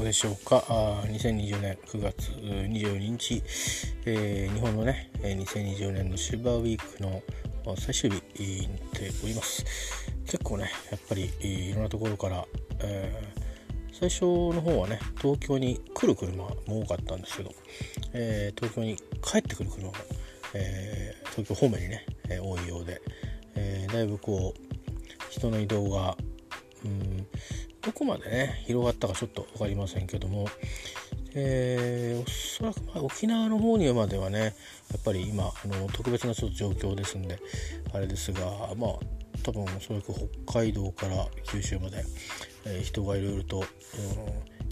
そうでしょうか？あ2020年9月22日、えー、日本のね2020年のシルバーウィークの最終日になっております。結構ねやっぱりいろんなところから、えー、最初の方はね東京に来る車も多かったんですけど、えー、東京に帰ってくる車も、えー、東京方面にね、え多いようで、えだいぶこう人の移動がうんどこまでね広がったかちょっと分かりませんけども、えー、おそらくまあ沖縄の方にまではねやっぱり今あの特別なちょっと状況ですんであれですがまあ多分おそらく北海道から九州まで、えー、人がいろいろと、うん、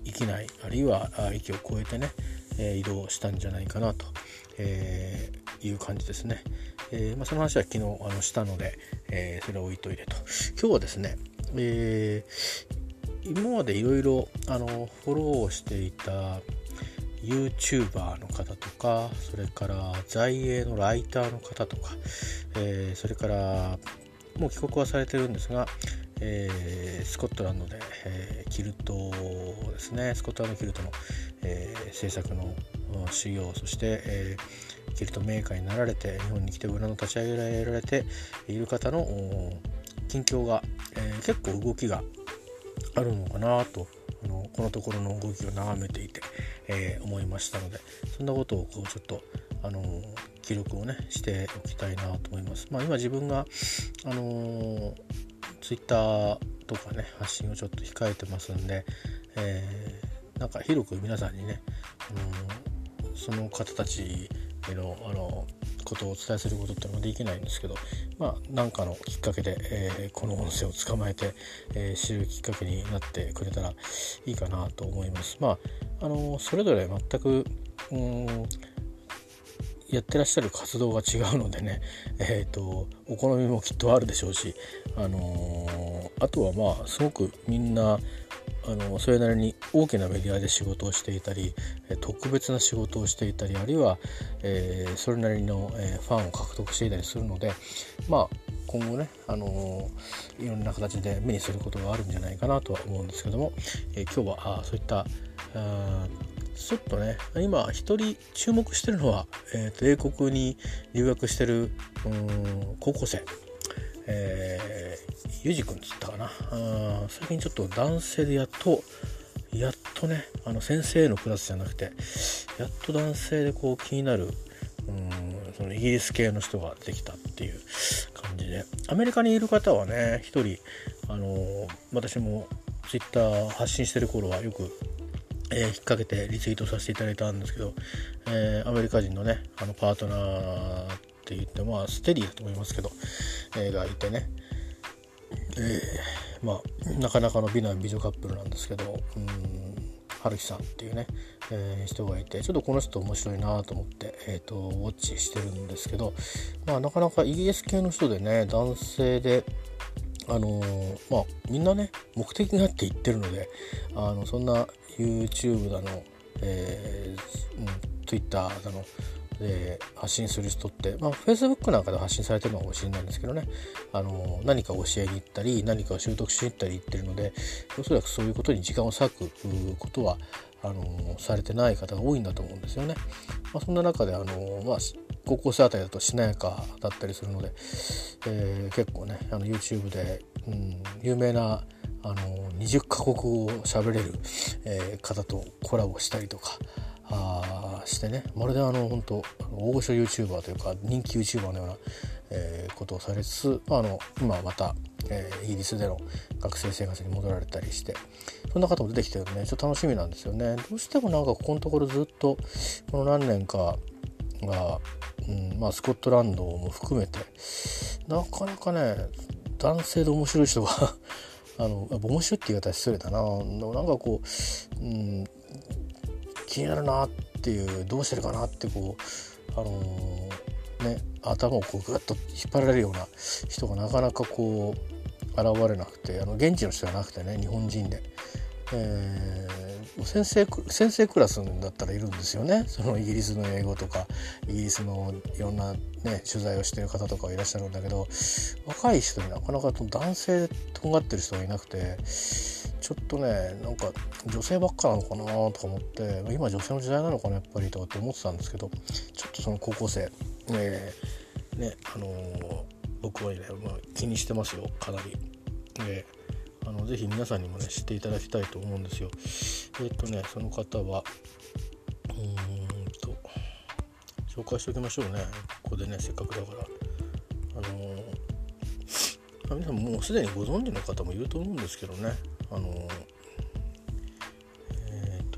域内あるいは域を越えてね、えー、移動したんじゃないかなと、えー、いう感じですね。えーまあ、その話は昨日あのしたので、えー、それを置いといてと今日はですね、えー、今までいろいろフォローしていた YouTuber の方とかそれから在営のライターの方とか、えー、それからもう帰国はされてるんですが、えー、スコットランドで、えー、キルトですね。スコットランドキルトの、えー、制作の修行そして、えー、キルトメーカーになられて日本に来てブランド立ち上げられている方の近況が、えー、結構動きがあるのかなとあのこのところの動きを眺めていて、えー、思いましたのでそんなことをこうちょっとあの記録をねしておきたいなと思います。まあ、今自分があの Twitter とかね発信をちょっと控えてますんで、えー、なんか広く皆さんにね、あのその方たちのあのことをお伝えすることっていうのもできないんですけどまあ何かのきっかけで、えー、この音声を捕まえて、えー、知るきっかけになってくれたらいいかなと思います。まああのそれぞれ全くうんやってらっしゃる活動が違うのでね、えーと、お好みもきっとあるでしょうし、あのー、あとはまあすごくみんなあのそれなりに大きなメディアで仕事をしていたり特別な仕事をしていたりあるいは、えー、それなりの、えー、ファンを獲得していたりするのでまあ今後ね、あのー、いろんな形で目にすることがあるんじゃないかなとは思うんですけども、え今日はあそういったちょっとね今一人注目してるのは、えーと、英国に留学してる高校生。えー、ゆじくんつったかな。あ最近ちょっと男性でやっとやっとねあの先生のクラスじゃなくてやっと男性でこう気になるうんそのイギリス系の人ができたっていう感じで。アメリカにいる方はね一人あの私もツイッター発信してる頃はよくえー、引っ掛けてリツイートさせていただいたんですけど、えー、アメリカ人のねあのパートナーって言ってまあステディだと思いますけど、えー、がいてね、えー、まあなかなかの美男美女カップルなんですけどうん春樹さんっていうね、えー、人がいてちょっとこの人面白いなと思って、えーと、ウォッチしてるんですけど、まあ、なかなか ES 系の人でね男性であのー、まあみんなね目的があって言ってるのであのそんな YouTube だの、えーうん、Twitter だので発信する人って、まあ、Facebook なんかで発信されてるのかもしれなんですけどねあの何か教えに行ったり何かを習得しに行ったり言ってるのでおそらくそういうことに時間を割くことはあのされてない方が多いんだと思うんですよね。まあ、そんな中であの、まあ、高校生あたりだとしなやかだったりするので、えー、結構ねあの YouTube で、うん、有名なあの20カ国語を喋れる、えー、方とコラボしたりとかあしてね。まるであの本当大御所 YouTuber というか人気 YouTuber のような、えー、ことをされつつあの今また、えー、イギリスでの学生生活に戻られたりしてそんな方も出てきてるんで、ね、ちょっと楽しみなんですよね。どうしてもなんかここのところずっとこの何年かが、うんまあ、スコットランドも含めてなかなかね男性で面白い人が あの面白いって言い方失礼だな。なんかこう、うん、気になるなっていうどうしてるかなってこうあのー、ね頭をこうグッと引っ張られるような人がなかなかこう現れなくてあの現地の人じゃなくてね日本人で、え先生先生クラスだったらいるんですよねそのイギリスの英語とかイギリスのいろんな、ね、取材をしてる方とかいらっしゃるんだけど若い人になかなか男性とんがってる人がいなくてちょっとねなんか女性ばっかなのかなとか思って今女性の時代なのかなやっぱりとかって思ってたんですけどちょっとその高校生、えー、ねあのー、僕はね、まあ、気にしてますよかなり。えーあのぜひ皆さんにもね知っていただきたいと思うんですよ。えっ、とねその方はうーんと紹介しておきましょうね。ここでねせっかくだから。あのー、皆さんもうすでにご存知の方もいると思うんですけどね。あのー、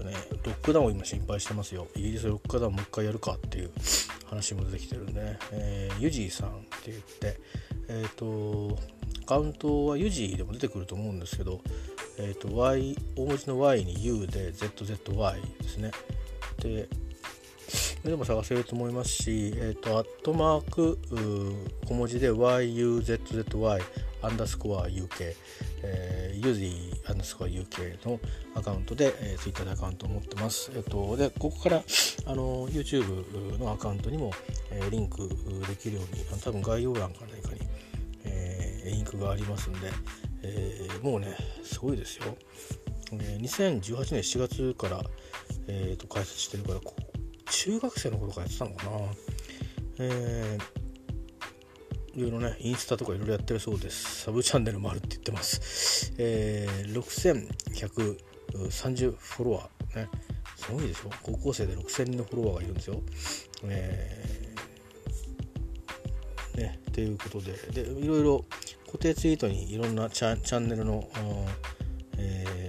とねロックダウンを今心配してますよ。イギリスロックダウンもう一回やるかっていう話も出てきてるんでね、えユジーさんって言ってえっ、とカウントはユジーでも出てくると思うんですけど、えーと、Y 大文字の Y に U で ZZY ですね。ででも探せると思いますし、えーと、アットマーク小文字で YUZZY アンダースコア UK、えー、ユージアンダースコア UK のアカウントで、えー、Twitter でアカウントを持ってます。えっ、ー、と、で、ここからあの YouTube のアカウントにも、えー、リンクできるように、あの多分概要欄か何かにえーインクがありますんで、えー、もうねすごいですよ、えー、2018年4月から、えーと、開設してるから中学生の頃からやってたのかな。えー、いろいろねインスタとかいろいろやってるそうです。サブチャンネルもあるって言ってます、えー、6130フォロワーね。すごいでしょ？高校生で6000人のフォロワーがいるんですよ、えー、ねっていうことで。でいろいろ固定ツイートにいろんなチャンネルの、えー、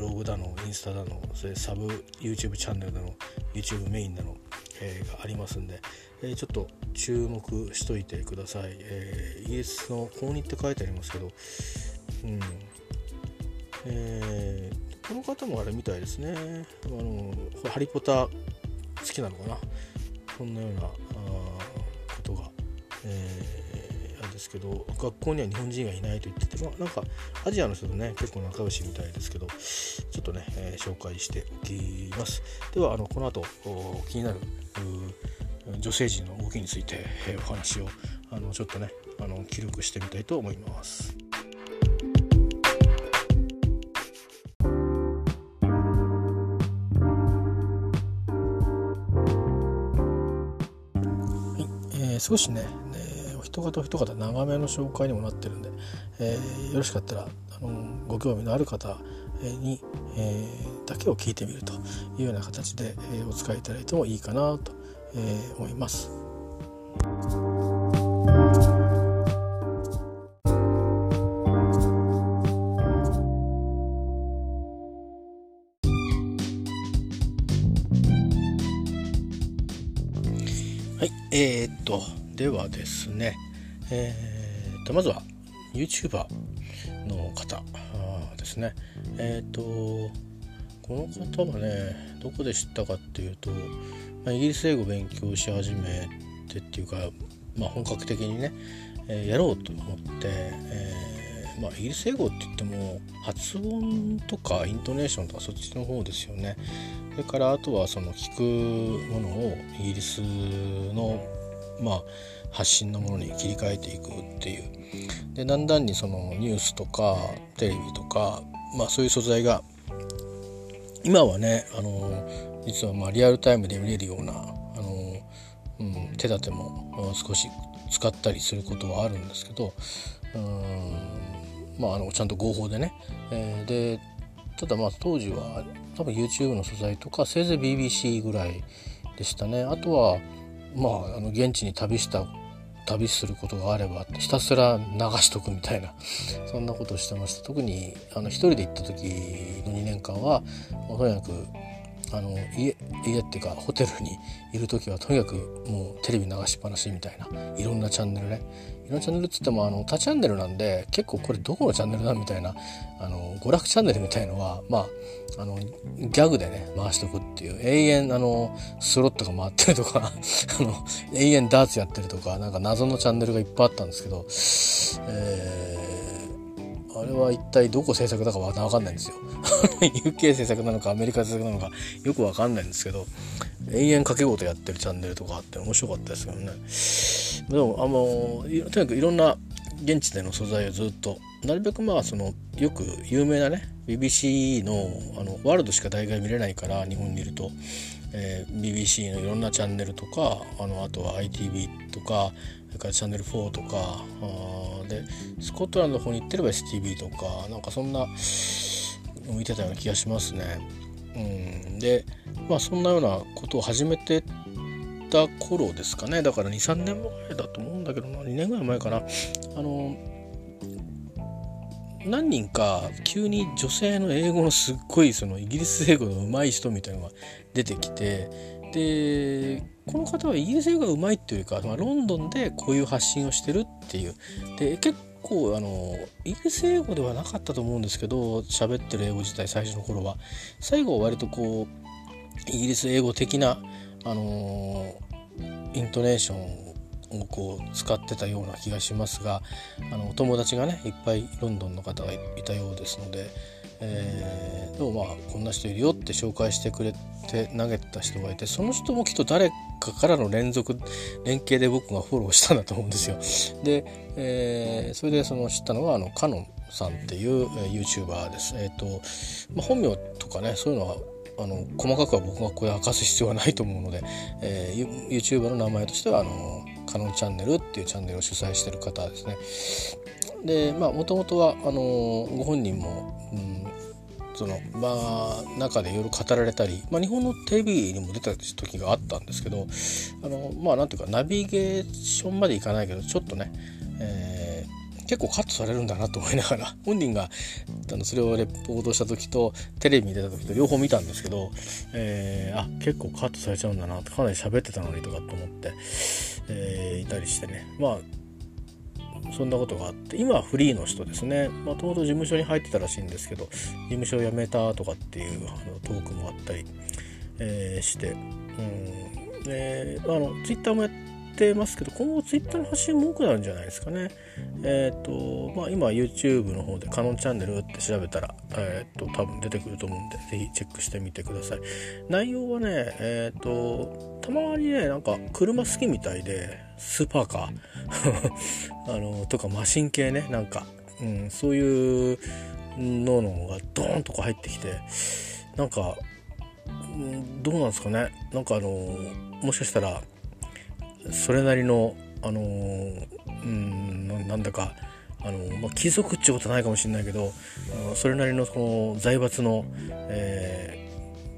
ブログだのインスタだのそれサブ YouTube チャンネルだの YouTube メインだの、えー、がありますんで、えー、ちょっと注目しといてください、えー、イギリスの公認って書いてありますけど、うん。えー、この方もあれみたいですね。あのハリポタ好きなのかな。そんなようなあことが、えーですけど学校には日本人がいないと言ってて、まあ、なんかアジアの人とね結構仲良しみたいですけどちょっとね、えー、紹介しておきますではあのこの後気になる女性陣の動きについて、えー、お話をあのちょっとねあの記録してみたいと思います。少しね一方一方長めの紹介にもなってるんで、えー、よろしかったらあのご興味のある方に、えー、だけを聞いてみるというような形で、えー、お使いいただいてもいいかなと、えー、思います。ではですね、えー、とまずは YouTuber の方ですね。えっ、ー、とこの方はねどこで知ったかっていうと、まあ、イギリス英語勉強し始めてっていうか、まあ、本格的にね、えー、やろうと思って、えーまあ、イギリス英語って言っても発音とかイントネーションとかそっちの方ですよね。それからあとはその聞くものをイギリスのまあ、発信のものに切り替えていくっていう。でだんだんにそのニュースとかテレビとか、まあ、そういう素材が今はねあの実はまあリアルタイムで見れるようなあの、うん、手立ても少し使ったりすることはあるんですけどうんまああのちゃんと合法でね、えー、でただまあ当時は多分 YouTube の素材とかせいぜい BBC ぐらいでしたね。あとはまああの現地に旅した旅することがあればひたすら流しとくみたいなそんなことをしてました。特にあの一人で行った時の2年間はとにかくあの家家っていうかホテルにいる時はとにかくもうテレビ流しっぱなしみたいないろんなチャンネルねいろんなチャンネルっつってもあの他チャンネルなんで結構これどこのチャンネルだみたいなあの娯楽チャンネルみたいのはまああのギャグでね回しとくっていう永遠あのスロットが回ってるとか あの永遠ダーツやってるとかなんか謎のチャンネルがいっぱいあったんですけど、えーあれは一体どこ制作だかわかんないんですよ。UK 制作なのかアメリカ制作なのかよくわかんないんですけど延々掛け事やってるチャンネルとかあって面白かったですけどね。でもあのとにかくいろんな現地での素材をずっとなるべくまあそのよく有名なね BBC のあのワールドしか大概見れないから日本にいると、えー、BBC のいろんなチャンネルとかあのあとは ITV とかそれからチャンネル4とかでスコットランドの方に行ってれば STV とかなんかそんな見てたような気がしますね。うん、でまあそんなようなことを始めてた頃ですかね。だから23年前だと思うんだけどな。2年ぐらい前かな。あの何人か急に女性の英語のすっごいそのイギリス英語の上手い人みたいなのが出てきてでこの方はイギリス英語が上手いっていうか、まあ、ロンドンでこういう発信をしてるっていう。で結構あのイギリス英語ではなかったと思うんですけど喋ってる英語自体最初の頃は。最後は割とこうイギリス英語的なあのイントネーションをこう使ってたような気がしますがあのお友達がねいっぱいロンドンの方がいたようですので、えー、でもまあこんな人いるよって紹介してくれて投げた人がいてその人もきっと誰かからの連続連携で僕がフォローしたんだと思うんですよ。で、えー、それでその知ったのはあのカノンさんっていうえ YouTuber です。え、ー、と、まあ、本名とかねそういうのはあの細かくは僕がこれ明かす必要はないと思うので、えー、YouTuber の名前としてはあのカノンチャンネルっていうチャンネルを主催してる方ですね。でまあもともとはあのご本人も、うん、そのまあ中でいろいろ語られたり、まあ、日本のテレビにも出た時があったんですけどあのまあなんていうかナビゲーションまでいかないけどちょっとね、えー、結構カットされるんだなと思いながら 本人があのそれをレポートした時とテレビに出た時と両方見たんですけど、えー、あ結構カットされちゃうんだなかなり喋ってたのにとかと思って、えー、いたりしてね。まあそんなことがあって今はフリーの人ですね。もともと事務所に入ってたらしいんですけど事務所を辞めたとかっていうあのトークもあったり、えー、して、うん。であのツイッターもやってってますけど今後ツイッターの発信も多くなるんじゃないですかね。えっ、ー、とまあ今 YouTube の方でカノンチャンネルって調べたら、えっ、ー、と多分出てくると思うんで是非チェックしてみてください。内容はねえっ、ー、とたまにねなんか車好きみたいでスーパーカー あのとかマシン系ねなんか、うん、そういうののがドーンとこう入ってきてなんか、どうなんですかねなんかあのもしかしたらそれなりのあのうんなんだかあの、まあ、貴族ってことはないかもしれないけどそれなりのその財閥の、え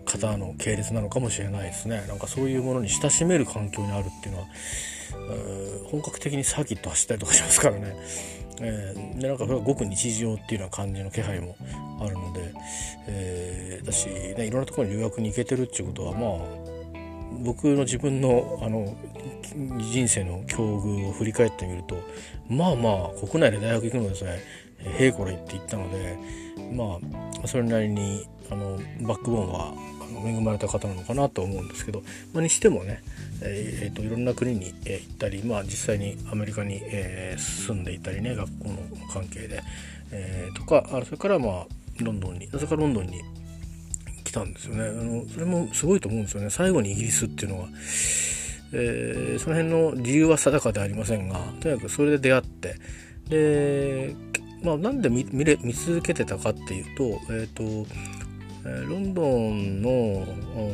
ー、方の系列なのかもしれないですね。なんかそういうものに親しめる環境にあるっていうのは本格的にサーキット走ったりとかしますからね、えー、でなんかそれはごく日常っていうような感じの気配もあるので、えー、だし、ね、いろんなところに留学に行けてるっていうことはまあ僕の自分のあの人生の境遇を振り返ってみるとまあまあ国内で大学行くのですねへいこれって言ったのでまあそれなりにあのバックボーンは恵まれた方なのかなと思うんですけど、まあ、にしてもね、えー、といろんな国に、え行ったり、まあ、実際にアメリカに、え住んでいたりね学校の関係で、え、とかそれからまあロンドンになぜからロンドンに来たんですよね。あのそれもすごいと思うんですよね。最後にイギリスっていうのは。えー、その辺の理由は定かではありませんがとにかくそれで出会って。で、まあ、なんで見れ見続けてたかっていうと,、えーとロンドンの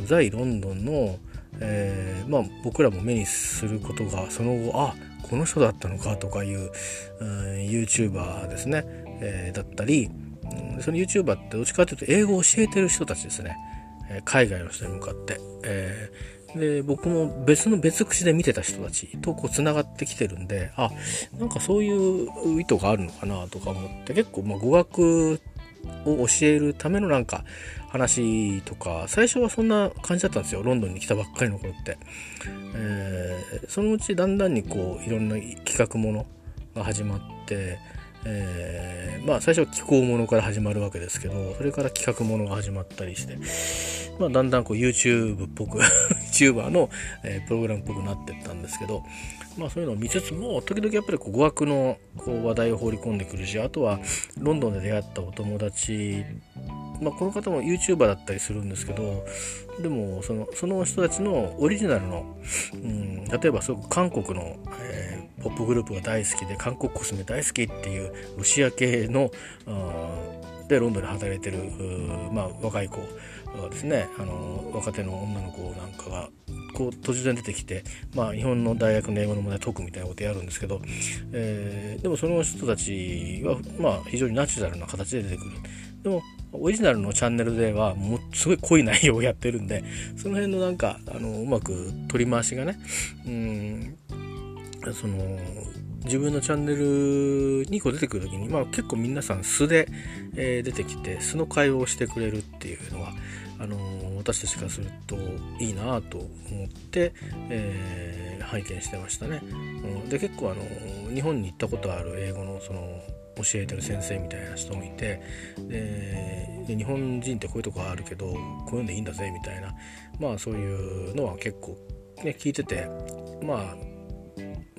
在ロンドンの、えー、まあ、僕らも目にすることがその後あこの人だったのかとかいう、うん、YouTuber ですね、えー、だったり、その YouTuber ってどっちかというと英語を教えてる人たちですね、海外の人に向かって、えー、で僕も別の別口で見てた人たちとこうつながってきてるんであなんかそういう意図があるのかなとか思って結構まあ語学を教えるためのなんか話とか最初はそんな感じだったんですよ。ロンドンに来たばっかりの頃って、えー、そのうちだんだんにこういろんな企画ものが始まってえー、まあ最初は気候ものから始まるわけですけどそれから企画ものが始まったりして、まあ、だんだんこう YouTube っぽく YouTuber の、えー、プログラムっぽくなってったんですけど、まあそういうのを見つつも、時々やっぱりこう語学のこう話題を放り込んでくるし、あとはロンドンで出会ったお友達、まあこの方も YouTuber だったりするんですけど、でもそのその人たちのオリジナルの、うん、例えばすごく韓国の、えー、ポップグループが大好きで、韓国コスメ大好きっていうロシア系の、でロンドンで働いてる、まあ、若い子ですねあの若手の女の子なんかがこう突然出てきて、まあ、日本の大学の英語の問題解くみたいなことやるんですけど、えー、でもその人たちは、まあ、非常にナチュラルな形で出てくる。でもオリジナルのチャンネルではもうすごい濃い内容をやってるんでその辺のなんかあのうまく取り回しがねうんその自分のチャンネルにこう出てくる時に、まあ、結構皆さん素で、えー、出てきて素の会話をしてくれるっていうのはあのー、私たちからするといいなと思って、えー、拝見してましたね。うん、で結構、あのー、日本に行ったことある英語のその教えてる先生みたいな人もいてで日本人ってこういうとこあるけどこういうのでいいんだぜみたいなまあそういうのは結構ね聞いててまあ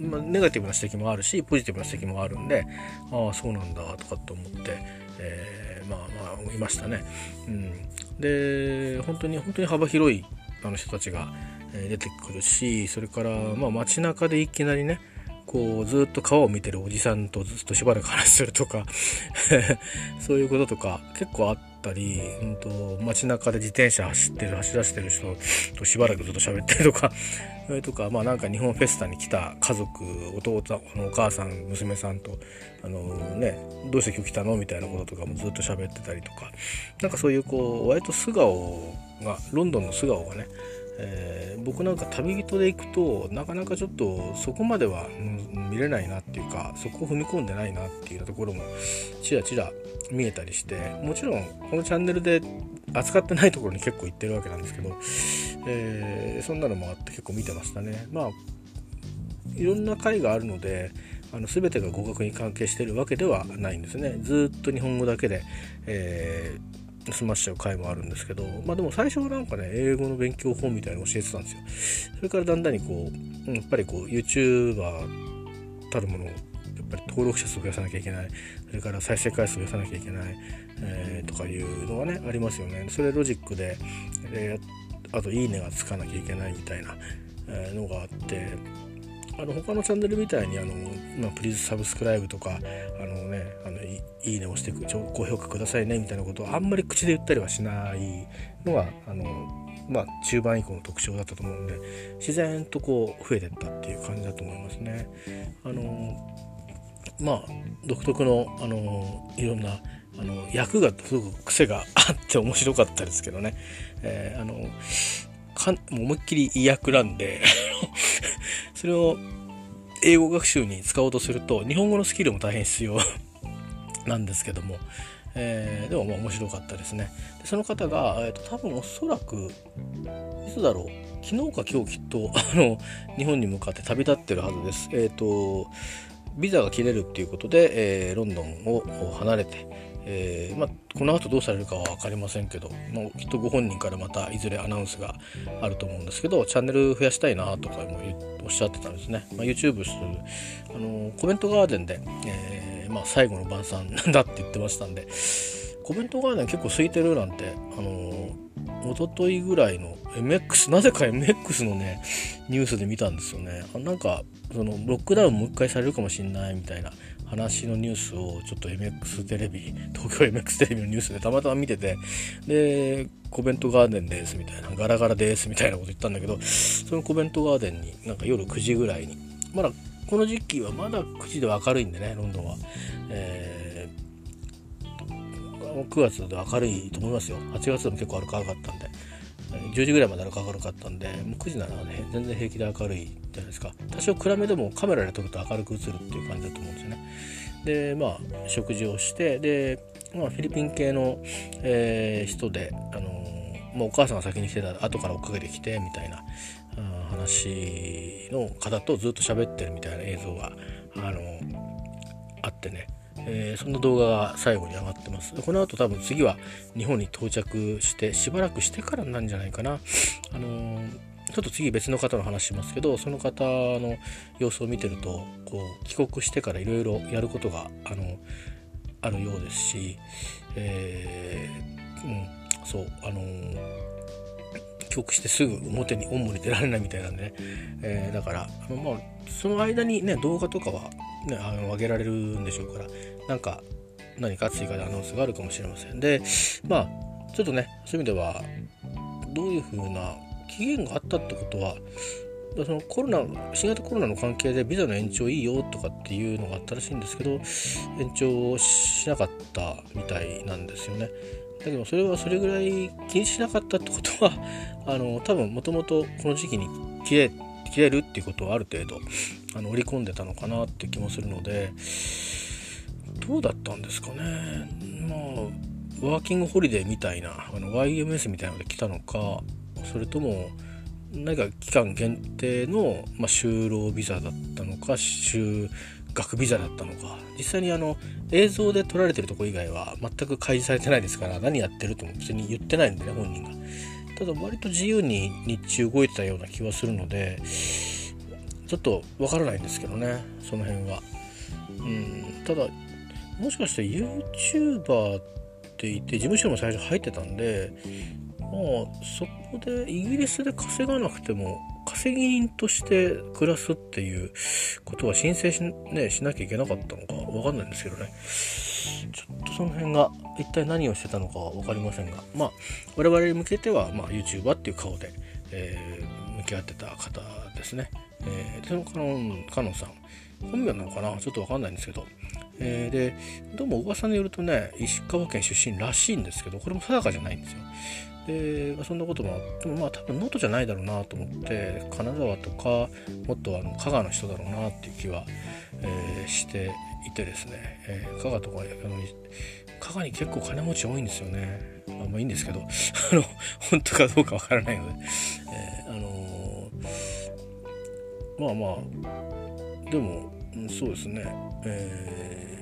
まあ、ネガティブな指摘もあるしポジティブな指摘もあるんでああそうなんだとかって思って、えー、まあまあいましたね。うん、で本当に本当に幅広いあの人たちが出てくるしそれから、まあ、街中でいきなりねこうずっと川を見てるおじさんとずっとしばらく話するとか そういうこととか結構あったり、うんと、街中で自転車走ってる走らせてる人としばらくずっと喋ってるとかそれとかまあなんか日本フェスタに来た家族弟お母さん娘さんとあのねどうして今日来たのみたいなこととかもずっと喋ってたりとかなんかそういうこう割と素顔がロンドンの素顔がねえー、僕なんか旅人で行くとなかなかちょっとそこまでは、見れないなっていうかそこを踏み込んでないなっていうところもちらちら見えたりしてもちろんこのチャンネルで扱ってないところに結構行ってるわけなんですけど、えー、そんなのもあって結構見てましたね。まあいろんな回があるのであの全てが語学に関係してるわけではないんですね。ずっと日本語だけで、えー済ましちゃう回もあるんですけど、まあでも最初はなんかね、英語の勉強法みたいなの教えてたんですよ。それからだんだんにこう、やっぱりこう、YouTuber たるものを、やっぱり登録者数を増やさなきゃいけない、それから再生回数を増やさなきゃいけない、えー、とかいうのがね、ありますよね。それロジックで、えー、あと、いいねがつかなきゃいけないみたいな、えのがあって、あの他のチャンネルみたいにあの、まあ、プリーズサブスクライブとかあのねあのいいねをしてく高評価くださいねみたいなことをあんまり口で言ったりはしないのがあのまあ中盤以降の特徴だったと思うんで自然とこう増えてったっていう感じだと思いますね。あのまあ独特のあのいろんなあの役がすごく癖があって面白かったですけどね、えー、あのか思いっきり意訳なんで それを英語学習に使おうとすると日本語のスキルも大変必要なんですけども、えー、でもまあ面白かったですね。でその方が、えーと、多分おそらくいつだろう。昨日か今日きっとあの日本に向かって旅立ってるはずです。えっ、ー、とビザが切れるっていうことで、えー、ロンドンを離れてえー、まあ、この後どうされるかは分かりませんけど、まあ、きっとご本人からまたいずれアナウンスがあると思うんですけどチャンネル増やしたいなとかもおっしゃってたんですね、まあ、YouTube するあのコメントガーデンで、えー、ま、最後の晩餐だって言ってましたんでコメントガーデン結構空いてるなんてあの一昨日ぐらいの MX なぜか MX のねニュースで見たんですよね。なんかそのロックダウンもう一回されるかもしんないみたいな話のニュースをちょっと MX テレビ東京 MX テレビのニュースでたまたま見ててでコベントガーデンですみたいなガラガラですみたいなこと言ったんだけどそのコベントガーデンになんか夜9時ぐらいにまだこの時期はまだ9時で明るいんでねロンドンは、えー、9月で明るいと思いますよ。8月でも結構明るかったんで。10時ぐらいまで明るかったんでもう9時ならね全然平気で明るいじゃないですか。多少暗めでもカメラで撮ると明るく映るっていう感じだと思うんですよね。でまあ食事をしてで、まあ、フィリピン系の、えー、人であのまあ、お母さんが先に来てた後から追っかけてきてみたいな話の方とずっと喋ってるみたいな映像があのあってね。えー、そんな動画が最後に上がってます。この後多分次は日本に到着してしばらくしてからなんじゃないかな。あのー、ちょっと次別の方の話しますけどその方の様子を見てるとこう帰国してからいろいろやることがあのあるようですし、えー、うん、そうあの帰国してすぐ表に主に出られないみたいなんでね、えー、だからあの、まあ、その間にね動画とかは、ね、あの上げられるんでしょうからなんか何か追加でアナウンスがあるかもしれませんでまあちょっとねそういう意味ではどういう風な期限があったってことはそのコロナ新型コロナの関係でビザの延長いいよとかっていうのがあったらしいんですけど延長しなかったみたいなんですよね。だけどそれはそれぐらい気にしなかったってことは あの多分もともとこの時期に切れ切れるっていうことはある程度あの織り込んでたのかなって気もするのでどうだったんですかね。まあワーキングホリデーみたいなあの YMS みたいなので来たのかそれとも何か期間限定の、まあ、就労ビザだったのか就学ビザだったのか。実際にあの映像で撮られてるとこ以外は全く開示されてないですから何やってるとも別に言ってないんでね本人が。ただ割と自由に日中動いてたような気はするのでちょっとわからないんですけどねその辺は。うんただもしかして YouTuber って言って事務所も最初入ってたんでまあそこでイギリスで稼がなくても稼ぎ人として暮らすっていうことは申請し,、ね、しなきゃいけなかったのかわかんないんですけどね。ちょっとその辺が一体何をしてたのかは分かりませんが。まあ我々に向けては、まあ、YouTuber っていう顔で、えー、向き合ってた方ですね、えー、そのカノンカノンさん。本名なのかな？ちょっと分かんないんですけど。えー、でどうも噂によるとね石川県出身らしいんですけどこれも定かじゃないんですよ。で、そんなこともあってもまあ多分能登じゃないだろうなと思って金沢とかもっとあの香川の人だろうなっていう気は、えー、していてですね、えー、香川とかあの香川に結構金持ち多いんですよね。まあまあいいんですけど あの本当かどうかわからないので、えー、あのまあまあでもそうですね、え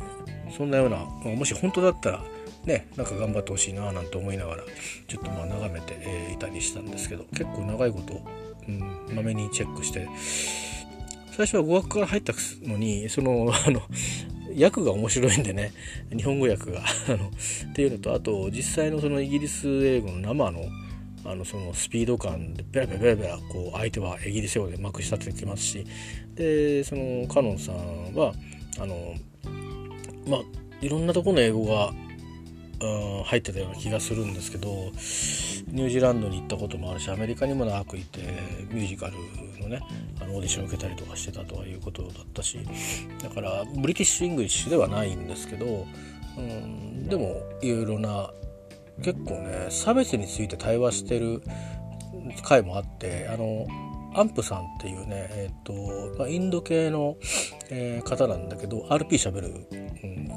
ー、そんなような、まあ、もし本当だったらねなんか頑張ってほしいななんて思いながらちょっとまあ眺めて、えー、いたりしたんですけど結構長いこと、うん、まめにチェックして最初は語学から入ったのにその あの訳が面白いんでね日本語訳が あのっていうのとあと実際のそのイギリス英語の生のあのそのスピード感でベラベラベラベラこう相手はイギリス英語でまくし立ててきますしでそのカノンさんはあのまあいろんなとこの英語が入ってたような気がするんですけどニュージーランドに行ったこともあるしアメリカにも長くいてミュージカルのねあのオーディション受けたりとかしてたとはいうことだったしだから British English ではないんですけど、うん、でもいろいろな結構ね差別について対話してる回もあってあのアンプさんっていうね、えーとまあ、インド系の、えー、方なんだけど RP しゃべる、うん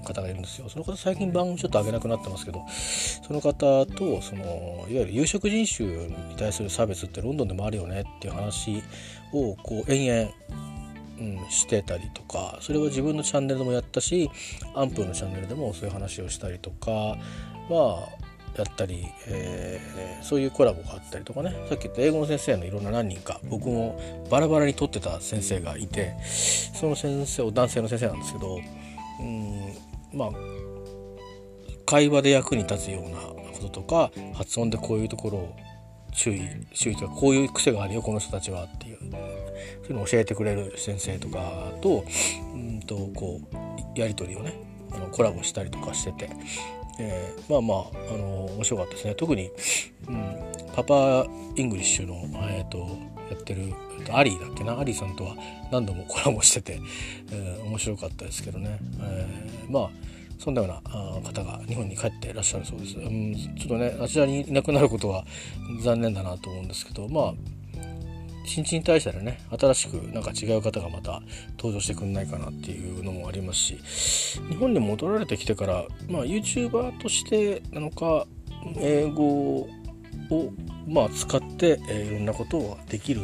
の方がいるんですよ。その方最近番組ちょっと上げなくなってますけどその方とそのいわゆる有色人種に対する差別ってロンドンでもあるよねっていう話をこう延々うん、してたりとかそれは自分のチャンネルでもやったしアンプのチャンネルでもそういう話をしたりとかはやったり、えー、そういうコラボがあったりとかね。さっき言った英語の先生のいろんな何人か僕もバラバラに撮ってた先生がいてその先生を男性の先生なんですけどうんまあ会話で役に立つようなこととか発音でこういうところを注意注意とかこういう癖があるよこの人たちはっていうそういうのを教えてくれる先生とかとうんとこうやり取りをねあのコラボしたりとかしてて、えー、まあまああの面白かったですね。特に、うん、パパ English の、えーと、やってるアリーだっけな？アリーさんとは何度もコラボしてて、えー、面白かったですけどね、えー、まあそんなような方が日本に帰っていらっしゃるそうです、うん、ちょっとねあちらにいなくなることは残念だなと思うんですけどまあ新陳代謝でね新しくなんか違う方がまた登場してくんないかなっていうのもありますし日本に戻られてきてからまあ YouTuber としてなのか英語をまあ使って、いろんなことをできる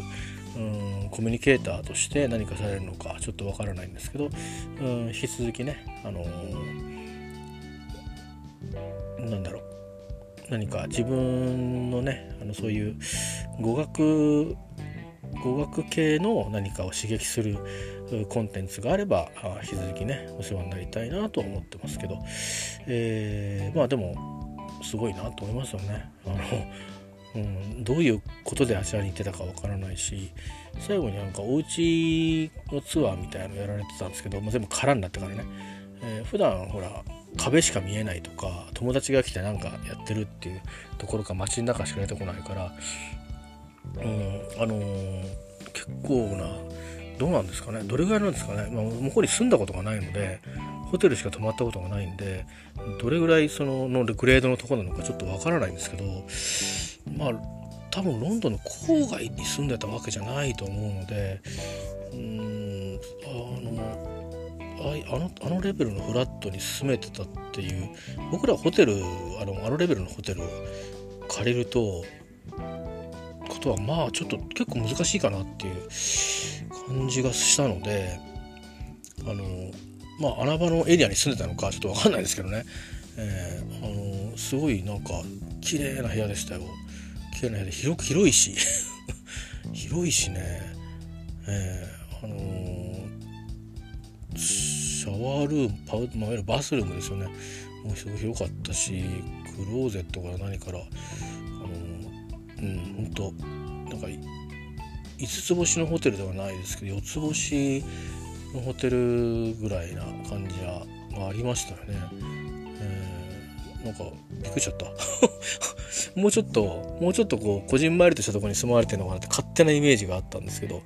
うんコミュニケーターとして何かされるのかちょっとわからないんですけどうん引き続きね、あのー、なんだろう何か自分のねあのそういう語学語学系の何かを刺激するコンテンツがあれば引き続きねお世話になりたいなと思ってますけど、えー、まあでもすごいなと思いますよね。あの うん、どういうことであちらに行ってたかわからないし最後になんかお家のツアーみたいなのやられてたんですけど、まあ、全部空になってからね、えー、普段ほら壁しか見えないとか友達が来てなんかやってるっていうところか街の中しか出てこないから、うん、あのー、結構などうなんですかねどれぐらいなんですかね、まあ、向こうに住んだことがないのでホテルしか泊まったことがないんでどれぐらいそののグレードのとこなのかちょっとわからないんですけどまあ多分ロンドンの郊外に住んでたわけじゃないと思うのでうんあのあのあのレベルのフラットに住めてたっていう僕らホテルあのあのレベルのホテルを借りるとことはまあちょっと結構難しいかなっていう感じがしたのであのまあ穴場のエリアに住んでたのかちょっと分かんないですけどね、えー、あのすごいなんか綺麗な部屋でしたよ。綺麗な部屋で広く広いし。広いしね、えー、あの、シャワールームパウ、まあ、いわゆるバスルームですよね。もうすごい広かったしクローゼットから何からうん本当。なんか5つ星のホテルではないですけど4つ星のホテルぐらいな感じはありましたよね。えー、なんかびっくりしちゃった。もうちょっともうちょっとこうこじんまりとしたとこに住まわれてるのかなって勝手なイメージがあったんですけど、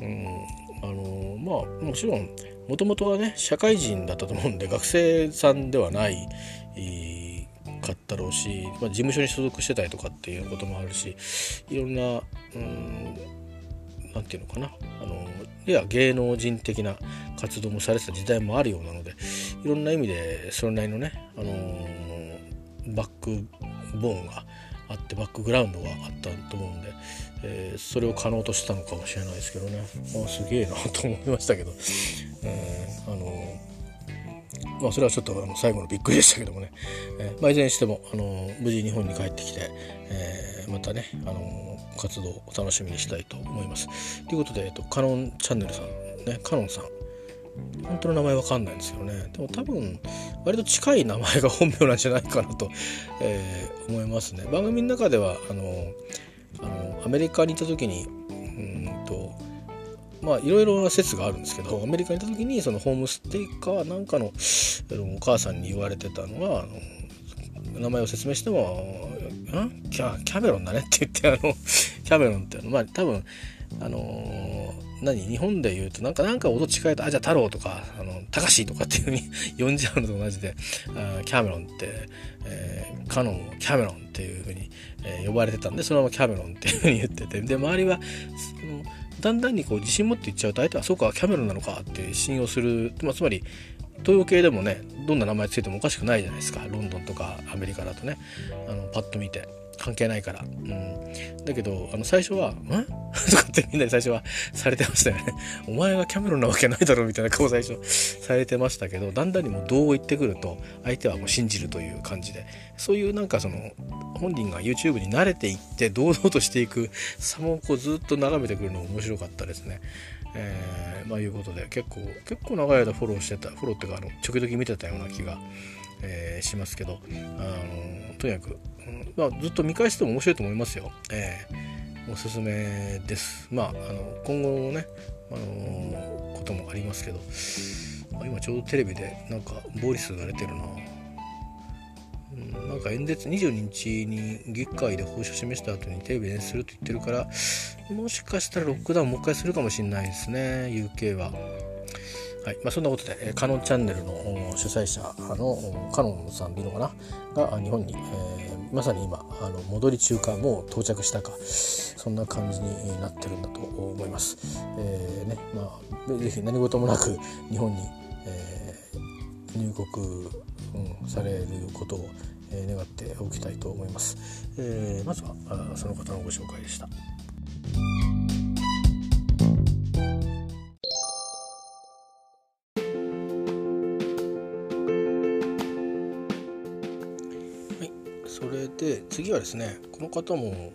うん、あのまあもちろんもともとはね社会人だったと思うんで学生さんではない、かったろうし、まあ、事務所に所属してたりとかっていうこともあるしいろんな何て言うのかな。あのいや芸能人的な活動もされてた時代もあるようなのでいろんな意味でそれなりのね、あの、バックボーンがあってバックグラウンドがあったと思うんで、えー、それを可能としたのかもしれないですけどね。あすげえなと思いましたけど、えー、あのまあ、それはちょっとあの最後のびっくりでしたけどもね、えーまあ、いずれにしてもあの無事日本に帰ってきて、えー、またねあの活動を楽しみにしたいと思います。ということで、えっと、カノンチャンネルさんねカノンさん。本当の名前わかんないんですよね。でも多分割と近い名前が本名なんじゃないかなと、えー、思いますね。番組の中ではあのあのアメリカに行った時にうんとまあいろいろな説があるんですけどアメリカに行った時にそのホームステイかなんかのお母さんに言われてたのはあの名前を説明しても「ん？キャキャメロンだね」って言ってあの キャメロンってまあ多分あのー、何？日本で言うとなんかなんか音近いとあじゃあ太郎とかあの高しとかっていうふうに 呼んじゃうのと同じであキャメロンって、えー、カノンキャメロンっていうふうに、えー、呼ばれてたんでそのままキャメロンっていうふうに言ってて。で周りはそのだんだんにこう自信持っていっちゃうと相手はそうかキャメロンなのかって信用する、まあ、つまり東洋系でもねどんな名前ついてもおかしくないじゃないですか。ロンドンとかアメリカだとね。あのパッと見て。関係ないから。うん。だけど、あの、最初は、ん とかってみんなに最初はされてましたよね。お前がキャメロンなわけないだろみたいな顔最初されてましたけど、だんだんにもうどう言ってくると、相手はもう信じるという感じで、そういうなんかその、本人が YouTube に慣れていって堂々としていく様をこうずっと眺めてくるのが面白かったですね。えー、まあいうことで結構結構長い間フォローしてたフォローっていうかあの時々見てたような気が、えー、しますけどあのとにかくまあ、ずっと見返しても面白いと思いますよ。えー、おすすめです。まあ、あの今後のね、あのこともありますけど、今ちょうどテレビでなんかボーリスが出てるな。なんか演説22日に議会で方針を示した後にテレビで演説すると言ってるからもしかしたらロックダウンもう一回するかもしれないですね UK は。はいまあ、そんなことで、え、カノンチャンネルの主催者のカノンさんでいいのかな？が日本に、えー、まさに今あの戻り中かもう到着したかそんな感じになってるんだと思います。えーねまあ、ぜひ何事もなく日本に、えー、入国、うん、されることを、え、願っておきたいと思います。えー、まずはその方のご紹介でした。で次はですねこの方も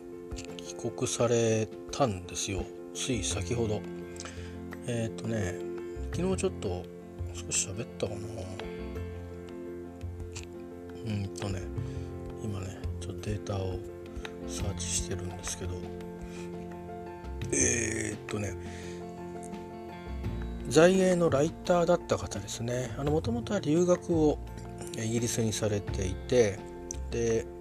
告されたんですよ。つい先ほど。えっ、ー、とね昨日ちょっと少し喋ったかな。うんとね今ねちょっとデータをサーチしてるんですけど。えー、っとね在英のライターだった方ですね。もともとは留学をイギリスにされていてで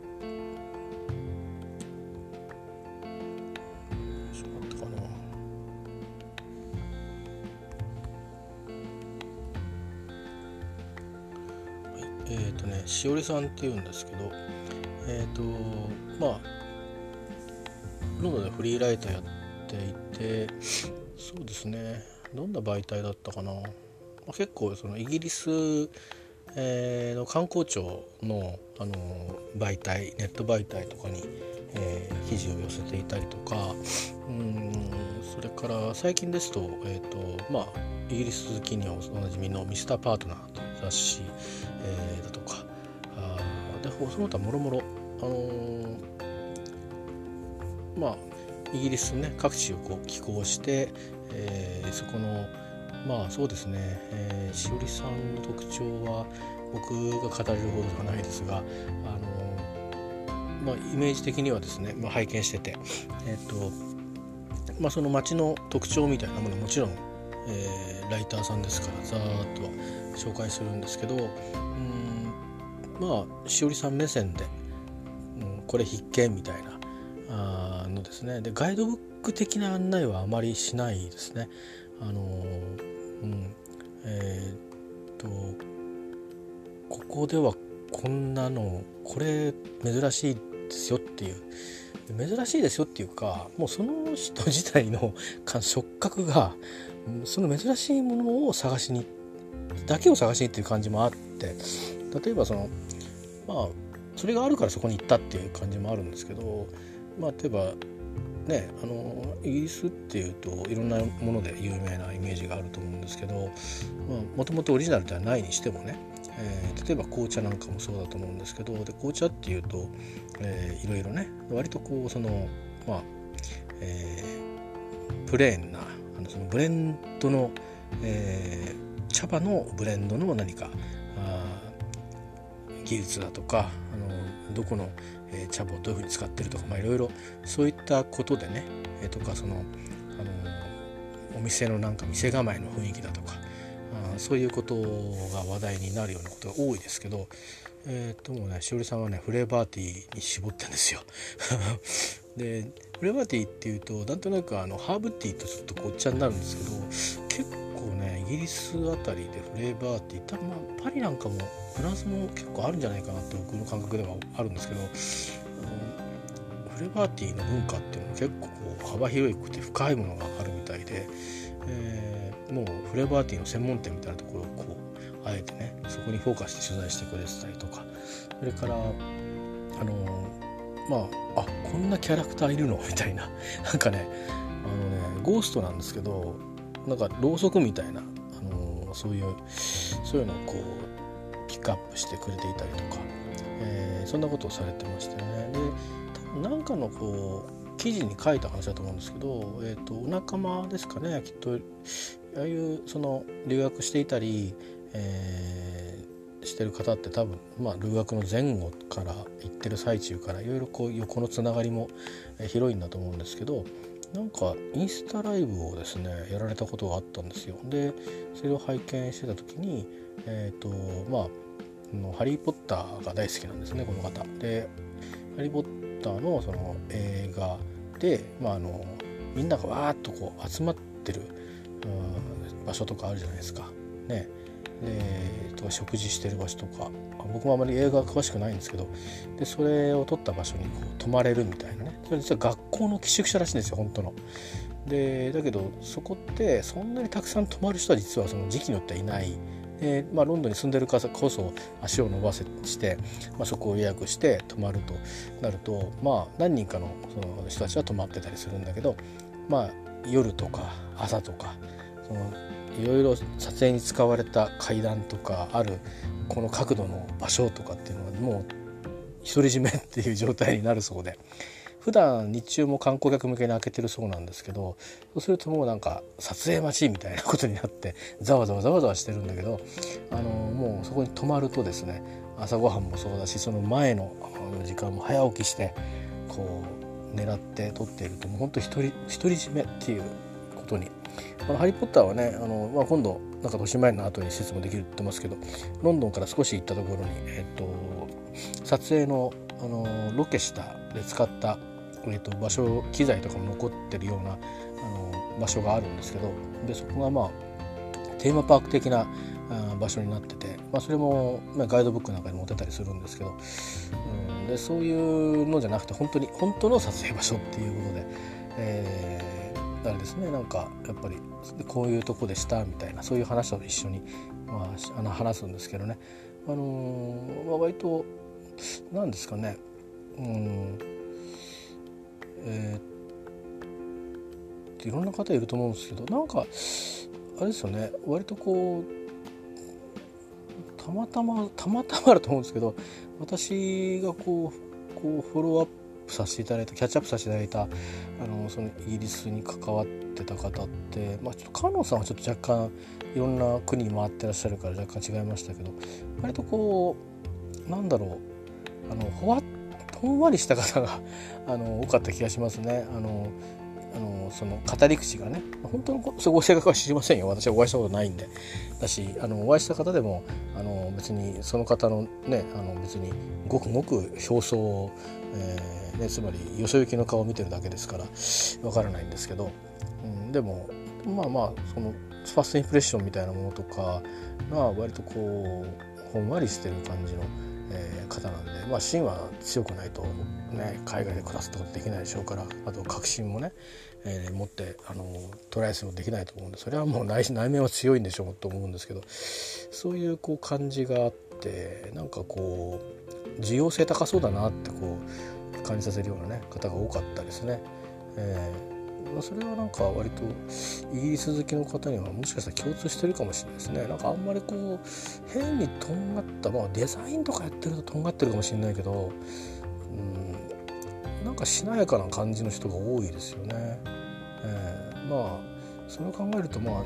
しおりさんっていうんですけどえっ、ー、とまあロンドンでフリーライターやっていてそうですね。どんな媒体だったかな、まあ、結構そのイギリス、えー、の観光庁のあの媒体ネット媒体とかに、えー、記事を寄せていたりとかうんそれから最近ですと,、えーとまあ、イギリス好きにはおなじみの「ミスターパートナー」という雑誌、えー、だとかでその他もろもろあのー、まあイギリスね各地をこう寄港して、えー、そこのまあそうですね、えー、しおりさんの特徴は僕が語れるほどではないですがあのまあ、イメージ的にはですね、まあ、拝見してて、えーとまあ、その街の特徴みたいなものもちろん、えー、ライターさんですからざーっと紹介するんですけどうんまあしおりさん目線で、うん、これ必見みたいなあのですねでガイドブック的な案内はあまりしないですね。あのうんえー、っとここではこんなのこれ珍しいですよっていう珍しいですよっていうかもうその人自体の触覚がその珍しいものを探しにだけを探しにっていう感じもあって例えばそのまあそれがあるからそこに行ったっていう感じもあるんですけどまあ例えばねあのイギリスっていうといろんなもので有名なイメージがあると思うんですけどもともとオリジナルではないにしてもね、えー、例えば紅茶なんかもそうだと思うんですけどで紅茶っていうと、えー、いろいろね割とこうそのまあ、えー、プレーンなあのそのブレンドの、えー、茶葉のブレンドの何か技術だとかあのどこのえ、茶葉をどういうふうに使ってるとか、まあ、いろいろそういったことでね、え、とかその、あのお店のなんか店構えの雰囲気だとかあそういうことが話題になるようなことが多いですけど、えー、ともねしおりさんはねフレーバーティーに絞ってんですよ。でフレーバーティーっていうとなんとなくあのハーブティーとちょっとごっちゃになるんですけど結構ねイギリスあたりでフレーバーティー多分まあパリなんかもフランスも結構あるんじゃないかなって僕の感覚ではあるんですけどあのフレバーティーの文化っていうのは結構幅広くて深いものがあるみたいで、えー、もうフレバーティーの専門店みたいなところをこうあえてねそこにフォーカスして取材してくれてたりとかそれからあのまああこんなキャラクターいるの？みたいな。なんかねあのねゴーストなんですけどなんかろうそくみたいな、あのそういうそういうのをこうピックアップしてくれていたりとか、えー、そんなことをされてましたよね。で多分なんかのこう記事に書いた話だと思うんですけど、えーと、お仲間ですかねきっとああいうその留学していたり、えー、してる方って多分、まあ、留学の前後から行ってる最中からいろいろこう横のつながりも広いんだと思うんですけどなんかインスタライブをですねやられたことがあったんですよ。でそれを拝見してた時にえっ、ー、とまあハリー・ポッターが大好きなんですねこの方。でハリー・ポッターのその映画で、まあ、あのみんながわーっとこう集まってる、うん、場所とかあるじゃないですか。ね。でとか食事してる場所とか。僕もあまり映画詳しくないんですけどでそれを撮った場所にこう泊まれるみたいなねそれ実は学校の寄宿舎らしいんですよ本当の。でだけどそこってそんなにたくさん泊まる人は実はその時期によってはいない。でまあ、ロンドンに住んでる方こそ足を伸ばせして、まあ、そこを予約して泊まるとなると、まあ、何人かのその人たちは泊まってたりするんだけど、まあ、夜とか朝とかそのいろいろ撮影に使われた階段とかあるこの角度の場所とかっていうのはもう独り占めっていう状態になるそうで普段日中も観光客向けに開けてるそうなんですけどそうするともうなんか撮影待ちみたいなことになってざわざわざわざわしてるんだけどあのもうそこに泊まるとですね朝ごはんもそうだしその前の時間も早起きしてこう狙って撮っているともうほんと独り独り占めっていうことに。あのハリー・ポッターはねあの、まあ、今度なんか豊島園の後に施設もできるって言ってますけどロンドンから少し行ったところに、えっと、撮影のあのロケしたで使った、えっと、場所機材とかも残ってるようなあの場所があるんですけどでそこがまあテーマパーク的な場所になってて、まあ、それも、まあ、ガイドブックなんかに載ってたりするんですけど、うん、でそういうのじゃなくて本当に本当の撮影場所っていうことで、えー、あれですねなんかやっぱりこういうとこでしたみたいなそういう話を一緒に、まあ、あの話すんですけどね、あのー、まあ、割と何ですかねうんえー、いろんな方いると思うんですけどなんかあれですよね割とこうたまたまたまたまだと思うんですけど私がこうこうフォローアップさせていただいたキャッチアップさせていただいたあのそのイギリスに関わってた方って、まあ、ちょっとカノンさんはちょっと若干いろんな国回ってらっしゃるから若干違いましたけど割とこうなんだろうあのほわほんわりした方が あの多かった気がしますね。あのあのその語り口がね本当のそご性格は知りませんよ私はお会いしたことないんでだしあのお会いした方でもあの別にその方のねあの別にごくごく表層を、えーね、つまりよそ行きの顔を見てるだけですからわからないんですけど、うん、でもまあまあそのファーストインプレッションみたいなものとかが割とこうほんわりしてる感じの。えー、方なんで、まあ、芯は強くないと、ね、海外で暮らすってことできないでしょうからあと確信もね、えー、持ってあのトライするのできないと思うんでそれはもう内内面は強いんでしょうと思うんですけどそういうこう感じがあってなんかこう需要性高そうだなってこう感じさせるような、ね、方が多かったですね。えー、それはなんか割とイギリス好きの方にはもしかしたら共通してるかもしれないですね。なんかあんまりこう変にとんがったまあデザインとかやってるととんがってるかもしれないけどうんなんかしなやかな感じの人が多いですよね、えー、まあそれを考えるとまあ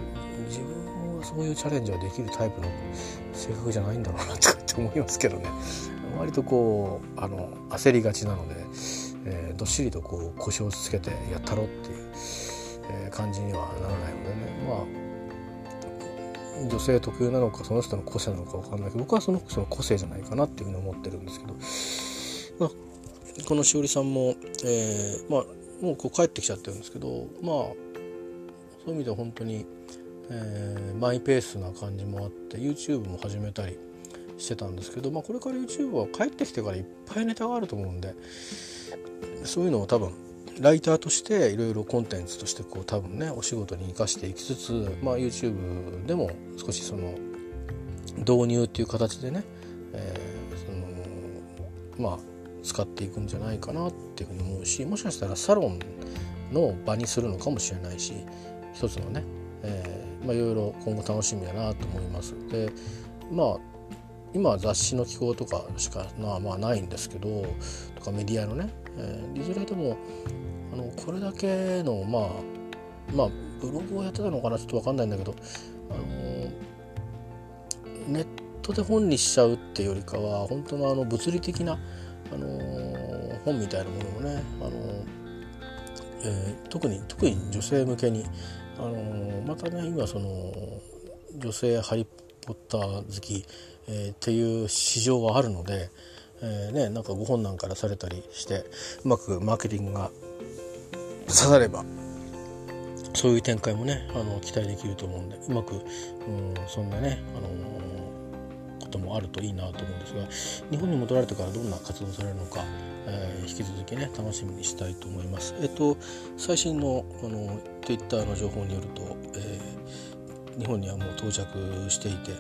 自分はそういうチャレンジはできるタイプの性格じゃないんだろうなとかって思いますけどね。割とこうあの焦りがちなのでえー、どっしりとこう腰をつけてやったろっていう、え、感じにはならないの。でねまあ女性特有なのかその人の個性なのか分かんないけど僕はそのその個性じゃないかなっていうふうに思ってるんですけど、まあ、このしおりさんも、えー、まあもうこう帰ってきちゃってるんですけどまあそういう意味では本当に、えー、マイペースな感じもあって YouTube も始めたりしてたんですけど、まあ、これから YouTube は帰ってきてからいっぱいネタがあると思うんでそういうのを多分ライターとしていろいろコンテンツとしてこう多分ねお仕事に生かしていきつつ、まあ、YouTube でも少しその導入っていう形でね、えー、そのまあ使っていくんじゃないかなっていうふうに思うしもしかしたらサロンの場にするのかもしれないし一つのね、えーまあ、いろいろ今後楽しみだなと思います。でまあ今は雑誌の寄稿とかしかまあまあないんですけどとかメディアのね、えー、いずれでもあのこれだけのまあまあブログをやってたのかなちょっと分かんないんだけど、あのネットで本にしちゃうっていうよりかは本当のあの物理的な、あの本みたいなものをね、あのえー、特に特に女性向けに、あのまたね今その女性ハリー・ポッター好き、えー、っていう市場があるので、えー、ね、なんかご本なんからされたりしてうまくマーケティングが刺さればそういう展開もねあの期待できると思うんでうまく、うん、そんなね、あのー、こともあるといいなと思うんですが日本に戻られてからどんな活動されるのか、えー、引き続きね楽しみにしたいと思います。えっと最新のあの Twitter の情報によると、えー、日本にはもう到着していて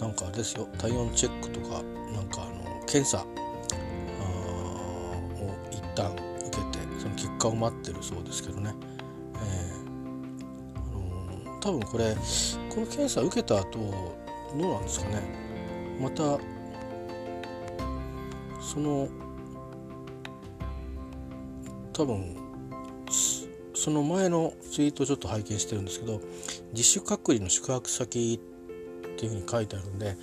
なんかあれですよ体温チェックとかなんかあの検査を一旦受けてその結果を待ってるそうですけどね、えー、あの多分これこの検査受けた後どうなんですかね。またその多分その前のツイートをちょっと拝見してるんですけど自主隔離の宿泊先っていうふうに書いてあるんで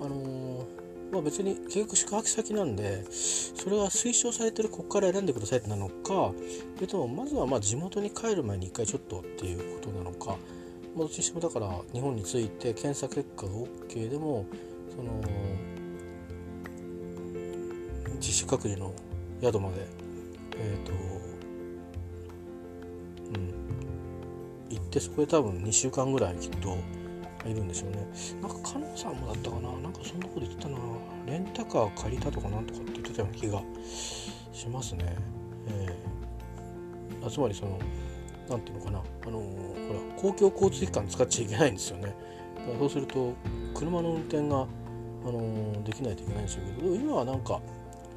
あのー、まあ、別に結局宿泊先なんでそれは推奨されてるここから選んでくださいってなのかそれともまずはま地元に帰る前に一回ちょっとっていうことなのか、まあ、どっちにしてもだから日本に着いて検査結果が OK でもその自主隔離の宿までえっ、ー、とうん行ってそこで多分2週間ぐらいきっといるんですよね。なんか加納さんもだったかな。なんかそんなこと言ってたな。レンタカー借りたとかなんとかって言ってたような気がしますね。えー、あつまりその何ていうのかな。あのー、ほら公共交通機関使っちゃいけないんですよね。だからそうすると車の運転が、あのー、できないといけないんですけど今はなんか、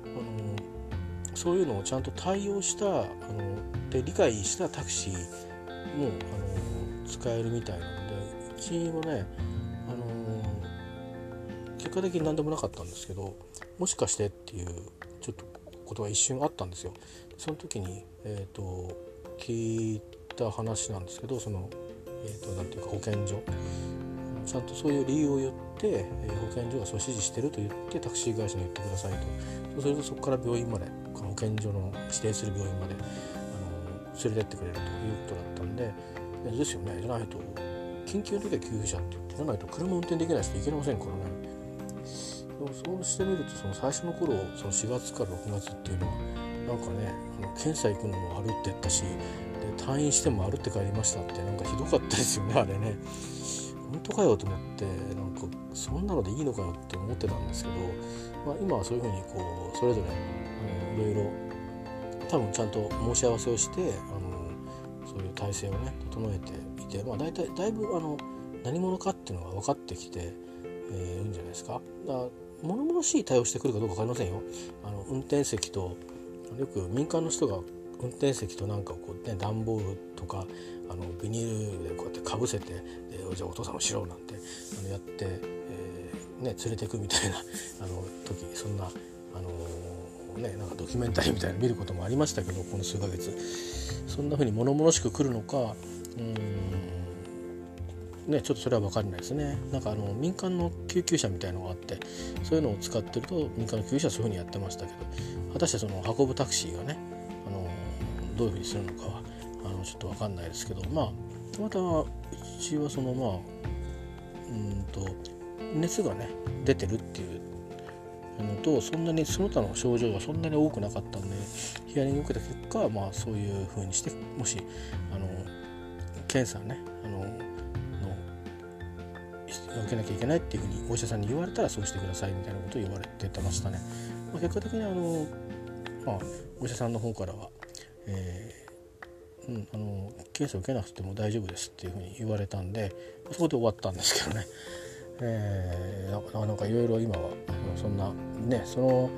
あのそういうのをちゃんと対応した、あので理解したタクシーも、あの使えるみたいなちもね、あのー、結果的に何でもなかったんですけどもしかしてっていうちょっとことが一瞬あったんですよ。その時に、えーと、聞いた話なんですけどその、えーと、なていうか保健所ちゃんとそういう理由を言って、えー、保健所がそう指示してると言ってタクシー会社に言ってくださいとそうするとそこから病院まで保健所の指定する病院まで、あの、連れてってくれるということだったんでですよねじゃないと緊急の時は救急車って言ってじゃないと車運転できない人いけませんからね。そうしてみるとその最初の頃その4月から6月っていうのはなんかねあの検査行くのも歩って言ったしで退院しても歩って帰りましたってなんかひどかったですよねあれね。本当かよと思ってなんかそんなのでいいのかよって思ってたんですけど、まあ、今はそういうふうにこうそれぞれ、うん、いろいろ多分ちゃんと申し合わせをしてあのそういう体制をね整えてて、まあ、大体だいぶあの何者かっていうのが分かってきて、えー、いるんじゃないですか。だから物々しい対応してくるかどうか分かりませんよ。あの運転席とよく民間の人が運転席となんかこうね段ボールとかあのビニールでこうやってかぶせて「じゃあお父さんもしろ」なんてあのやって、えー、ね、連れてくみたいなあの時そんな、あのー、ね、なんかドキュメンタリーみたいなの見ることもありましたけどこの数ヶ月そんな風に物々しく来るのかうんねちょっとそれは分かんないですね。なんかあの民間の救急車みたいのがあってそういうのを使ってると民間の救急車はそういうふうにやってましたけど果たしてその運ぶタクシーがねあのどういうふうにするのかはあのちょっと分かんないですけどまあたまたまうちはそのまあうんと熱がね出てるっていうのとそんなにその他の症状がそんなに多くなかったんでヒアリングを受けた結果まあそういうふうにしてもしあの検査ね受けなきゃいけないっていうふうにお医者さんに言われたらそうしてくださいみたいなことを言われてましたね。まあ、結果的にあの、まあ、お医者さんの方からは、えー、うん、あの検査を受けなくても大丈夫ですっていうふうに言われたんでそこで終わったんですけどね。えー、なんかいろいろ今はそんなねその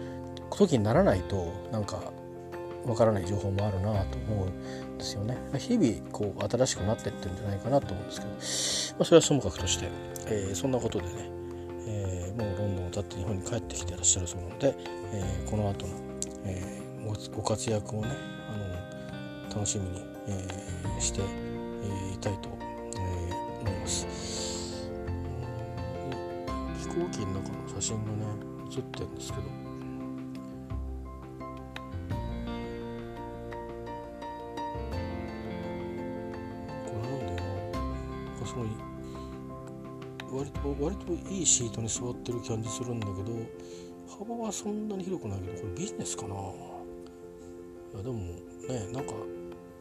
時にならないとなんかわからない情報もあるなと思うんですよね。日々こう新しくなってってるんじゃないかなと思うんですけど、まあ、それはともかくとして、えー、そんなことでね、えー、もうロンドンを立って日本に帰ってきてらっしゃるそうなので、えー、この後の、えー、ご活躍をねあの楽しみに、えー、して、えいたいと、え思います。飛行機の中の写真がね写ってるんですけどすごい割と割といいシートに座ってる感じするんだけど幅はそんなに広くないけどこれビジネスかな？いやでもねなんか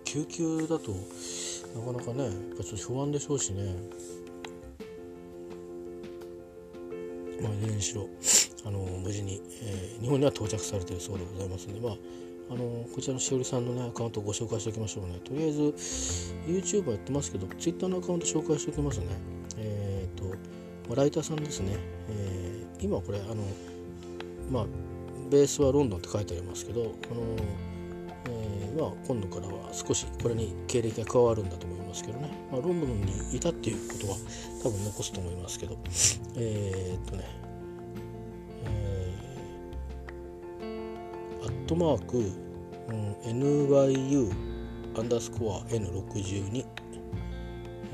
救急だとなかなかねやっぱちょっと不安でしょうしね。まあいずれにしろあの無事に、えー、日本には到着されてるそうでございますのでまああのこちらのしおりさんのねアカウントをご紹介しておきましょうね。とりあえず YouTube やってますけど Twitter のアカウント紹介しておきますね。えっ、と、ライターさんですね、えー、今これあのまあベースはロンドンって書いてありますけどあの、えー、まあ、今度からは少しこれに経歴が加わるんだと思いますけどね、まあ、ロンドンにいたっていうことは多分残すと思いますけど。えっとねトマーク、うん、NYU アンダースコア N62、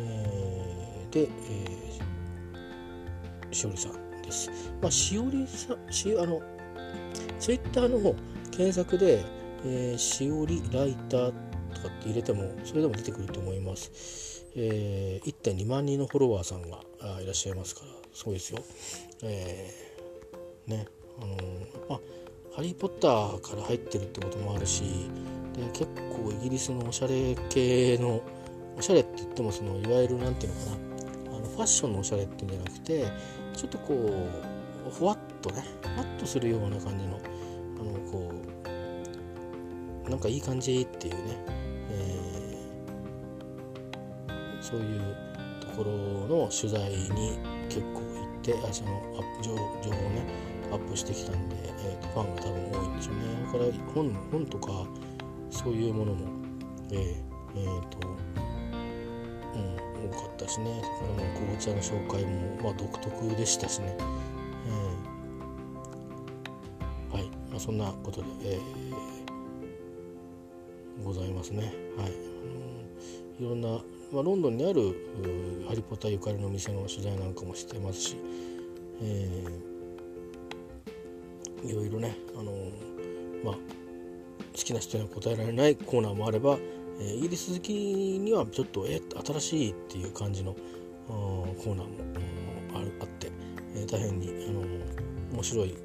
えー、で、えー、しおりさんです。まあ、しおりさん、しあの、ツイッターの検索で、えー、しおりライターとかって入れても、それでも出てくると思います。えー、1.2万人のフォロワーさんがいらっしゃいますから、すごいですよ。えー、ね、あのまあ、ハリー・ポッターから入ってるってこともあるし、で結構イギリスのおしゃれ系の、おしゃれって言ってもそのいわゆる何て言うのかな、あのファッションのおしゃれっていうんじゃなくて、ちょっとこう、ふわっとね、ふわっとするような感じの、あの、こう、なんかいい感じっていうね、えー、そういうところの取材に結構行ってあその情報をねアップしてきたんで、ファンが多分多いんでしょうね。だから本本とかそういうものもえー、えー、とうん多かったしね。それから紅茶の紹介も、まあ、独特でしたしね、えー、はい、まあ、そんなことで、えー、ございますね。はい、いろんなまあ、ロンドンにあるハリポタゆかりの店の取材なんかもしてますし、えー、いろいろね、あの、まあ、好きな人には答えられないコーナーもあれば、えー、イギリス好きにはちょっとえ新しいっていう感じのコーナーもああって、えー、大変に、あのー、面白い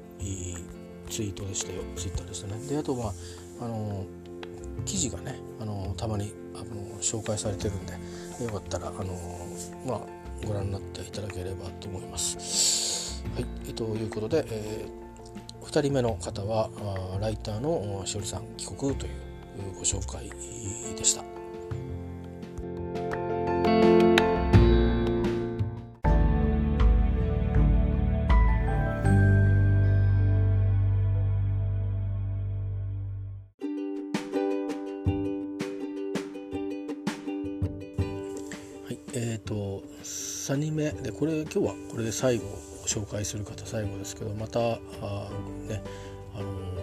ツイートでしたよツイッターでしたね。であとはあの記事がねあのたまにあの紹介されてるんでよかったらあのまあご覧になっていただければと思います。はい、えということで、えー、2人目の方はライターのしおりさん帰国というご紹介でした。えー、と3人目でこれ今日はこれで最後紹介する方最後ですけどまたあねあの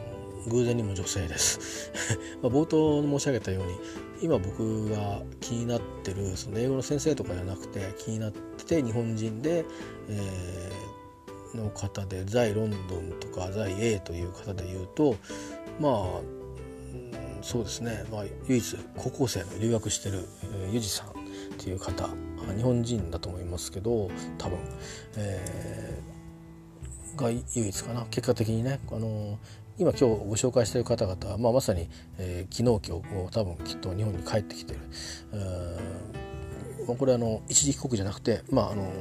偶然にも女性です。ま冒頭申し上げたように今僕が気になってるその英語の先生とかじゃなくて気になってて日本人で、えー、の方で在ロンドンとか在 A という方で言うとまあそうですね、まあ、唯一高校生の留学してる、えー、さんっていう方日本人だと思いますけど多分、えー、が唯一かな。結果的にねあの今今日ご紹介している方々は、まあ、まさに、えー、昨日今日多分きっと日本に帰ってきてる、ま、これあの一時帰国じゃなくて、まあ、あの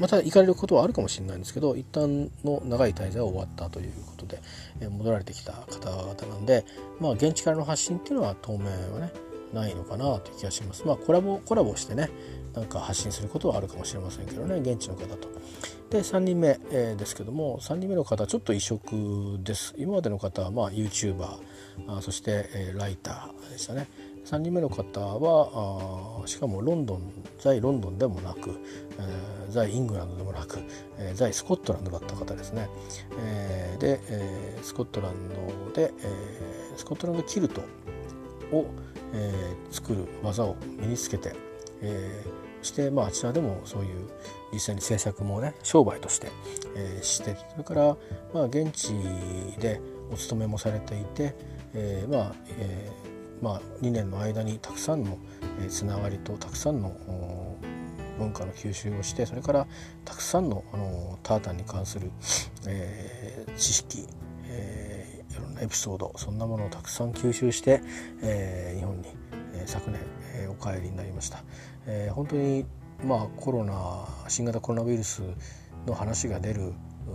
また行かれることはあるかもしれないんですけど一旦の長い滞在は終わったということで、え、戻られてきた方々なんで、まあ、現地からの発信っていうのは当面はねないのかなという気がします。まあコラボコラボしてねなんか発信することはあるかもしれませんけどね現地の方と。で3人目、えー、ですけども3人目の方ちょっと異色です。今までの方はまあ YouTuber そして、えー、ライターでしたね。3人目の方はあしかもロンドン在ロンドンでもなく、えー、在イングランドでもなく、えー、在スコットランドだった方ですね。えー、で、えー、スコットランドで、えー、スコットランドキルトを、えー、作る技を身につけて、えー、して、まあ、あちらでもそういう実際に制作もね商売として、えー、してそれから、まあ、現地でお勤めもされていて、えー、まあ、えー、まあ、2年の間にたくさんの、つながりとたくさんの文化の吸収をしてそれからたくさんのあのタータンに関する、えー、知識、えー、いろんなエピソードそんなものをたくさん吸収して、えー、日本に、えー、昨年、えー、お帰りになりました。えー、本当にまあコロナ新型コロナウイルスの話が出る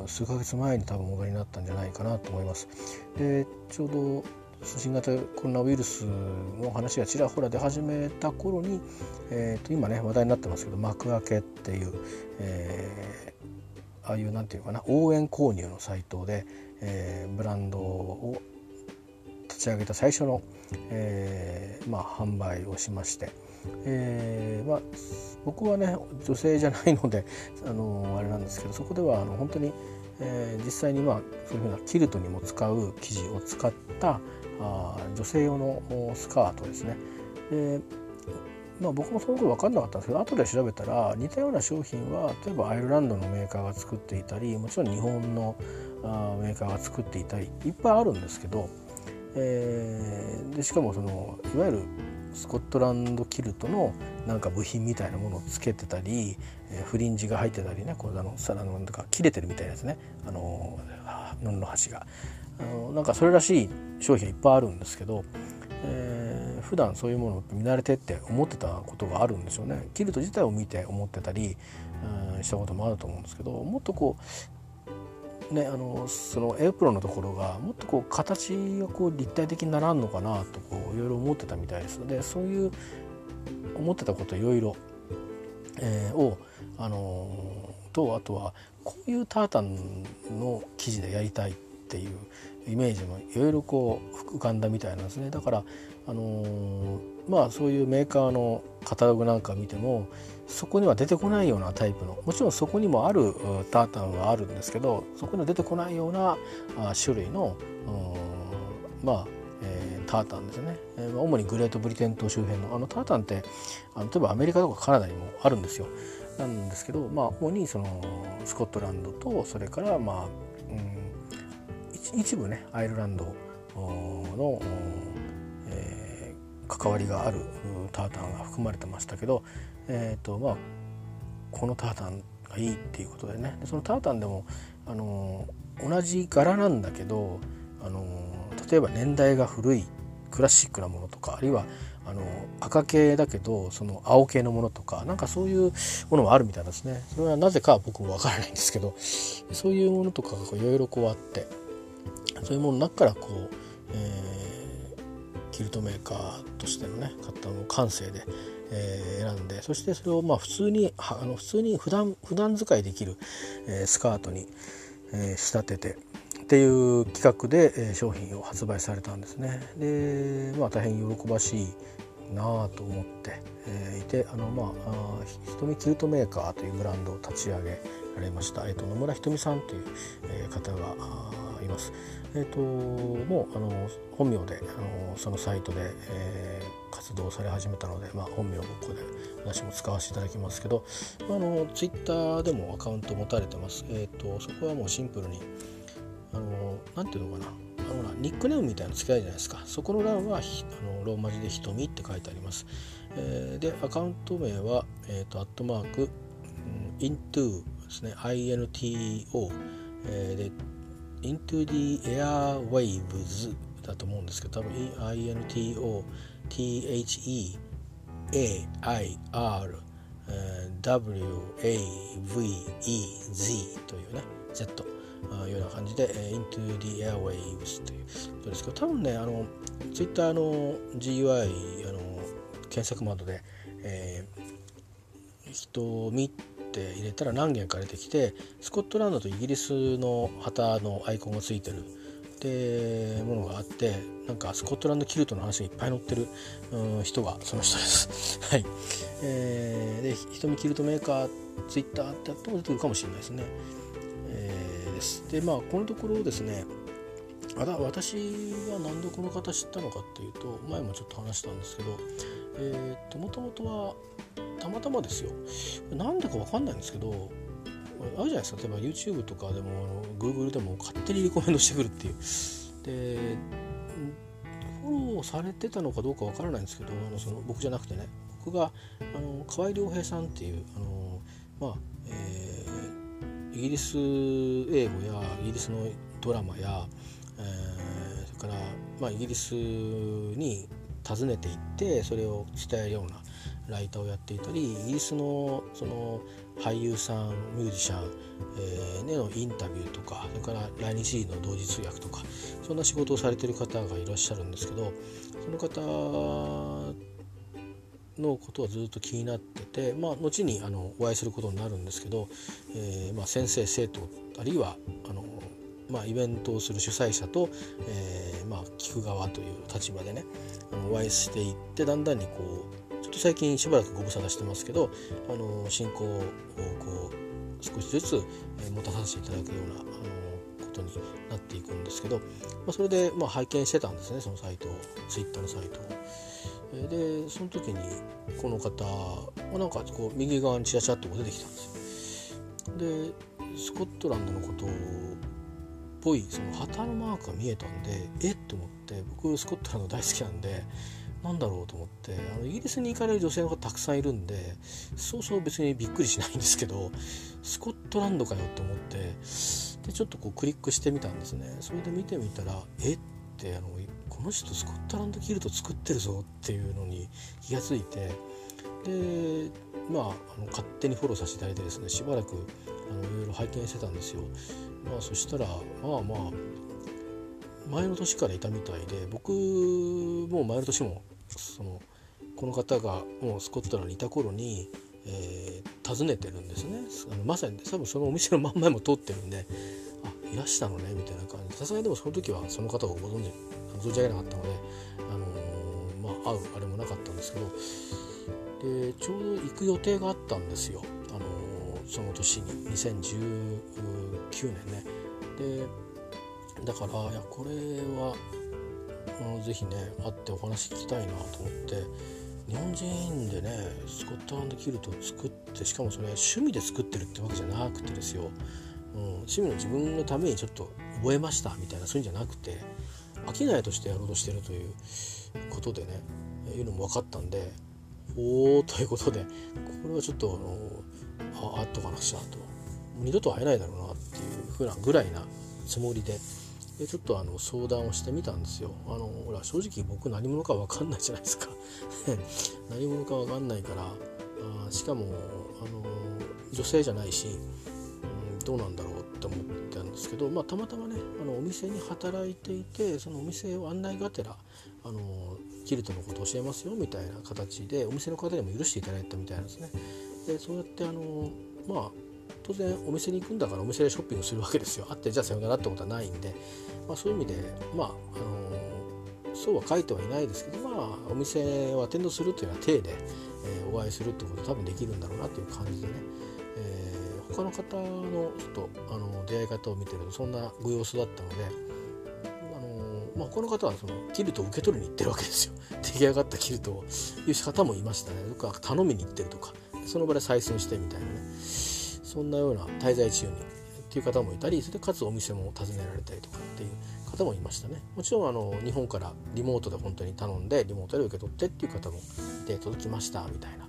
数ヶ月前に多分戻りになったんじゃないかなと思います。でちょうど新型コロナウイルスの話がちらほら出始めた頃に、えー、と今ね話題になってますけど幕開けっていう、えー、ああいうなんていうかな応援購入のサイトで、えー、ブランドを立ち上げた最初の、えーまあ、販売をしまして、えーまあ、僕はね女性じゃないので あのあれなんですけどそこではあの本当に、え、実際に、まあ、そういうふうなキルトにも使う生地を使った、あ女性用のスカートですね。でまあ、僕もその頃分かんなかったんですけど後で調べたら似たような商品は例えばアイルランドのメーカーが作っていたりもちろん日本のメーカーが作っていたりいっぱいあるんですけど、えー、でしかもそのいわゆるスコットランドキルトのなんか部品みたいなものをつけてたり、えー、フリンジが入ってたりねこうあのさらのなんか切れてるみたいなやつね。あの布の端があのなんかそれらしい商品がいっぱいあるんですけど、えー、普段そういうものを見慣れてって思ってたことがあるんでしょうねキルト自体を見て思ってたり、うん、したこともあると思うんですけどもっとこうねあのそのエアプロのところがもっとこう形がこう立体的にならんのかなとこういろいろ思ってたみたいです。のでそういう思ってたこといろいろ、えー、をあのとあとはこういうタータンの生地でやりたいっていうイメージもいろいろこう浮かんだみたいなんですね。だからあのー、まあそういうメーカーのカタログなんか見てもそこには出てこないようなタイプのもちろんそこにもあるタータンはあるんですけどそこには出てこないような種類のまあ、タータンですね、えー、主にグレートブリテン島周辺のあのタータンってあの例えばアメリカとかカナダにもあるんですよ。なんですけどまあ主にそのスコットランドとそれからまあ、うん、一部ねアイルランドの、えー、関わりがあるタータンが含まれてましたけど、えーとまあ、このタータンがいいっていうことでね。でそのタータンでも、あの同じ柄なんだけど、あの例えば年代が古いクラシックなものとかあるいはあの赤系だけどその青系のものとかなんかそういうものもあるみたいですね。それはなぜか僕もわからないんですけどそういうものとかがいろいろこうあってそういうものの中からこう、え、キルトメーカーとしてのね方の感性で、えー、選んでそしてそれをまあ普通にあの普通に普段普段使いできる、えー、スカートに、えー、仕立ててっていう企画で、えー、商品を発売されたんですね。でまあ大変喜ばしいなあと思って、えー、いてあのまあ瞳キルトメーカーというブランドを立ち上げられました、えーと、野村ひとみさんという、えー、方がいます。えーと、もうあの本名であのそのサイトで、えー、活動され始めたので、まあ、本名をここで私も使わせていただきますけどあのツイッターでもアカウント持たれてます。えーと、そこはもうシンプルにあのなんていうのかなあのニックネームみたいなの付けあるじゃないですかそこの欄はあのローマ字で「ひとみ」って書いてあります、えー、でアカウント名は、えーと、アットマーク、うん、into ですね INTO、えー、で into the airwaves だと思うんですけど多分 INTO THEAIR WAVEZ というね Z ような感じで、え Into the Airwaves ということですけど多分ねあの Twitter の GUI あの検索窓で、えー、人を見って入れたら何件か出てきてスコットランドとイギリスの旗のアイコンがついてるってものがあってなんかスコットランドキルトの話がいっぱい載ってる、うん、人がその人です。はい。えー、で瞳キルトメーカーツイッターってやっても出てくるかもしれないですね。ですでまあこのところですねあだ私が何でこの方知ったのかっていうと前もちょっと話したんですけどえー、っともともとはたまたまですよ。なんでか分かんないんですけどあるじゃないですか。例えば YouTube とかでも Google でも勝手にリコメンドしてくるっていう。でフォローされてたのかどうかわからないんですけどあのその僕じゃなくてね。僕があの河合良平さんっていうあのまあ、えーイギリス英語やイギリスのドラマや、えー、それから、まあ、イギリスに訪ねていってそれを伝えるようなライターをやっていたりイギリスのその俳優さんミュージシャン、えー、でのインタビューとかそれから来日時の同時通訳とかそんな仕事をされてる方がいらっしゃるんですけどその方のことはずっと気になってて、まあ、後にあのお会いすることになるんですけど、えまあ、先生生徒あるいはあの、まあ、イベントをする主催者と、えまあ、聞く側という立場でねあのお会いしていってだんだんにこうちょっと最近しばらくご無沙汰してますけどあの進行をこう少しずつ持たさせていただくようなあのことになっていくんですけど、まあ、それでまあ拝見してたんですねそのサイトをツイッターのサイトを。でその時にこの方なんかこう右側にチラチラっと出てきたんですよ。でスコットランドのことっぽいその旗のマークが見えたんでえっと思って僕スコットランド大好きなんでなんだろうと思ってあのイギリスに行かれる女性の方たくさんいるんでそうそう別にびっくりしないんですけどスコットランドかよと思ってでちょっとこうクリックしてみたんですねそれで見てみたらえってあのこの人スコットランドキルト作ってるぞっていうのに気が付いてでまああの勝手にフォローさせていただいてですねしばらくあのいろいろ拝見してたんですよ。まあ、そしたらまあまあ前の年からいたみたいで僕も前の年もそのこの方がもうスコットランドにいた頃に、えー、訪ねてるんですね。あのまさに多分そのお店の真ん前も通ってるんであいらしたのねみたいな感じ。さすがにでもその時はその方をご存知存じ上げなかったので、あのー、まあ、会うあれもなかったんですけどでちょうど行く予定があったんですよ、あのー、その年に。2019年ね。でだからいやこれはぜひね会ってお話聞きたいなと思って。日本人でねスコットランドキルトを作ってしかもそれ趣味で作ってるってわけじゃなくてですよ、うん、趣味の自分のためにちょっと覚えましたみたいなそういうんじゃなくて商いとしてやろうとしてるということでねいうのも分かったんでおおということでこれはちょっとあのああっとかなくちゃと二度と会えないだろうなっていうふうなぐらいなつもりででちょっとあの相談をしてみたんですよ。あのほら正直僕何者か分かんないじゃないですか 何者か分かんないからあしかもあの女性じゃないし、うん、どうなんだろうって思ってたんですけど、まあ、たまたまねあのお店に働いていてそのお店を案内がてらあのキルトのこと教えますよみたいな形でお店の方にも許していただいたみたいなんですね。でそうやってあのまあ当然お店に行くんだからお店でショッピングするわけですよ。あってじゃあさよならってことはないんで、まあ、そういう意味でまあ、あのそうは書いてはいないですけどまあお店をアテンドするっていうのは体で、えー、お会いするってこと多分できるんだろうなっていう感じでね、えー、他の方のちょっとあの出会い方を見てるとそんなご様子だったのであのまあ、他の方はそのキルトを受け取りに行ってるわけですよ。出来上がったキルトを。いう方もいましたね。とか頼みに行ってるとか。その場で採寸してみたいなね。そんなような滞在中にっていう方もいたりそれでかつお店も訪ねられたりとかっていう方もいましたね。もちろんあの日本からリモートで本当に頼んでリモートで受け取ってっていう方もいて届きましたみたいな、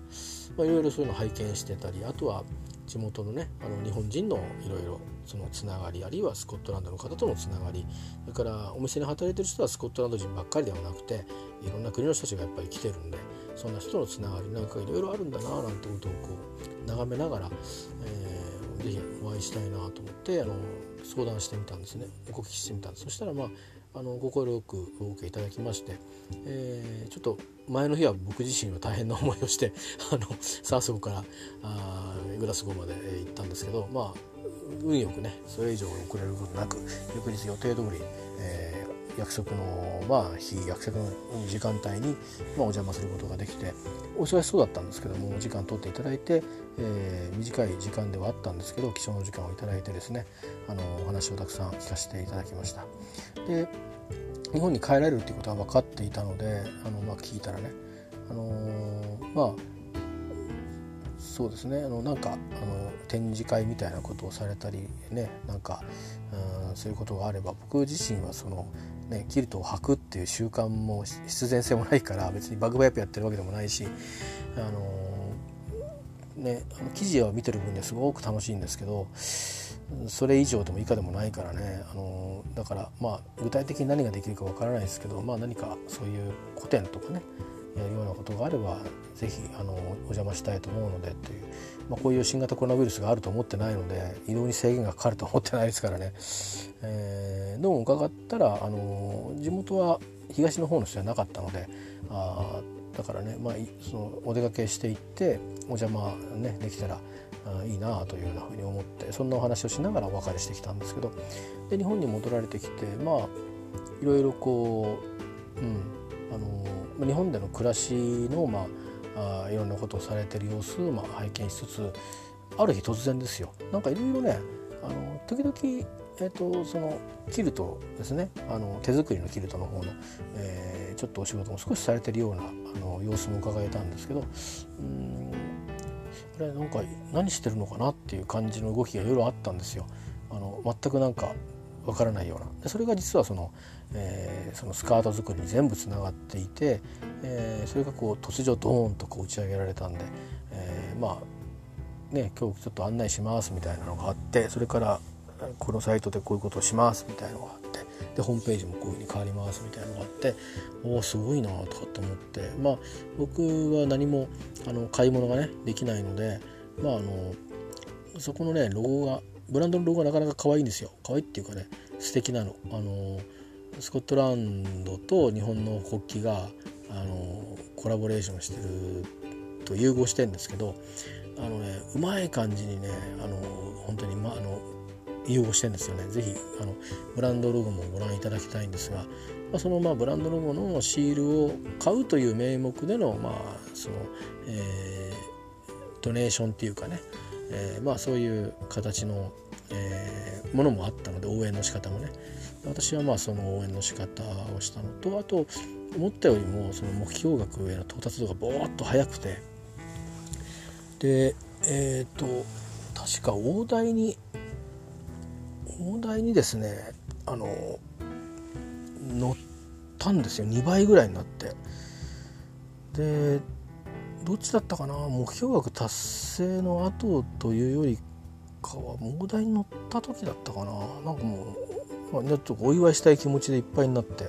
まあ、いろいろそういうの拝見してたりあとは地元のねあの日本人のいろいろそのつながりあるいはスコットランドの方とのつながりそれからお店に働いてる人はスコットランド人ばっかりではなくていろんな国の人たちがやっぱり来てるんでそんな人のつながりなんかいろいろあるんだななんてことをこう眺めながら、えー、ぜひお会いしたいなと思ってあの相談してみたんですね。お聞きしてみたんです。そしたらまああのご協力をお受けいただきまして、えー、ちょっと前の日は僕自身は大変な思いをして あの早速からあグラスゴーまで行ったんですけどまあ運よくねそれ以上遅れることなく翌日予定通り、え約束のまあ日約束の時間帯に、まあ、お邪魔することができてお忙しそうだったんですけども時間取っていただいて、えー、短い時間ではあったんですけど貴重な時間をいただいてですねあのお話をたくさん聞かせていただきました。で日本に帰られるっていうことは分かっていたのであの、まあ、聞いたらね、あのー、まあそうですねあのなんかあの展示会みたいなことをされたりねなんかうんそういうことがあれば僕自身はそのね、キルトを履くっていう習慣も必然性もないから別にバグバイプやってるわけでもないし、あのー、ね、あの記事を見てる分にはすごく楽しいんですけどそれ以上でも以下でもないからね、あのー、だからまあ具体的に何ができるかわからないですけど、まあ、何かそういう古典とかねようなことがあれば是非あのお邪魔したいと思うのでという、まあ、こういう新型コロナウイルスがあると思ってないので移動に制限がかかると思ってないですからね、えー、どうも伺ったらあの地元は東の方の人じゃなかったのであだからね、まあ、そのお出かけしていってお邪魔、ね、できたらあいいなというようなふうに思ってそんなお話をしながらお別れしてきたんですけどで日本に戻られてきてまあいろいろこう、うん、あの日本での暮らしの、まあ、あいろんなことをされてる様子を、まあ、拝見しつつある日突然ですよ。なんかいろいろねあの時々えーと、そのキルトですね。あの手作りのキルトの方の、えー、ちょっとお仕事も少しされてるようなあの様子も伺えたんですけどうんあれなんか何してるのかなっていう感じの動きがいろいろあったんですよ。あの全くなんかわからないような。でそれが実はその,、えー、そのスカート作りに全部つながっていて、えー、それがこう突如ドーンとこう打ち上げられたんで、えー、まあね今日ちょっと案内しますみたいなのがあってそれからこのサイトでこういうことをしますみたいなのがあってでホームページもこういうふうに変わりますみたいなのがあっておおすごいなとかって思ってまあ僕は何もあの買い物がねできないのでまああのそこのねロゴがブランドのロゴがなかなか可愛いんですよ。可愛いっていうかね素敵なの。あのスコットランドと日本の国旗があのコラボレーションしてると融合してるんですけどあのねうまい感じにねあの本当に、ま、あの融合してるんですよね。是非あのブランドロゴもご覧いただきたいんですが、まあ、そのまあブランドロゴのシールを買うという名目でのまあその、えー、ドネーションっていうかね、えー、まあそういう形の、えー、ものもあったので応援の仕方もね。私はまあその応援の仕方をしたのとあと思ったよりもその目標額への到達度がぼーっと速くてでえっ、ー、と確か大台に大台にですねあの乗ったんですよ。2倍ぐらいになって。でどっちだったかな？目標額達成の後というよりかは大台に乗った時だったかな？なんかもう、まあ、ちょっとお祝いしたい気持ちでいっぱいになって。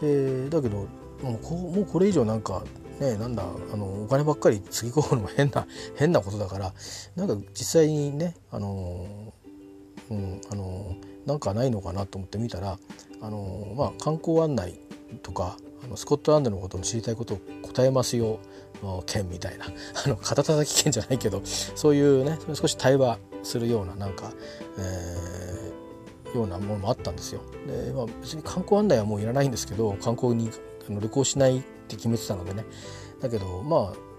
でだけどもうこもうこれ以上なんかねなんだあのお金ばっかりつぎ込むのも変な 変なことだからなんか実際にねあのうん、あのなんかないのかなと思って見たらあの、まあ、観光案内とかあのスコットランドのことを知りたいことを答えますよ券みたいな あの肩たたき券じゃないけどそういうね少し対話するようななんか、えー、ようなものもあったんですよ。で、まあ、別に観光案内はもういらないんですけど観光にあの旅行しないって決めてたのでねだけどまあ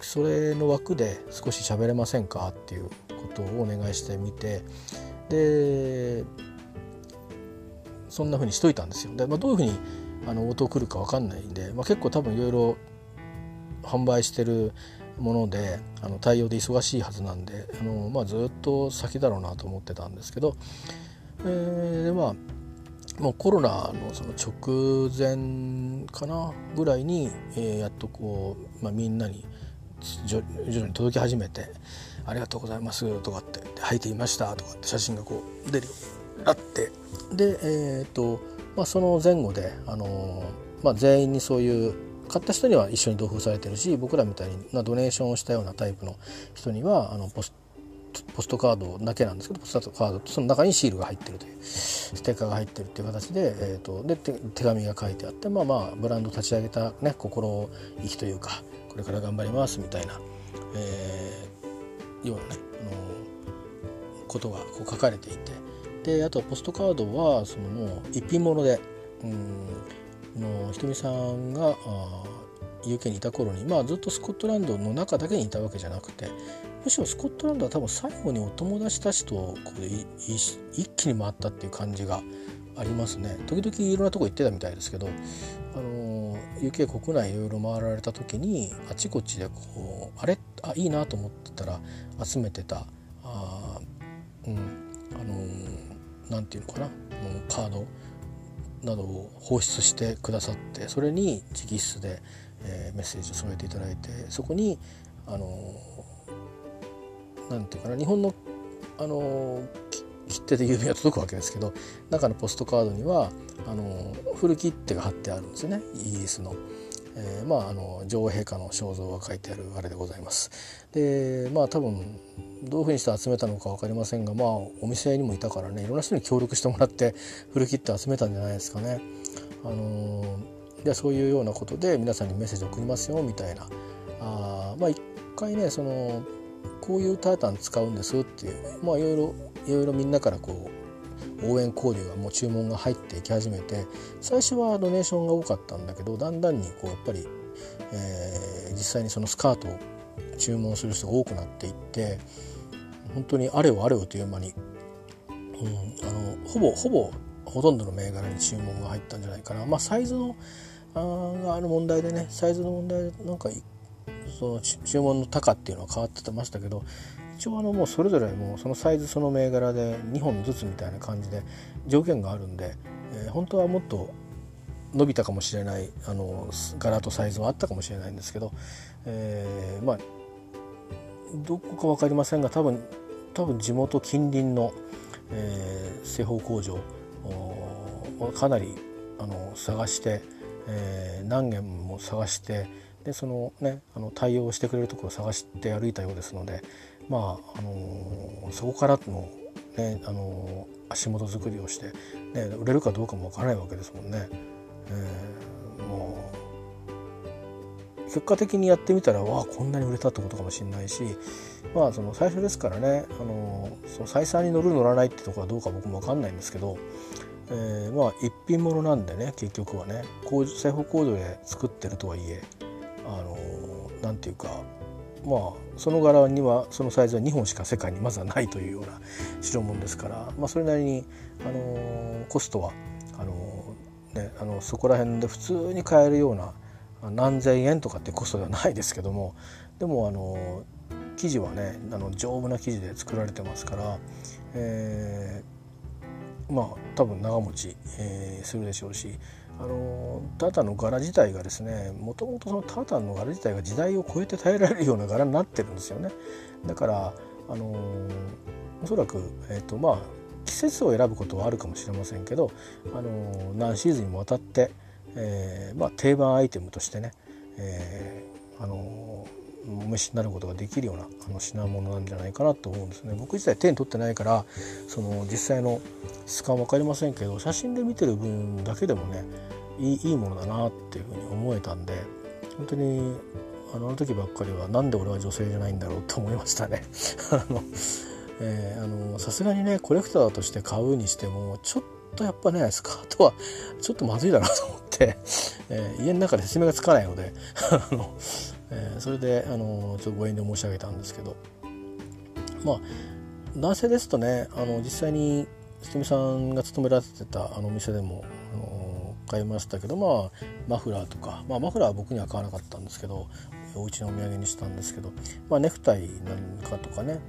それの枠で少し喋れませんかっていうことをお願いしてみてでそんな風にしといたんですよ。で、まあ、どういうふうにあの応答来るか分かんないんで、まあ、結構多分いろいろ販売してるものであの対応で忙しいはずなんであの、まあ、ずっと先だろうなと思ってたんですけど、えー、まあもうコロナのその直前かなぐらいに、えー、やっとこう、まあ、みんなに徐々に届き始めて「ありがとうございます」とかって「履いていました」とかって写真がこう出るようになって。でえっ、とまあその前後であのまあ全員にそういう買った人には一緒に同封されてるし僕らみたいに、まあ、ドネーションをしたようなタイプの人にはあのポスポストカードだけなんですけどポストカードとその中にシールが入ってるというステッカーが入ってるっていう形で,、えーと、で手紙が書いてあってまあまあブランド立ち上げた、ね、心意気というかこれから頑張りますみたいな、えー、ようなね、あのことがこう書かれていて。であとポストカードはそのもう一品物でうんのひとみさんがあ UK にいた頃に、まあ、ずっとスコットランドの中だけにいたわけじゃなくてむしろスコットランドは多分最後にお友達たちとこう一気に回ったっていう感じがありますね。時々いろんなとこ行ってたみたいですけどあの UK 国内いろいろ回られた時にあちこちでこうあれ？あいいなと思ってたら集めてたあうんあのなんていうのかな？カード？などを放出してくださってそれに直筆で、え、メッセージを添えていただいてそこにあのなんていうかな日本のあの切手で郵便が届くわけですけど中のポストカードにはあの古切手が貼ってあるんですよねイギリスの。えー、まああの女王陛下の肖像が書いてあるあれでございます。でまあ多分どういうふうにして集めたのか分かりませんがまあお店にもいたからねいろんな人に協力してもらって古切手集めたんじゃないですかね。あのでそういうようなことで皆さんにメッセージを送りますよみたいなあまあ一回ねそのこういうタータン使うんですっていうまあいろいろいろいろみんなからこう応援交流がもう注文が入っていき始めて最初はドネーションが多かったんだけどだんだんにこうやっぱり、えー、実際にそのスカートを注文する人が多くなっていって本当にあれよあれよという間に、うん、あのほぼほぼほとんどの銘柄に注文が入ったんじゃないかな。まあサイズのあある問題でねサイズの問題でなんかその注文の高っていうのは変わってましたけど一応あのもうそれぞれもうそのサイズその銘柄で2本ずつみたいな感じで条件があるんで、えー、本当はもっと伸びたかもしれないあの柄とサイズはあったかもしれないんですけど、えー、まあどこか分かりませんが多分多分地元近隣の、えー、製法工場かなりあの探して、えー、何軒も探してでそのねあの対応してくれるところを探して歩いたようですのでまあ、あのー、そこからの,、ねあのー、足元作りをして、ね、売れるかどうかもわからないわけですもんね。えー、もう結果的にやってみたらわあこんなに売れたってことかもしれないしまあその最初ですからね、あのー、その採算に乗る乗らないってとこはどうか僕も分かんないんですけど、えー、まあ一品物なんでね結局はね製法工場で作ってるとはいえあのなんていうかまあその柄にはそのサイズは2本しか世界にまずはないというような代物ですから、まあ、それなりに、あのコストはあの、ね、あのそこら辺で普通に買えるような何千円とかってコストではないですけどもでもあの生地はねあの丈夫な生地で作られてますから、えー、まあ多分長持ち、えー、するでしょうしあのタータンの柄自体がですねもともとそのタータンの柄自体が時代を超えて耐えられるような柄になってるんですよね。だからあのおそらく、えーとまあ、季節を選ぶことはあるかもしれませんけど、あの何シーズンにもわたって、えーまあ、定番アイテムとしてね、えー、あのお召しになることができるようなあの品物なんじゃないかなと思うんですね。僕自体手に取ってないからその実際の質感分かりませんけど写真で見てる分だけでもねいいいいものだなっていうふうに思えたんで本当にあの時ばっかりはなんで俺は女性じゃないんだろうと思いましたね。あのえー、あのさすがにねコレクターとして買うにしてもちょっとやっぱねスカートはちょっとまずいだなと思って、えー、家の中で説明がつかないので あの、えー、それであのちょっとご遠慮申し上げたんですけど。まあ男性ですとねあの実際に月見さんが勤められてたあのお店でもあの買いましたけどまあマフラーとか、まあ、マフラーは僕には買わなかったんですけどお家のお土産にしたんですけど、まあ、ネクタイなんかとかね。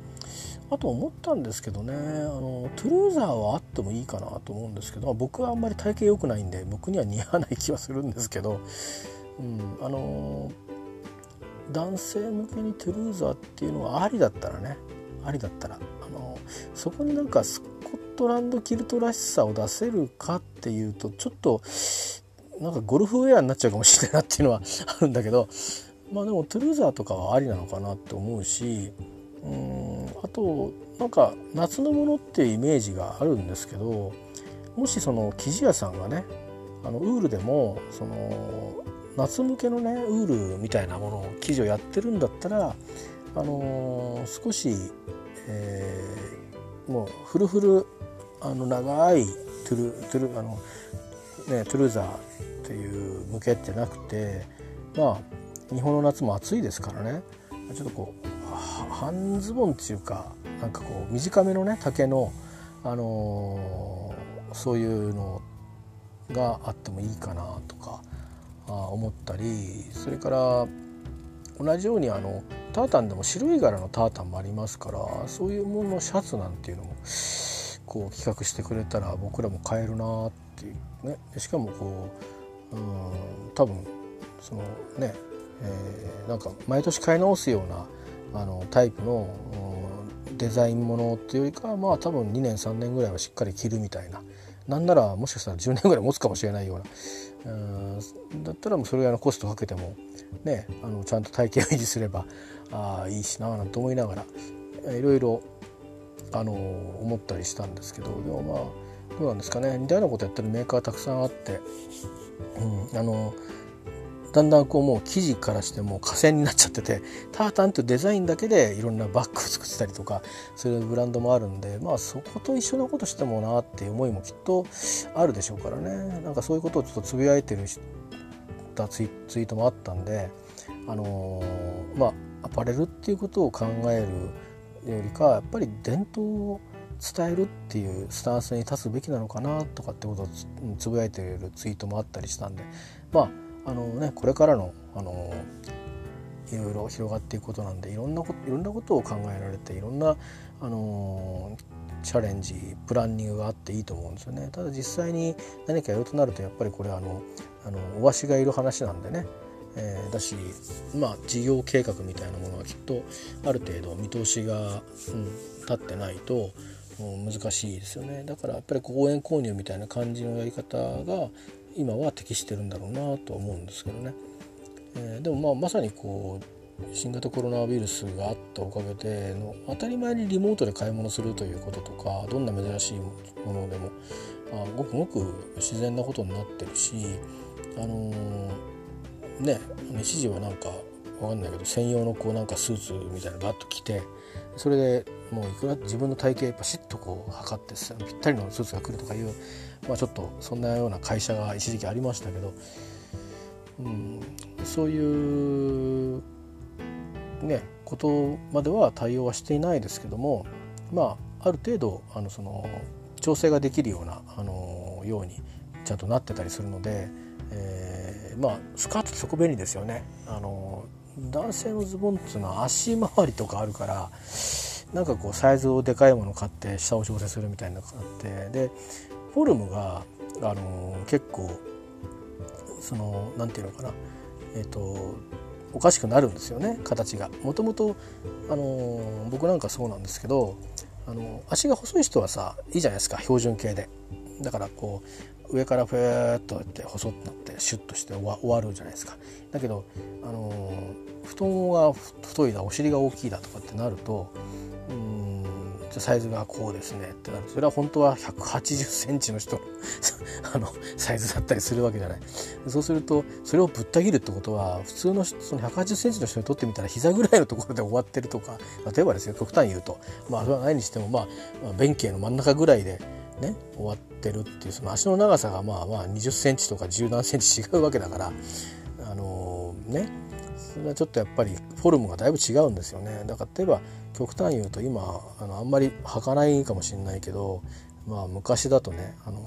あと思ったんですけどねあのトゥルーザーはあってもいいかなと思うんですけど、まあ、僕はあんまり体型良くないんで僕には似合わない気はするんですけど、うん、あの男性向けにトゥルーザーっていうのはありだったらねありだったらあのそこになんかスコットランドキルトらしさを出せるかっていうとちょっとなんかゴルフウェアになっちゃうかもしれないなっていうのはあるんだけどまあでもトゥルーザーとかはありなのかなって思うしうんあとなんか夏のものっていうイメージがあるんですけどもしその生地屋さんがねあのウールでもその夏向けのねウールみたいなものを生地をやってるんだったら、あのー、少し、えー、もうフルフルあの長いトゥルトゥルあの、ね、トゥルーザーっていう向けってなくてまあ日本の夏も暑いですからね。ちょっとこう半ズボンっていうかなんかこう短めのね丈の、あのー、そういうのがあってもいいかなとか。思ったりそれから同じようにあのタータンでも白い柄のタータンもありますからそういうもののシャツなんていうのもこう企画してくれたら僕らも買えるなっていうね。しかもこううん多分そのね、えー、なんか毎年買い直すようなあのタイプのデザインものっていうよりかはまあ多分2年3年ぐらいはしっかり着るみたいな。なんならもしかしたら10年ぐらい持つかもしれないようなだったらもうそれぐらいのコストかけてもねあのちゃんと体型を維持すればあいいしななんて思いながらいろいろあの思ったりしたんですけどでもまあどうなんですかね。似たようなことやってるメーカーたくさんあって、うん、あのだんだんこうもう生地からしてもう河川になっちゃっててタータンというデザインだけでいろんなバッグを作ってたりとかそういうブランドもあるんでまあそこと一緒なことしてもなっていう思いもきっとあるでしょうからね。なんかそういうことをちょっとつぶやいてるたツイツイートもあったんであのー、まあアパレルっていうことを考えるよりかやっぱり伝統を伝えるっていうスタンスに立つべきなのかなとかってことをつぶやいてるツイートもあったりしたんでまああのねこれからのあのいろいろ広がっていくことなんでいろんなこといろんなことを考えられていろんなあのチャレンジプランニングがあっていいと思うんですよね。ただ実際に何かやるとなるとやっぱりこれあのあのお足がいる話なんでね。えー、だしまあ事業計画みたいなものはきっとある程度見通しが、うん、立ってないと難しいですよね。だからやっぱり応援購入みたいな感じのやり方が今は適してるんだろうなと思うんですけどね、えー、でもまあまさにこう新型コロナウイルスがあったおかげでの当たり前にリモートで買い物するということとかどんな珍しいものでもあごくごく自然なことになってるしあのーね一時はなんかわかんないけど専用のこうなんかスーツみたいなのバッと着てそれでもういくら自分の体型パシッとこう測ってぴったりのスーツが来るとかいう、まあ、ちょっとそんなような会社が一時期ありましたけど、うん、そういうねことまでは対応はしていないですけどもまあある程度あのその調整ができるようなあのようにちゃんとなってたりするので。えー、まあスカートってそこ便利ですよねあの男性のズボンっていうのは足回りとかあるからなんかこうサイズをでかいもの買って下を調整するみたいなのがあってでフォルムがあの結構その何て言うのかなえっ、ー、とおかしくなるんですよね形が。もともとあの僕なんかそうなんですけどあの足が細い人はさいいじゃないですか標準形で。だからこう上からふーっとやって細くなってシュッとして終わるじゃないですか。だけど、あのー、太ももが太いだお尻が大きいだとかってなるとサイズがこうですねってなる。それは本当は1 8 0ンチの人 あのサイズだったりするわけじゃない。そうするとそれをぶった切るってことは普通のその1 8 0センチの人にとってみたら膝ぐらいのところで終わってるとか例えばですよ極端言うと。まあそれはないにしてもまあ弁慶の真ん中ぐらいでね終わってるっていうその足の長さがまあまあ20センチとか10何センチ違うわけだからあのー、ね。それはちょっとやっぱりフォルムがだいぶ違うんですよね。だから例えば極端言うと今あのあんまり履かないかもしれないけど、まあ、昔だとねあの、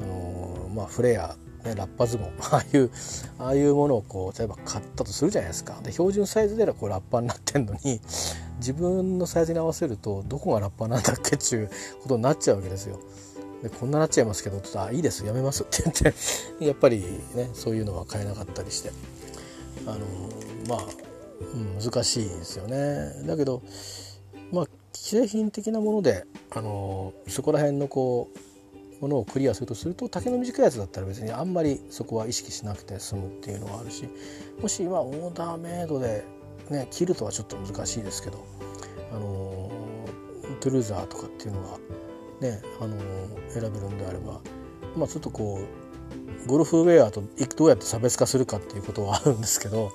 あの、まあ、フレアね、ラッパズボン ああいうああいうものをこう例えば買ったとするじゃないですか。で標準サイズではこうラッパになってんのに自分のサイズに合わせるとどこがラッパなんだっけっていうことになっちゃうわけですよ。でこんななっちゃいますけどあいいですやめますって言ってやっぱりねそういうのは買えなかったりして。あのまあ、難しいですよね。だけどまあ既製品的なものであのそこら辺のこうものをクリアするとすると丈の短いやつだったら別にあんまりそこは意識しなくて済むっていうのはあるしもし今オーダーメイドで、ね、切るとはちょっと難しいですけどあのトゥルーザーとかっていうのがね、あの選べるんであれば、まあ、ちょっとこうゴルフウェアとどうやって差別化するかっていうことはあるんですけど、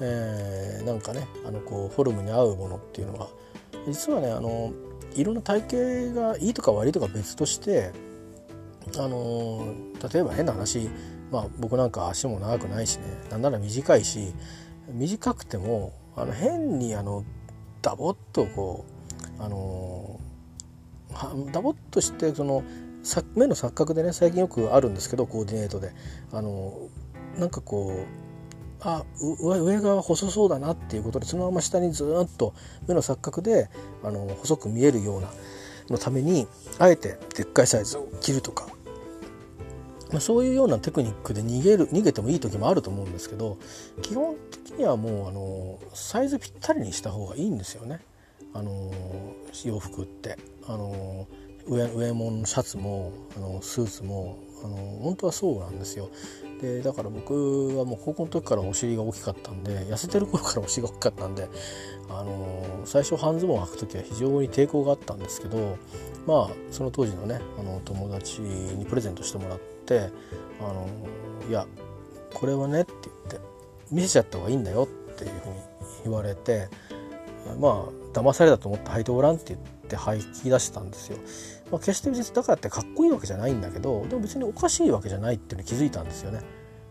えー、なんかねあのこうフォルムに合うものっていうのは実はねあのいろんな体型がいいとか悪いとか別としてあの例えば変な話、まあ、僕なんか足も長くないしねなんなら短いし短くてもあの変にあのダボっとこうあのダボっとしてその目の錯覚でね最近よくあるんですけどコーディネートで。あのなんかこうあ上が細そうだなっていうことでそのまま下にずっと目の錯覚であの細く見えるようなのためにあえてでっかいサイズを切るとか、まあ、そういうようなテクニックで逃げる逃げてもいい時もあると思うんですけど基本的にはもうあのサイズぴったりにした方がいいんですよね。あの洋服ってあの上上ものシャツもあのスーツもあの本当はそうなんですよでだから僕はもう高校の時からお尻が大きかったんで痩せてる頃からお尻が大きかったんであの最初半ズボンを履く時は非常に抵抗があったんですけどまあその当時のねあの友達にプレゼントしてもらってあのいやこれはねって言って見せちゃった方がいいんだよっていうふうに言われてまあ騙されたと思って履いてごらんって言って履き出したんですよ。まあ、決して別にだからってかっこいいわけじゃないんだけどでも別におかしいわけじゃないっていうのに気づいたんですよね。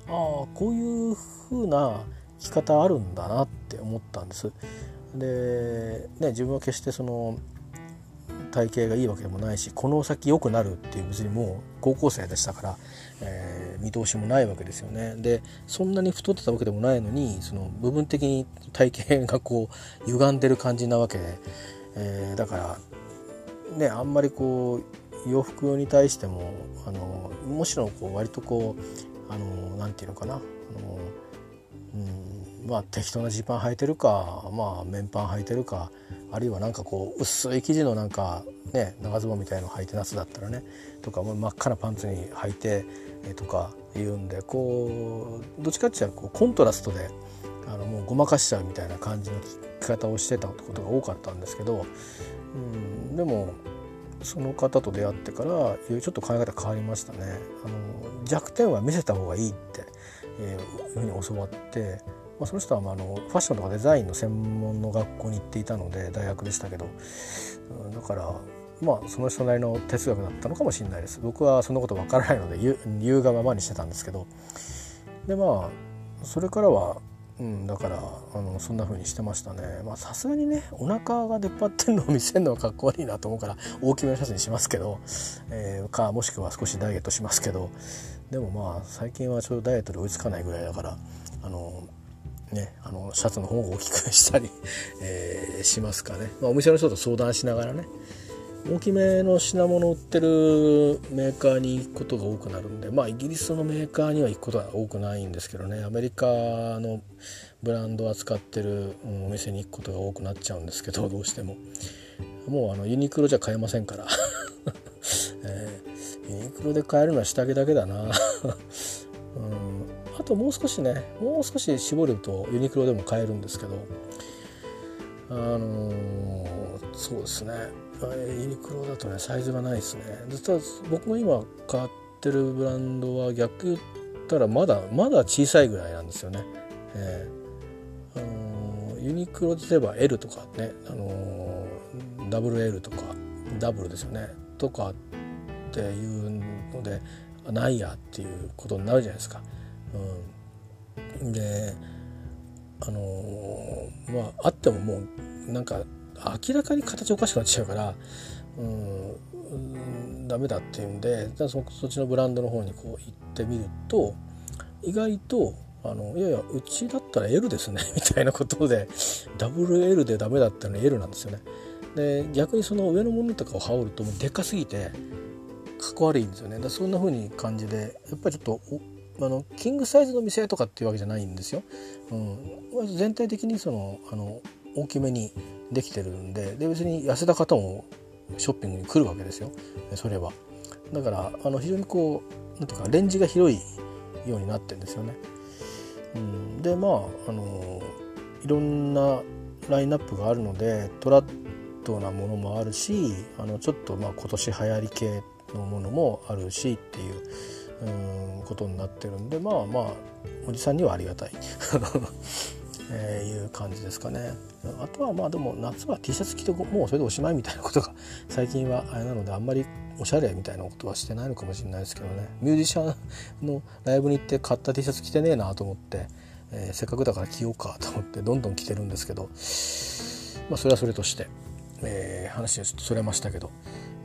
ああこういう風な着方あるんだなって思ったんです。で、ね、自分は決してその体型がいいわけでもないしこの先良くなるっていう別にもう高校生でしたから、えー、見通しもないわけですよねでそんなに太ってたわけでもないのにその部分的に体型がこう歪んでる感じなわけで、えー、だからねあんまりこう洋服に対してもあのむしろこう割とこうあのなんていうのかなあの、うん、まあ適当なジーパン履いてるかまあ綿パン履いてるかあるいはなんかこう薄い生地のなんかね長ズボンみたいの履いて夏だったらねとか真っ赤なパンツに履いて、とか言うんでこうどっちかっていうとコントラストであのもうごまかしちゃうみたいな感じの着方をしてたことが多かったんですけど、うん、でもその方と出会ってからちょっと考え方変わりましたね。あの弱点は見せた方がいいって、えー、いうふうに教わって、まあ、その人はああのファッションとかデザインの専門の学校に行っていたので大学でしたけど、うん、だからまあその人なりの哲学だったのかもしれないです。僕はそんなことわからないので言うがままにしてたんですけど。でまあそれからはうん、だからあのそんな風にしてましたね。さすがにねお腹が出っ張ってんのを見せるのはかっこ悪いなと思うから大きめのシャツにしますけど、えー、かもしくは少しダイエットしますけどでもまあ最近はちょうどダイエットで追いつかないぐらいだからあのね、あのシャツの方を大きくしたり、えー、しますかね、まあ、お店の人と相談しながらね大きめの品物売ってるメーカーに行くことが多くなるんでまあイギリスのメーカーには行くことは多くないんですけどね。アメリカのブランドを扱ってる、お店に行くことが多くなっちゃうんですけど どうしても。もうあのユニクロじゃ買えませんから、えー、ユニクロで買えるのは下着だけだな、うん、あともう少しねもう少し絞るとユニクロでも買えるんですけど。あのー、そうですね。ユニクロだとねサイズがないですね。実は僕も今買ってるブランドは逆言ったらまだまだ小さいぐらいなんですよね、えー、あのユニクロで言えば L とかね、あの WL とかダブルですよね。とかっていうのでないやっていうことになるじゃないですか。うん、であのまああってももうなんか明らかに形おかしくなっちゃうからうんダメだっていうんでそそっちのブランドの方にこう行ってみると意外とあのいやいやうちだったら L ですね みたいなことで WL でダメだったのに L なんですよね。で逆にその上のものとかを羽織るともうでかすぎてかっこ悪いんですよねだそんな風に感じでやっぱりちょっとあのキングサイズの店とかっていうわけじゃないんですよ。うん、全体的にそのあの大きめにできてるんでで別に痩せた方もショッピングに来るわけですよそれは。だからあの非常にこうなんていうかレンジが広いようになってるんですよね。うん、でまああのいろんなラインナップがあるのでトラッドなものもあるしあのちょっとまあ今年流行り系のものもあるしっていううんことになってるんでまあまあおじさんにはありがたい えー、いう感じですかね。あとはまあでも夏は T シャツ着てもうそれでおしまいみたいなことが 最近はあれなのであんまりおしゃれみたいなことはしてないのかもしれないですけどね。ミュージシャンのライブに行って買った T シャツ着てねえなと思って、えー、せっかくだから着ようかと思ってどんどん着てるんですけどまあそれはそれとして、えー、話はちょっとそれましたけど。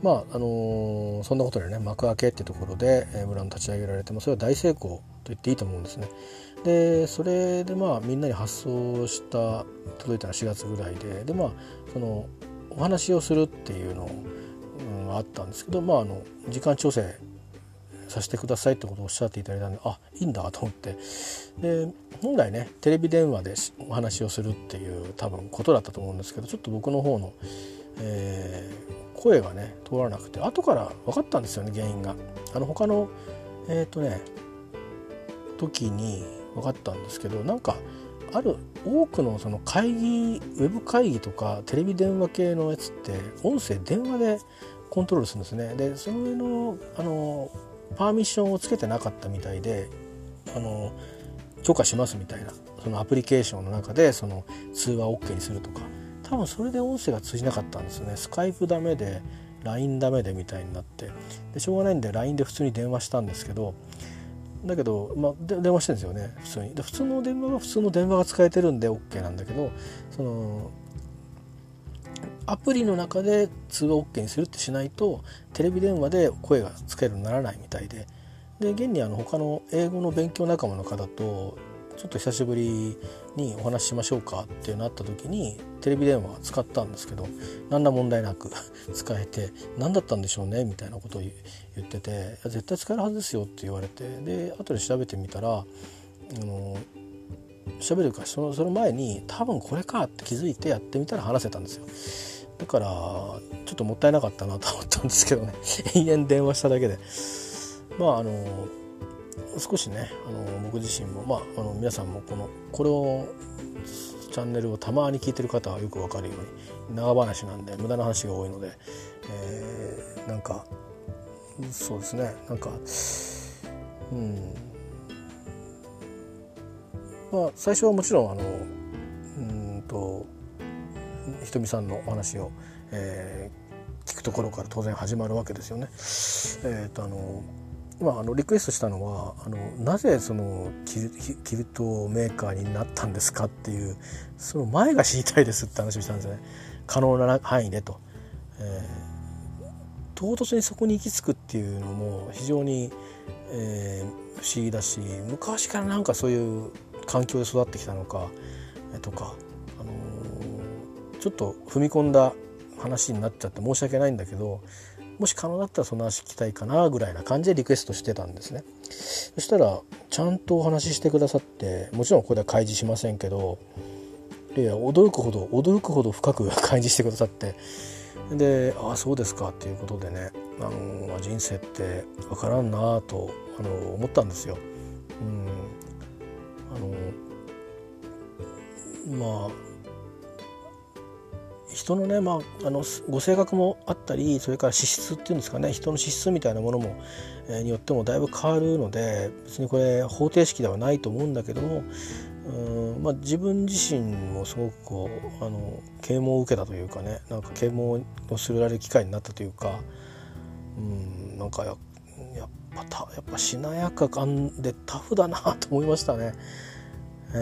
まああのー、そんなことでね幕開けっていうところで、えー、ブランド立ち上げられてもそれは大成功と言っていいと思うんですね。でそれでまあみんなに発送した届いたのは4月ぐらいででまあそのお話をするっていうのが、あったんですけどまああの時間調整させてくださいってことをおっしゃっていただいたんであいいんだと思ってで本来ねテレビ電話でお話をするっていう多分ことだったと思うんですけどちょっと僕の方の、えー、声がね通らなくて後から分かったんですよね原因が。あの他のえっ、ー、とね時に分かったんですけどなんかある多くのその会議ウェブ会議とかテレビ電話系のやつって音声電話でコントロールするんですね。でその上のあのパーミッションをつけてなかったみたいであの許可しますみたいなそのアプリケーションの中でその通話 OK にするとか。多分それで音声が通じなかったんですね。スカイプダメで LINE ダメでみたいになって。でしょうがないんで LINE で普通に電話したんですけどだけど、まあ、電話してるんですよね。普通に。で普通の電話は普通の電話が使えてるんで OK なんだけどそのアプリの中で通話 OK にするってしないとテレビ電話で声が使えるようにならないみたいで。で現にあの他の英語の勉強仲間の方とちょっと久しぶりにお話ししましょうかっていうなった時にテレビ電話使ったんですけど何ら問題なく使えて何だったんでしょうねみたいなことを言ってて絶対使えるはずですよって言われてで後で調べてみたらあの喋るかそのその前に多分これかって気づいてやってみたら話せたんですよ。だからちょっともったいなかったなと思ったんですけどね。延々電話しただけで。まああの少しねあの僕自身もまああの皆さんもこのこれをチャンネルをたまに聞いてる方はよくわかるように長話なんで無駄な話が多いので、えー、なんかそうですね。なんかうん。まあ最初はもちろんあのうんとひとみさんのお話を、えー、聞くところから当然始まるわけですよね。えーとあのまあ、あのリクエストしたのはあのなぜそのキルトメーカーになったんですかっていうその前が知りたいですって話をしたんですね。可能な範囲でと、えー、唐突にそこに行き着くっていうのも非常に、えー、不思議だし昔からなんかそういう環境で育ってきたのかとか、あのー、ちょっと踏み込んだ話になっちゃって申し訳ないんだけどもし可能だったらその話聞きたいかなぐらいな感じでリクエストしてたんですね。そしたらちゃんとお話ししてくださってもちろんここでは開示しませんけどいや驚くほど驚くほど深く開示してくださってでああそうですかっていうことでねあの人生って分からんなとあの思ったんですよ。うんあのまあ人のね、まあ、あのご性格もあったりそれから資質っていうんですかね人の資質みたいなものも、えー、によってもだいぶ変わるので別にこれ方程式ではないと思うんだけどもうん、まあ、自分自身もすごくこうあの啓蒙を受けたというかねなんか啓蒙をするられる機会になったというかうんなんかややっぱたやっぱしなやか感でタフだなと思いましたね。え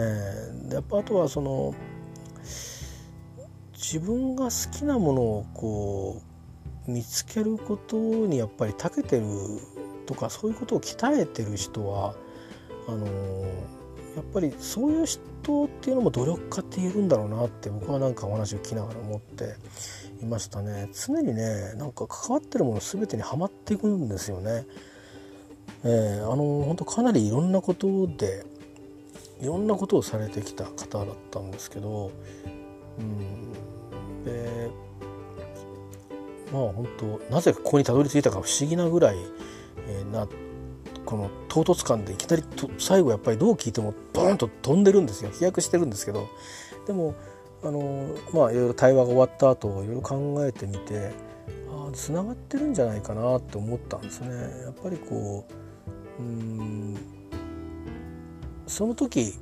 ー、でやっぱあとはその自分が好きなものをこう見つけることにやっぱり長けてるとかそういうことを鍛えてる人はあのやっぱりそういう人っていうのも努力家って言えるんだろうなって僕はなんかお話を聞きながら思っていましたね常にねなんか関わってるもの全てにはまっていくんですよね。えー、あの本当かなりいろんなことでいろんなことをされてきた方だったんですけど、うん、でまあ本当なぜここにたどり着いたか不思議なぐらい、えー、なこの唐突感でいきなりと最後やっぱりどう聞いてもボーンと飛んでるんですよ飛躍してるんですけどでもあのまあいろいろ対話が終わった後いろいろ考えてみてあつながってるんじゃないかなって思ったんですね。やっぱりこううんその時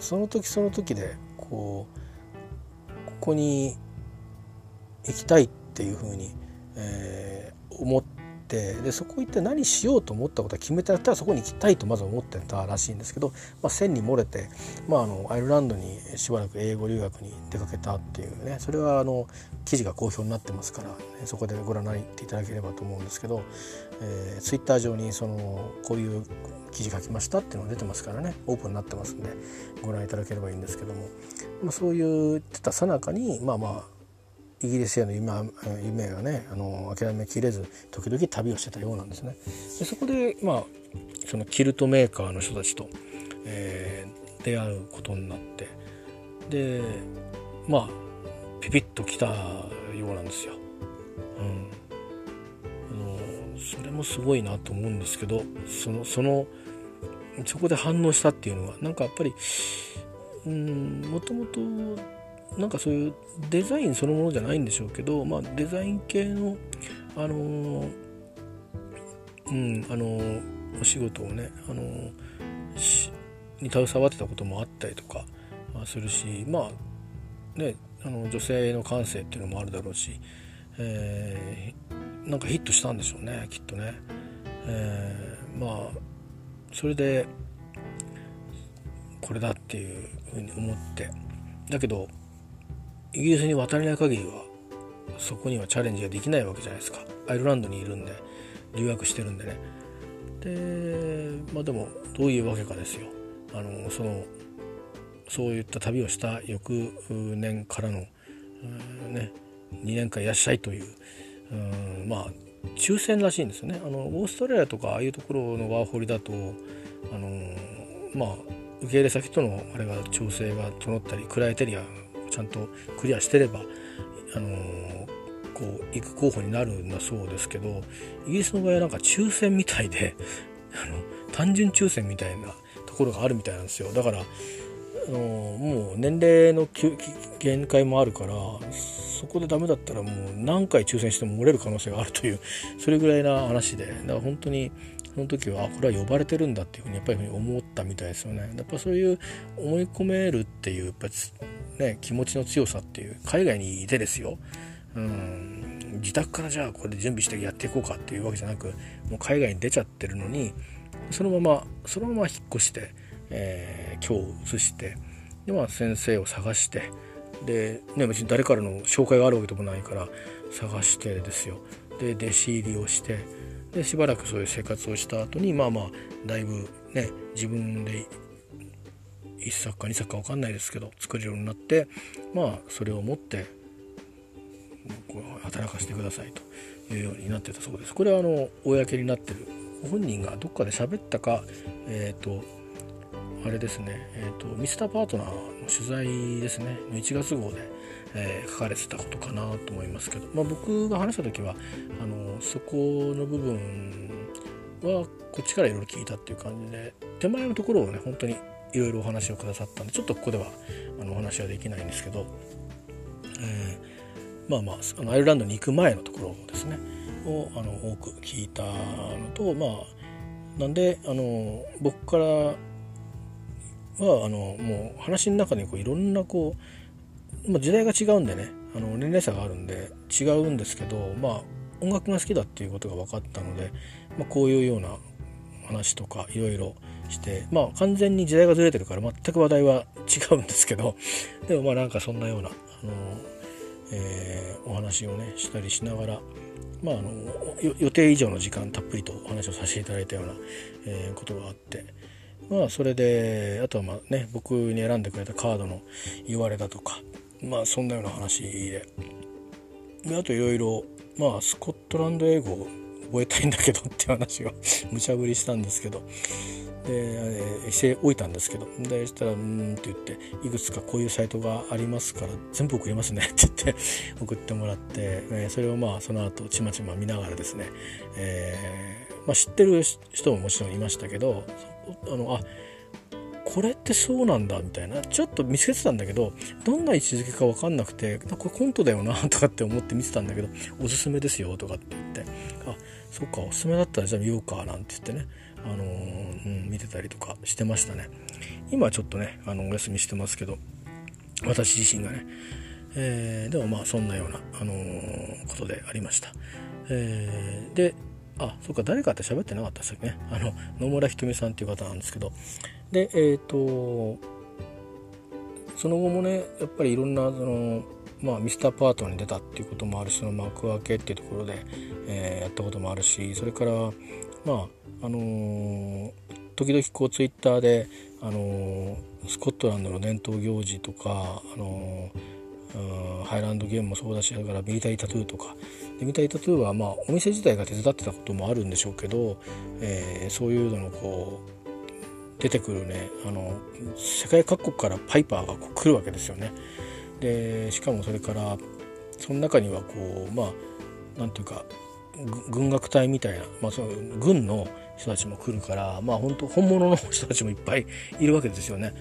その時その時でこうここに行きたいっていうふうに、えー、思ってでそこ行って何しようと思ったことは決めてあったらそこに行きたいとまず思ってたらしいんですけど、まあ、線に漏れて、まあ、あのアイルランドにしばらく英語留学に出かけたっていうねそれはあの記事が好評になってますから、ね、そこでご覧になっていただければと思うんですけど、えー、ツイッター上にそのこういう記事書きましたっていうのが出てますからねオープンになってますんでご覧いただければいいんですけども、まあ、そういうってたさなかにまあまあイギリスへの夢夢がねあの諦めきれず時々旅をしてたようなんですね。でそこでまあそのキルトメーカーの人たちと、えー、出会うことになってでまあピピッときたようなんですよ。うんそれもすごいなと思うんですけどそのそのそこで反応したっていうのはなんかやっぱりうんもともとなんかそういうデザインそのものじゃないんでしょうけど、まあ、デザイン系のあのー、うんあのー、お仕事をね、あのー、に携わってたこともあったりとかするしまあねあの女性の感性っていうのもあるだろうし、えー、なんかヒットしたんでしょうねきっとね。えー、まあそれでこれだっていうふうに思ってだけどイギリスに渡れない限りはそこにはチャレンジができないわけじゃないですか。アイルランドにいるんで留学してるんでね。でまあでもどういうわけかですよ。あのそのそういった旅をした翌年からの、ね、2年間いらっしゃいといううんまあ抽選らしいんですよね。あのオーストラリアとかああいうところのワーホリだとあのまあ受け入れ先とのあれが調整が整ったりクライテリアちゃんとクリアしてればあのこう行く候補になるんだそうですけどイギリスの場合はなんか抽選みたいで あの単純抽選みたいなところがあるみたいなんですよ。だからあのもう年齢の限界もあるからそこでダメだったらもう何回抽選しても漏れる可能性があるというそれぐらいな話で。だから本当にその時はこれは呼ばれてるんだっていうふうにやっぱり思ったみたいですよね。やっぱそういう思い込めるっていうやっぱね気持ちの強さっていう海外にいてですよ。うん。自宅からじゃあこれで準備してやっていこうかっていうわけじゃなくもう海外に出ちゃってるのにそのままそのまま引っ越して、えー、今日移してで、まあ、先生を探してで、ね、別に誰からの紹介があるわけでもないから探してですよ。で弟子入りをしてでしばらくそういう生活をした後にまあまあだいぶね自分で1作か2作か分かんないですけど作れるようになってまあそれを持って働かせてくださいというようになってたそうです。これはあの公になってる本人がどっかで喋ったかえっ、ー、とあれですね、えーと、ミスターパートナーの取材ですねの1月号で、えー、書かれてたことかなと思いますけど、まあ、僕が話した時はあのそこの部分はこっちからいろいろ聞いたっていう感じで手前のところをね本当にいろいろお話をくださったんでちょっとここではあのお話はできないんですけど、えー、まあまああのアイルランドに行く前のところですねをあの多く聞いたのとまあなんであの僕からはあのもう話の中にこういろんなこう、まあ、時代が違うんでねあの年齢差があるんで違うんですけどまあ音楽が好きだっていうことが分かったので、まあ、こういうような話とかいろいろしてまあ完全に時代がずれてるから全く話題は違うんですけど でもまあなんかそんなようなあの、えー、お話をねしたりしながらまあ、あの予定以上の時間たっぷりとお話をさせていただいたような、えー、ことがあってまあそれであとはまあね僕に選んでくれたカードの言われだとかまあそんなような話で。であといろいろまあスコットランド英語を覚えたいんだけどっていう話を 無茶ぶりしたんですけど。でしておいたんですけど。でしたら「うん」って言って「いくつかこういうサイトがありますから全部送りますね」って言って送ってもらって、えそれをまあその後ちまちま見ながらですね、えーまあ、知ってる人ももちろんいましたけどあのあこれってそうなんだみたいな。ちょっと見つけてたんだけどどんな位置づけか分かんなくてこれコントだよなとかって思って見てたんだけどおすすめですよとかって言って。あそっかおすすめだったらじゃあ見ようかなんて言ってね。あのー、うん、見てたりとかしてましたね。今ちょっとねあのお休みしてますけど私自身がね、えー、でもまあそんなような、あのー、ことでありました、えー、であそっか誰かって喋ってなかったですよね。あの野村ひとみさんっていう方なんですけど。でえっ、ー、とその後もねやっぱりいろんなそのまあ、ミスターパートに出たっていうこともあるしその幕開けっていうところで、えー、やったこともあるしそれからまああのー、時々こうツイッターで、あの、スコットランドの伝統行事とか、あのハイランドゲームもそうだしだからミリタリータトゥーとか。でミリタリータトゥーはまあお店自体が手伝ってたこともあるんでしょうけど、えー、そういうののこう出てくるねあの世界各国からパイパーがこう来るわけですよね。でしかもそれからその中にはこうまあなんていうか軍楽隊みたいな、まあ、その軍の人たちも来るからまあ本当本物の人たちもいっぱいいるわけですよね。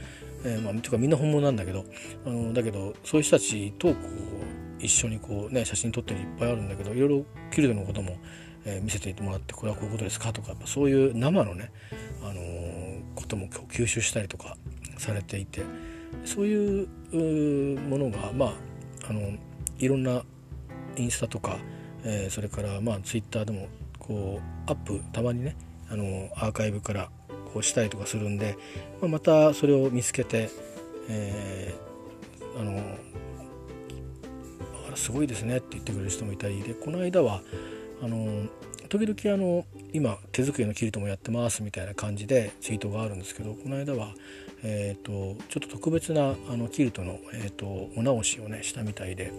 えー、まあ、というかみんな本物なんだけどあのだけどそういう人たちとこう一緒にこう、ね、写真撮ってるいっぱいあるんだけどいろいろキルドのことも、えー、見せてもらってこれはこういうことですかとかそういう生のね、あのー、ことも吸収したりとかされていてそういうものがまああのいろんなインスタとか、えー、それからまあツイッターでもこうアップたまにねあのアーカイブからこうしたりとかするんで、まあ、またそれを見つけて、えー、あのあらすごいですねって言ってくれる人もいたりでこの間はあの時々あの今手作りのキルトもやってますみたいな感じでツイートがあるんですけどこの間は、えーと、ちょっと特別なあのキルトの、えーと、お直しをねしたみたいで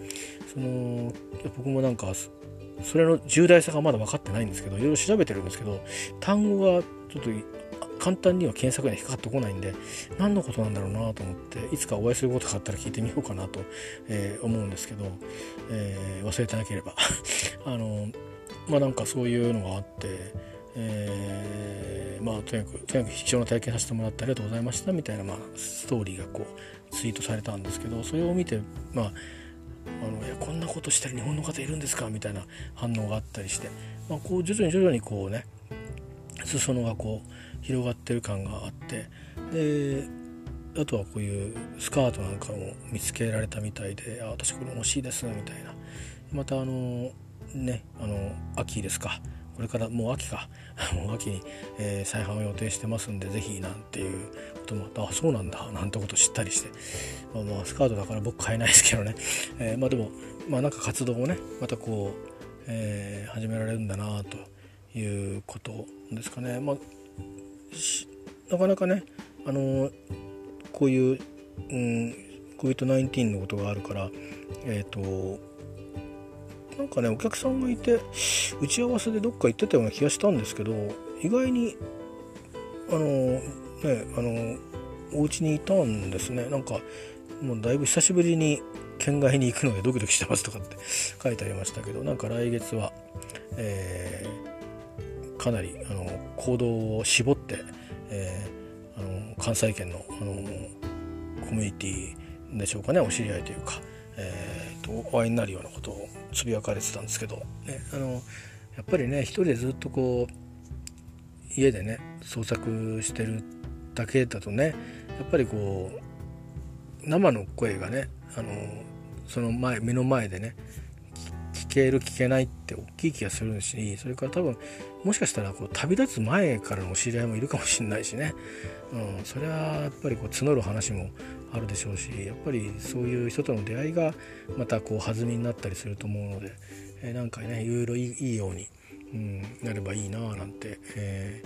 その僕もなんかそれの重大さがまだ分かってないんですけどいろいろ調べてるんですけど単語がちょっと簡単には検索には引っかかってこないんで何のことなんだろうなと思っていつかお会いすることがあったら聞いてみようかなと、えー、思うんですけど、えー、忘れてなければ。あのまあなんかそういうのがあって、えー、まあとにかくとにかく貴重な体験させてもらってありがとうございましたみたいな、まあ、ストーリーがこうツイートされたんですけどそれを見てまああのいやこんなことしてる日本の方いるんですかみたいな反応があったりして、まあ、こう徐々に徐々にこうね裾野がこう広がってる感があってであとはこういうスカートなんかも見つけられたみたいで「あ私これ欲しいです」みたいな。またあのねあの秋ですか。これからもう秋か。もう秋に、えー、再販を予定してますんで是非なんていうこともあそうなんだ。なんてこと知ったりして、まあ、まあスカートだから僕買えないですけどね、えー、まあでもまあなんか活動をねまたこう、えー、始められるんだなということですかね。まあなかなかねあのこういう、うん、COVID-19 のことがあるからえっ、ー、となんかねお客さんがいて打ち合わせでどっか行ってたような気がしたんですけど意外にあのねあのお家にいたんですね。なんかもうだいぶ久しぶりに県外に行くのでドキドキしてますとかって 書いてありましたけどなんか来月は、えー、かなりあの行動を絞って、えー、あの関西圏のあのコミュニティでしょうかねお知り合いというか、えーと、お会いになるようなことをつぶやかれてたんですけど、ね、あのやっぱりね一人でずっとこう家でね創作してるだけだとねやっぱりこう生の声がねあのその前目の前でね聞ける聞けないって大きい気がするしそれから多分もしかしたらこう旅立つ前からの知り合いもいるかもしれないしね、うん、それはやっぱりこう募る話もあるでしょうしやっぱりそういう人との出会いがまたこう弾みになったりすると思うので、えー、なんかねいろいろいいように、うん、なればいいなあなんて、え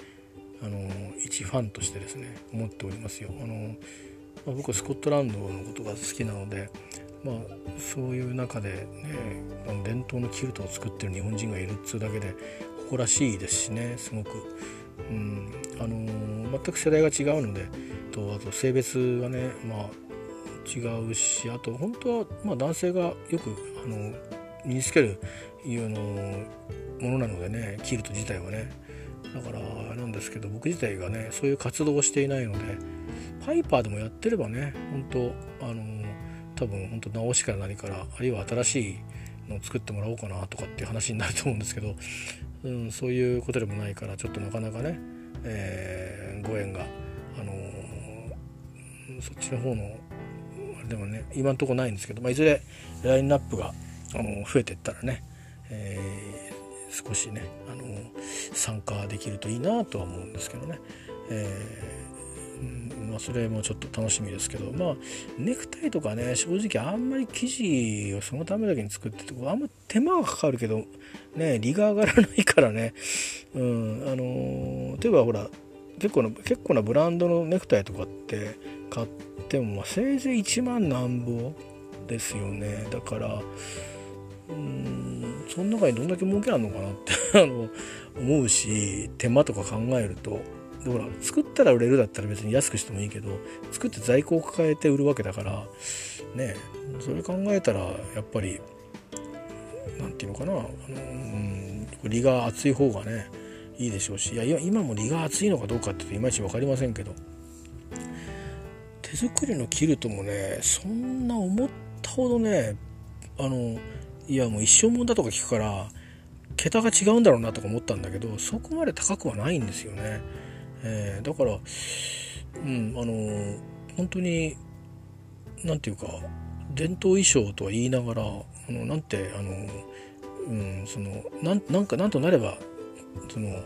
ー、あの一ファンとしてですね思っておりますよ。あのまあ、僕はスコットランドのことが好きなのでまあ、そういう中でねあの伝統のキルトを作ってる日本人がいるっつうだけで誇らしいですしねすごく、うんあのー、全く世代が違うのでとあと性別がね、まあ、違うしあと本当は、まあ、男性がよくあの身につけるいうのものなのでねキルト自体はね。だからなんですけど僕自体がねそういう活動をしていないのでパイパーでもやってればね本当あの多分本当直しから何からあるいは新しいのを作ってもらおうかなとかっていう話になると思うんですけどうん、そういうことでもないからちょっとなかなかね、えー、ご縁が、あの、そっちの方のあれでもね今んとこないんですけど、まあ、いずれラインナップが、あの、増えてったらね、えー、少しね、あの参加できるといいなとは思うんですけどね。えうんまあ、それもちょっと楽しみですけどまあネクタイとかね正直あんまり生地をそのためだけに作っててあんま手間がかかるけどね利が上がらないからねうんあの例えばほら結構な結構なブランドのネクタイとかって買っても、まあ、せいぜい1万なんぼですよね。だからうんその中にどんだけ儲けあるのかなって あの思うし手間とか考えるとでほら作ったら売れるだったら別に安くしてもいいけど作って在庫を抱えて売るわけだからねそれ考えたらやっぱり何て言うのかなあの、うん、利が厚い方がねいいでしょうしいや今も利が厚いのかどうかっていまいち分かりませんけど手作りのキルトもねそんな思ったほどねあのいやもう一生もんだとか聞くから桁が違うんだろうなとか思ったんだけどそこまで高くはないんですよね。えー、だからうんあの本当に何て言うか伝統衣装とは言いながらあのなんてあの、うん、そのなんなんかなんとなればその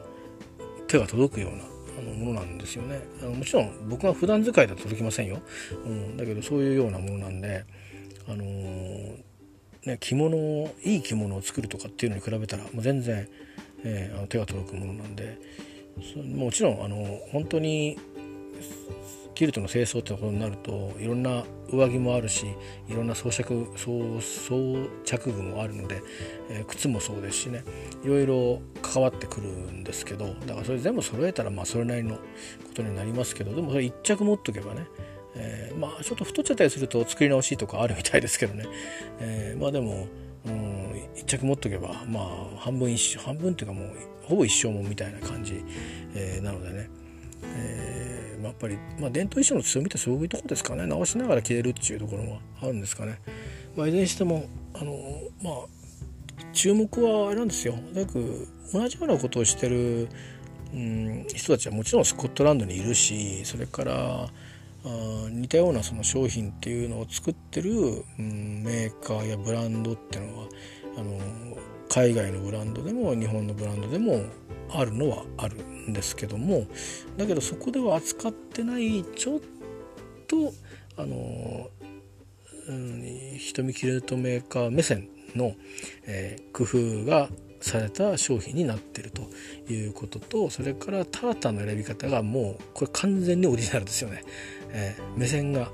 手が届くようなあのものなんですよね。あのもちろん僕が普段使いだと届きませんよ、うん、だけどそういうようなものなんであのね、着物をいい着物を作るとかっていうのに比べたらもう全然、えー、あの手が届くものなんでもちろんあの本当にキルトの清掃ってことになるといろんな上着もあるしいろんな装着装装着具もあるので、えー、靴もそうですしねいろいろ関わってくるんですけどだからそれ全部揃えたらまあそれなりのことになりますけどでもそれ1着持っとけばねえー、まあちょっと太っちゃったりすると作り直しとかあるみたいですけどね、えー、まあでも、うん、1着持っとけばまあ半分一半分っていうかもうほぼ一生もみたいな感じ、えー、なのでね、えーまあ、やっぱり、まあ、伝統衣装の強みってそういうとこですかね。直しながら着れるっていうところもあるんですかね、まあ、いずれにしてもあのまあ注目はあれなんですよ。なく同じようなことをしてる、うん、人たちはもちろんスコットランドにいるしそれからあ似たようなその商品っていうのを作ってる、うん、メーカーやブランドっていうのはあの海外のブランドでも日本のブランドでもあるのはあるんですけどもだけどそこでは扱ってないちょっとあの、うん、人見キルトメーカー目線の、えー、工夫がされた商品になってるということとそれからタータンの選び方がもうこれ完全にオリジナルですよね。えー、目線が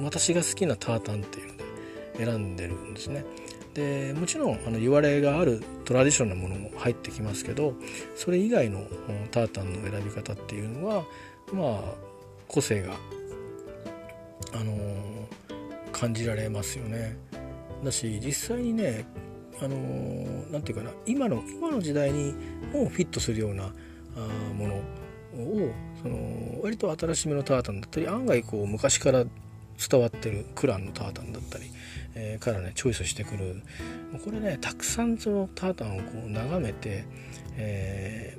私が好きなタータンっていうので選んでるんですね。でもちろんあの言われがあるトラディショナルなものも入ってきますけどそれ以外のタータンの選び方っていうのはまあ個性が、あのー、感じられますよね。だし実際にねあのー、て言うかな今の今の時代にもフィットするようなあものをその割と新しめのタータンだったり案外こう昔から伝わってるクランのタータンだったり、えー、からねチョイスしてくるこれねたくさんそのタータンをこう眺めて、え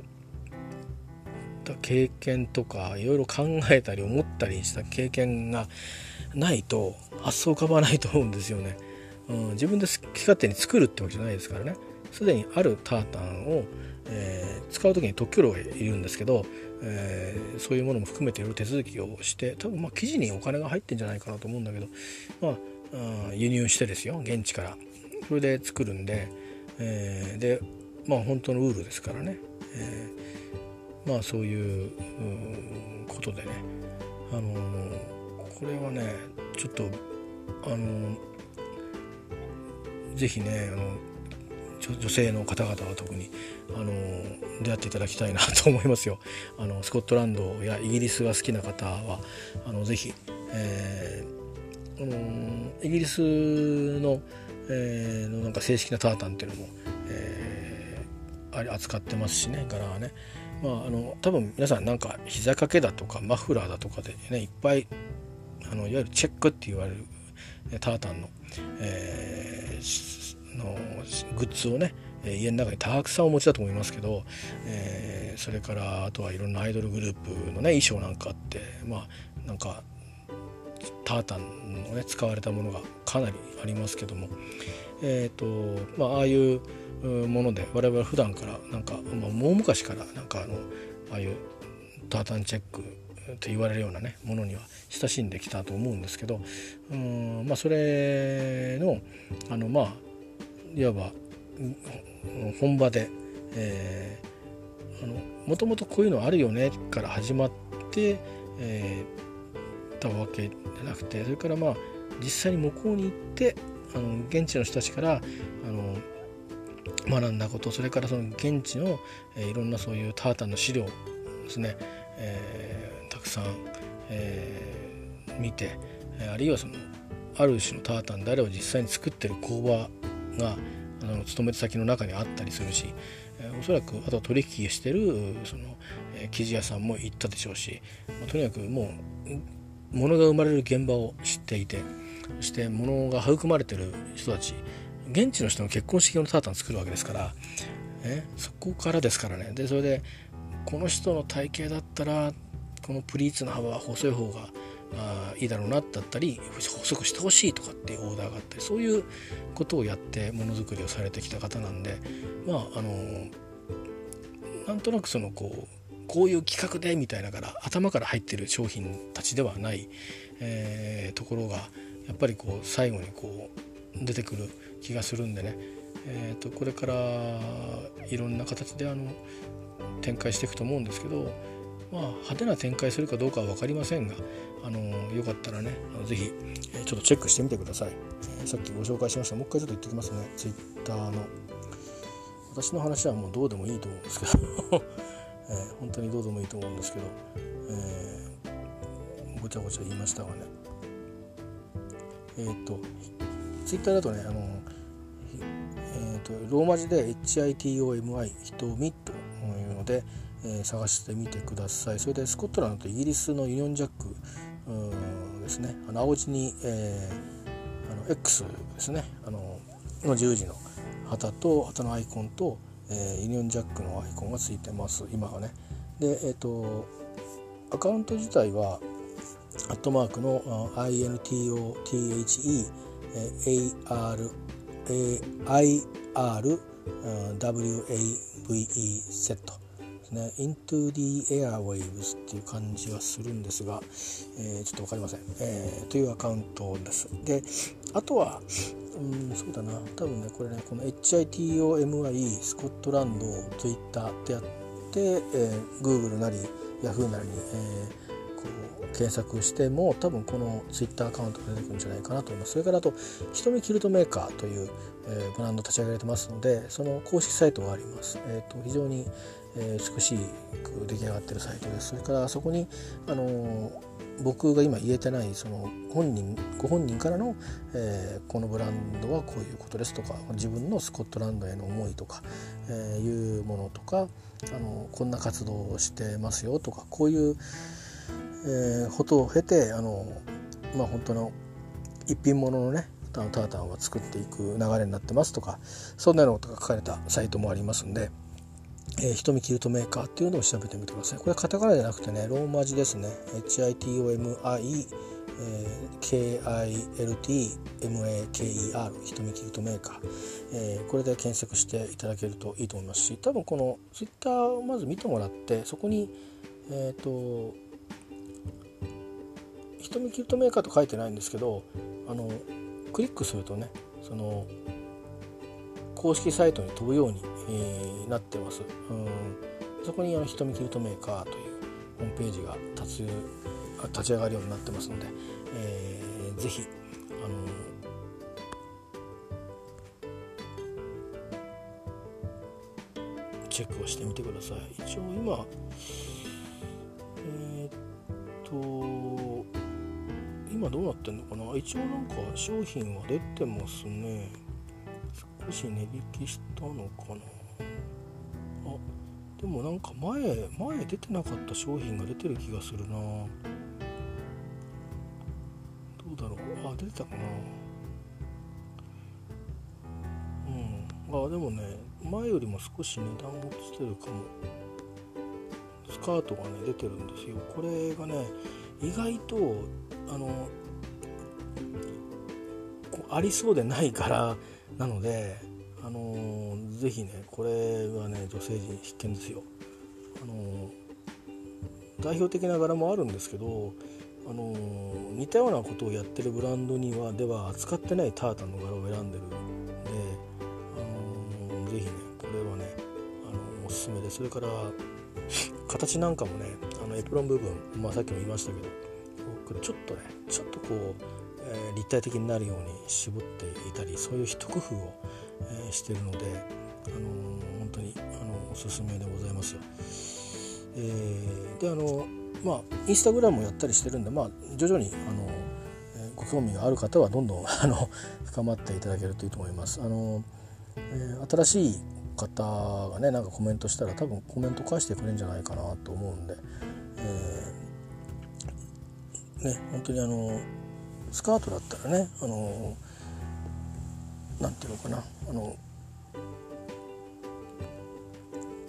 ー、経験とかいろいろ考えたり思ったりした経験がないと発想浮かばないと思うんですよね。うん、自分で好き勝手に作るってわけじゃないですからね。すでにあるタータンを、えー、使う時に特許料がいるんですけどえー、そういうものも含めていろいろ手続きをして多分まあ記事にお金が入ってんじゃないかなと思うんだけど、まあ、輸入してですよ現地から。それで作るんで、えー、でまあ本当のウールですからね、えー、まあそういうことでね、あのー、これはねちょっとあのー、ぜひねあの女性の方々は特にあの出会っていただきたいなと思いますよ。あのスコットランドやイギリスが好きな方はあのぜひ、えー、あのイギリスの,、えー、のなんか正式なタータンっていうのも、えー、扱ってますしね柄はね。まあ、あの多分皆さんなんか膝掛けだとかマフラーだとかでねいっぱいあのいわゆるチェックって言われるタータンの、えー、のグッズをね家の中にたくさんお持ちだと思いますけど、えー、それからあとはいろんなアイドルグループのね衣装なんかあってまあなんかタータンのね使われたものがかなりありますけどもえっ、ー、とまあああいうもので我々普段からなんか、まあ、もう昔からなんかあのああいうタータンチェックと言われるようなねものには親しんできたと思うんですけどうんまあそれのあのまあいわば本場で、えー、あのもともとこういうのあるよねから始まって、えー、たわけじゃなくてそれからまあ実際に向こうに行ってあの現地の人たちからあの学んだことそれからその現地の、えー、いろんなそういうタータンの資料ですね、えー、たくさん、えー、見てあるいはそのある種のタータンであれば実際に作ってる工場があの勤めて先の中にあったりするし、え、おそらくあと取引してるその、え、生地屋さんも行ったでしょうし、ま、とにかくもう物が生まれる現場を知っていてそして物が育まれてる人たち現地の人の結婚式用のタータン作るわけですから、えそこからですからね。でそれでこの人の体型だったらこのプリーツの幅は細い方があいいだろうなだったり細くしてほしいとかっていうオーダーがあったりそういうことをやってものづくりをされてきた方なんでまああのなんとなくそのこうこういう企画でみたいなから頭から入ってる商品たちではない、えー、ところがやっぱりこう最後にこう出てくる気がするんでね、えーと、これからいろんな形であの展開していくと思うんですけど、まあ、派手な展開するかどうかは分かりませんがあのよかったらねあのぜひ、ちょっとチェックしてみてください、えー、さっきご紹介しました。もう一回ちょっと言ってきますね。Twitter の。私の話はもうどうでもいいと思うんですけど。えー、本当にどうでもいいと思うんですけど、えー、ごちゃごちゃ言いましたがね。えっ、とツイッターだとねあの、えーと、ローマ字で HITOMI 瞳というので、えー、探してみてください。それでスコットランドとイギリスのユニオンジャックですね。あの青字に、えー、あの X ですね。あのの十字の旗と旗のアイコンとえー、ユニオンジャックのアイコンがついてます。今はね。でえっ、ー、とアカウント自体はアットマークの INTOTHE AR AIRWAVE セットですね Into the Airwaves っていう感じはするんですが、えー、ちょっと分かりません、えー、というアカウントです。であとはうんそうだな。多分ねこれねこの HITOMI スコットランド Twitter ってやって、えー、Google なり Yahoo なりに、えー、こう検索しても多分この Twitter アカウントが出てくるんじゃないかなと思います。それからあと瞳キルトメーカーという、え、ブランド立ち上げられてますのでその公式サイトがあります、えーと、非常に、えー、美しく出来上がってるサイトですそれからそこにあの僕が今言えてないその本人ご本人からの、えー、このブランドはこういうことですとか自分のスコットランドへの思いとか、えー、いうものとかあのこんな活動をしてますよとかこういう、えー、ことを経てあの、まあ、本当の一品物のねタータンは作っていく流れになってますとかそんなようなことが書かれたサイトもありますんで。えー、瞳キルトメーカーっていうのを調べてみてください。これカタカナじゃなくてね、ローマ字ですね。HITOMI KILTMAKER 瞳キルトメーカー、えー、これで検索していただけるといいと思いますし多分この Twitter をまず見てもらってそこにえっ、ー、と瞳キルトメーカーと書いてないんですけどあのクリックするとねその公式サイトに飛ぶように、えー、なってます。うんそこにあの瞳キルトメーカーというホームページが立つ立ち上がるようになってますので、えー、ぜひあのチェックをしてみてください。一応今えー、っと今どうなってんのかな？一応なんか商品は出てますね。少し値引きしたのかな？あでもなんか前前出てなかった商品が出てる気がするな。どうだろう？あ出てたかな。うん。あでもね前よりも少し値段落ちてるかも。スカートがね出てるんですよ。これがね意外とあのありそうでないからなので、あのー、ぜひねこれはね女性陣必見ですよ。あのー、代表的な柄もあるんですけど、あのー、似たようなことをやってるブランドにはでは扱ってないタータンの柄を選んでるんで、あのー、ぜひねこれはね、あのおすすめでそれから形なんかもねあのエプロン部分、まあ、さっきも言いましたけどちょっとねちょっとこうえ立体的になるように絞っていたりそういう一工夫を、えしてるので、あの本当に、あのおすすめでございますよ。えー、であのまあインスタグラムもやったりしてるんで、まあ、徐々にあの、えご興味がある方はどんどんあの 深まっていただけるといいと思います。あのえー、新しい方がねなんかコメントしたら多分コメント返してくれるんじゃないかなと思うんで、えー、ね本当にあのスカートだったらねあのなんていうのかなあの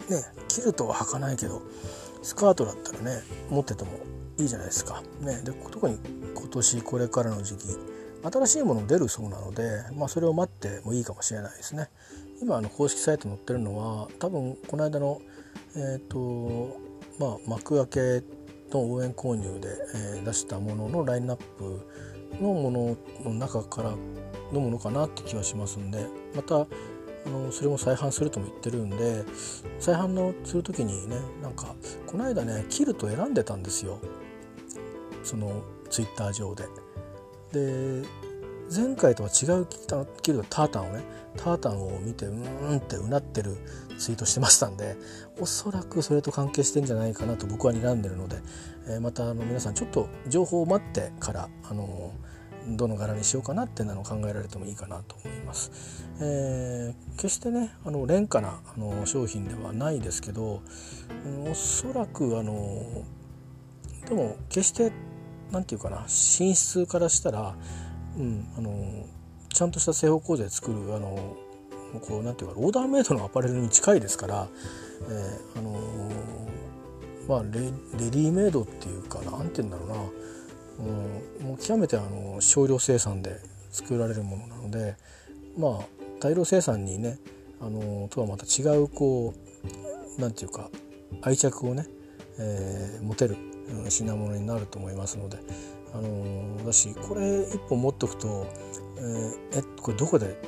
ねキルトは履かないけどスカートだったらね持っててもいいじゃないですか。ね、で特に今年これからの時期新しいもの出るそうなので、まあ、それを待ってもいいかもしれないですね。今あの公式サイト載ってるのは多分この間の、えーとまあ、幕開けの応援購入で、えー、出したもののラインナップのものの中からのものかなって気はしますんでまたあのそれも再販するとも言ってるんで再販のする時にねなんかこの間ねキルト選んでたんですよそのツイッター上で。で前回とは違うキルトタータンをねタータンを見てうーんってうなってるツイートしてましたんでおそらくそれと関係してんじゃないかなと僕は睨んでるので、えー、またあの皆さんちょっと情報を待ってからあのどの柄にしようかなっていうのを考えられてもいいかなと思います。えー、決してねあの廉価なあの商品ではないですけど、うん、おそらくあのでも決して何て言うかな寝室からしたら、うん、あのちゃんとした製法工場で作るあのこうなんていうかオーダーメイドのアパレルに近いですから、えー、あのまあレレディメイドっていうかなんて言うんだろうな、うん、もう極めてあの少量生産で作られるものなのでまあ大量生産にねあのとはまた違うこうなんていうか愛着をね、えー、持てる品物になると思いますので、あのだしこれ一本持っとくと、えー、えこれどこで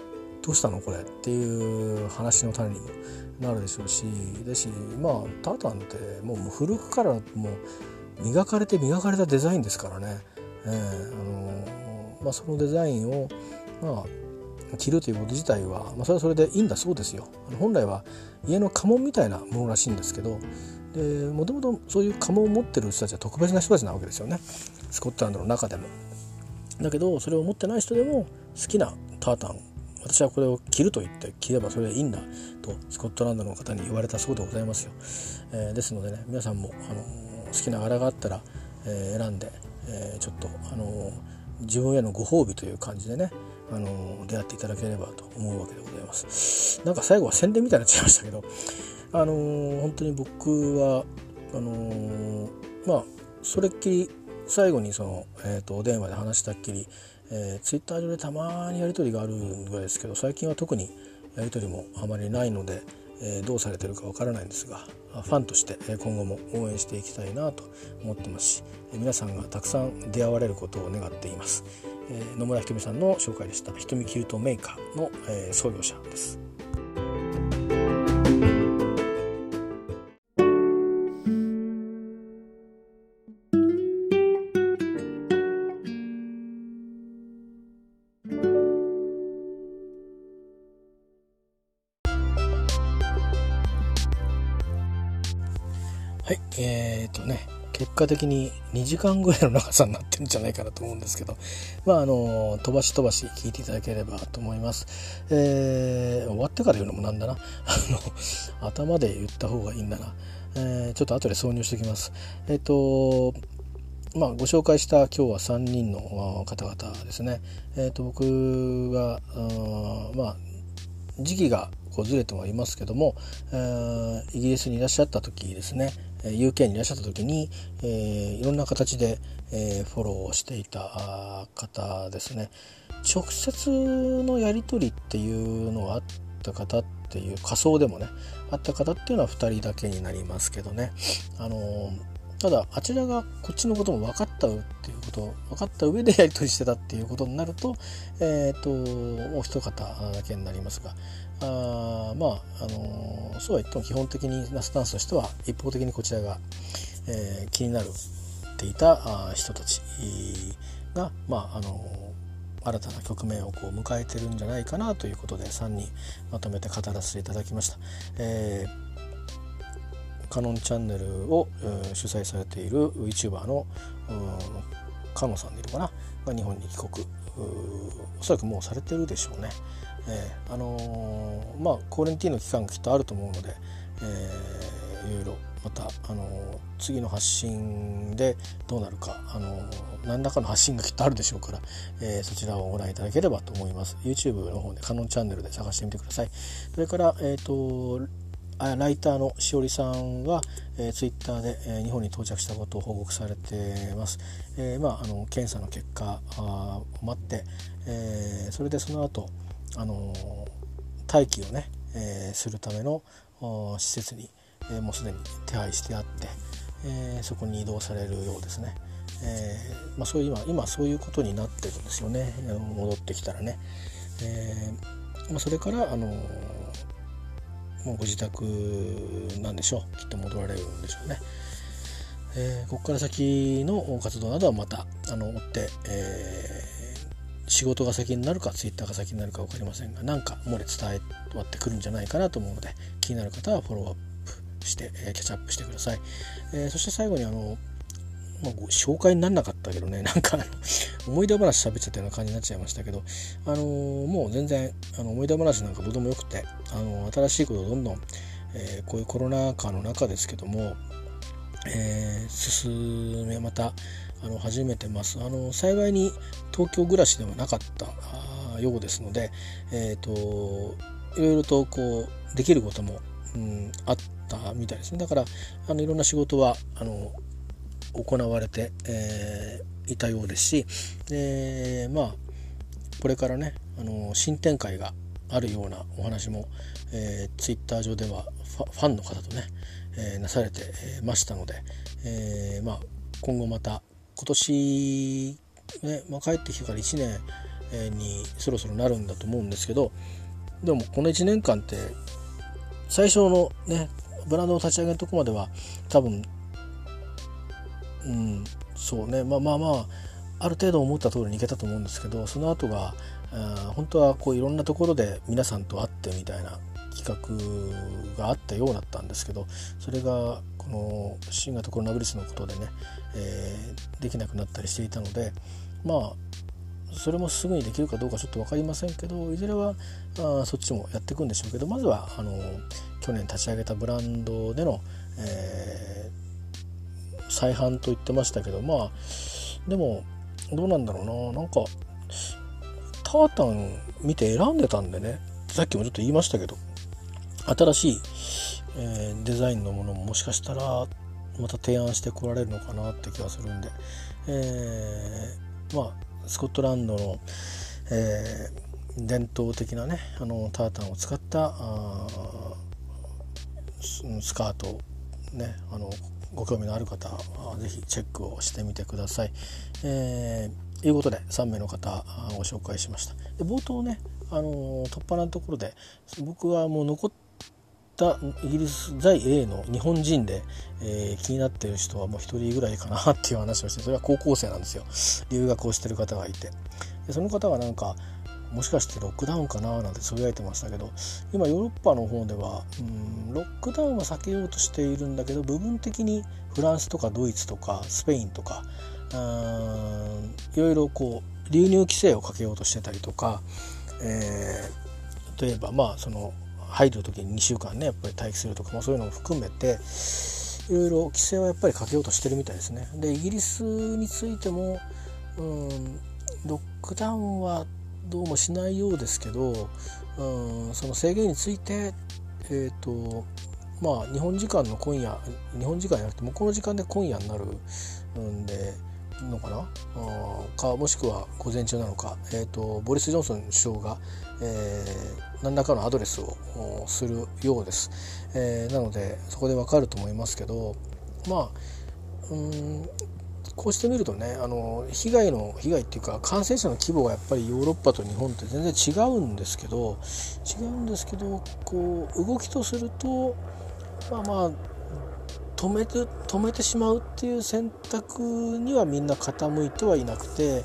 どうしたのこれっていう話の種にもなるでしょうしだしまあタータンってもう古くからもう磨かれて磨かれたデザインですからね、えーあのまあ、そのデザインをまあ着るということ自体は、まあ、それはそれでいいんだそうですよ。本来は家の家紋みたいなものらしいんですけどもともとそういう家紋を持ってる人たちは特別な人たちなわけですよねスコットランドの中でも。だけどそれを持ってない人でも好きなタータン私はこれを着ると言って着ればそれでいいんだとスコットランドの方に言われたそうでございますよ。えー、ですのでね皆さんも、あの、好きな柄があったら、えー、選んで、えちょっと、あの自分へのご褒美という感じでね、あの出会っていただければと思うわけでございます。なんか最後は宣伝みたいになっちゃいましたけど、あの、本当に僕はあの、まあそれっきり最後にその、えーと、お電話で話したっきり、えー、ツイッター上でたまにやり取りがあるぐらいですけど最近は特にやり取りもあまりないので、えー、どうされてるかわからないんですがファンとして今後も応援していきたいなと思ってますし皆さんがたくさん出会われることを願っています、えー、野村ひとみさんの紹介でした。ひとみキルトメーカーの、え、創業者です。果的に2時間ぐらいの長さになってるんじゃないかなと思うんですけどまああの飛ばし飛ばし聞いていただければと思います、えー、終わってから言うのもなんだな。あの頭で言った方がいいんだな、えー、ちょっと後で挿入しておきます。えっ、ー、とまあ、ご紹介した今日は3人の方々ですね。えー、と僕がまあ時期がこうずれてはいますけども、えー、イギリスにいらっしゃった時ですね。UK にいらっしゃった時に、えー、いろんな形で、えー、フォローをしていた方ですね。直接のやり取りっていうのがあった方っていう仮想でもねあった方っていうのは2人だけになりますけどね。あのーただあちらがこっちのことも分かったっていうこと分かった上でやり取りしてたっていうことになるとえっ、ー、ともう一方だけになりますがあまあ、あのそうは言っても基本的なスタンスとしては一方的にこちらが、えー、気になるっていた人たちがまああの新たな局面をこう迎えてるんじゃないかなということで3人まとめて語らせていただきました。えーカノンチャンネルを、主催されている YouTuber のカノさんでいるかな？が日本に帰国おそらくもうされてるでしょうね。えー、あのー、まあコーレンティーの期間がきっとあると思うので、えー、いろいろまた、あの、次の発信でどうなるか、あの、何らかの発信がきっとあるでしょうから、えー、そちらをご覧いただければと思います YouTube の方でカノンチャンネルで探してみてくださいそれから、えーとライターのしおりさんは、えー、ツイッターで、えー、日本に到着したことを報告されてます。えー、まあ、あの検査の結果を待って、えー、それでその後あの待機をね、えー、するための施設に、えー、もうすでに手配してあって、えー、そこに移動されるようですね。えー、まあ、そういう今今そういうことになってるんですよね戻ってきたらね。えー、まあ、それからあのもうご自宅なんでしょうきっと戻られるんでしょうね。えー、ここから先の活動などはまたあの追って、えー、仕事が先になるかツイッターが先になるか分かりませんが何か漏れ伝えわってくるんじゃないかなと思うので気になる方はフォローアップして、えー、キャッチアップしてください、えそして最後にあのまあ、紹介になんなかったけどね なんか思い出話喋っちゃったような感じになっちゃいましたけど、あのー、もう全然あの思い出話なんかどうでもよくて、あの、新しいことをどんどん、え、こういうコロナ禍の中ですけども、え進めまたあの始めてます。あの幸いに東京暮らしではなかったようですので、えーと、いろいろとこうできることも、うん、あったみたいですねだからあのいろんな仕事はあの行われて、えー、いたようですし、えー、まあこれからねあの新展開があるようなお話も、えー、ツイッター上ではファンの方とね、えー、なされてましたので、えー、まあ、今後また今年、ねまあ、帰ってきてから1年にそろそろなるんだと思うんですけどでもこの1年間って最初のねブランドを立ち上げるとこまでは多分うんそうねまあまあまあある程度思った通りにいけたと思うんですけどその後が本当はこういろんなところで皆さんと会ってみたいな企画があったようだったんですけどそれがこの新型コロナウイルスのことでね、えー、できなくなったりしていたのでまあそれもすぐにできるかどうかちょっと分かりませんけどいずれはあそっちもやっていくんでしょうけどまずはあの去年立ち上げたブランドでの、えー再販と言ってましたけどまあでもどうなんだろうな。なんかタータン見て選んでたんでね。さっきもちょっと言いましたけど新しい、えー、デザインのものももしかしたらまた提案してこられるのかなって気がするんで、えー、まあスコットランドの、えー、伝統的なねあのタータンを使ったスカートねあのご興味のある方は是非チェックをしてみてください。えー、いうことで3名の方ご紹介しました。で冒頭ね、あの突破なところで僕はもう残ったイギリス在 A の日本人で、えー、気になっている人はもう1人ぐらいかなっていう話をしてそれは高校生なんですよ。留学をしてる方がいて。でその方がなんかもしかしてロックダウンかななんてつぶやいてましたけど今ヨーロッパの方ではうんロックダウンは避けようとしているんだけど部分的にフランスとかドイツとかスペインとかうんいろいろこう流入規制をかけようとしてたりとか、えー、例えばまあその入る時に2週間ねやっぱり待機するとか、まあ、そういうのも含めていろいろ規制はやっぱりかけようとしてるみたいですね。でイギリスについてもうんロックダウンはどうもしないようですけど、うん、その制限について、えーとまあ、日本時間の今夜日本時間じゃなくてもこの時間で今夜になるんでのかな？あかもしくは午前中なのか、えーと、ボリス・ジョンソン首相が、えー、何らかのアドレスをするようです、えー、なのでそこでわかると思いますけどまあうんこうしてみるとねあの被害の被害っていうか感染者の規模がやっぱりヨーロッパと日本って全然違うんですけど違うんですけどこう動きとするとまあまあ止めて止めてしまうっていう選択にはみんな傾いてはいなくて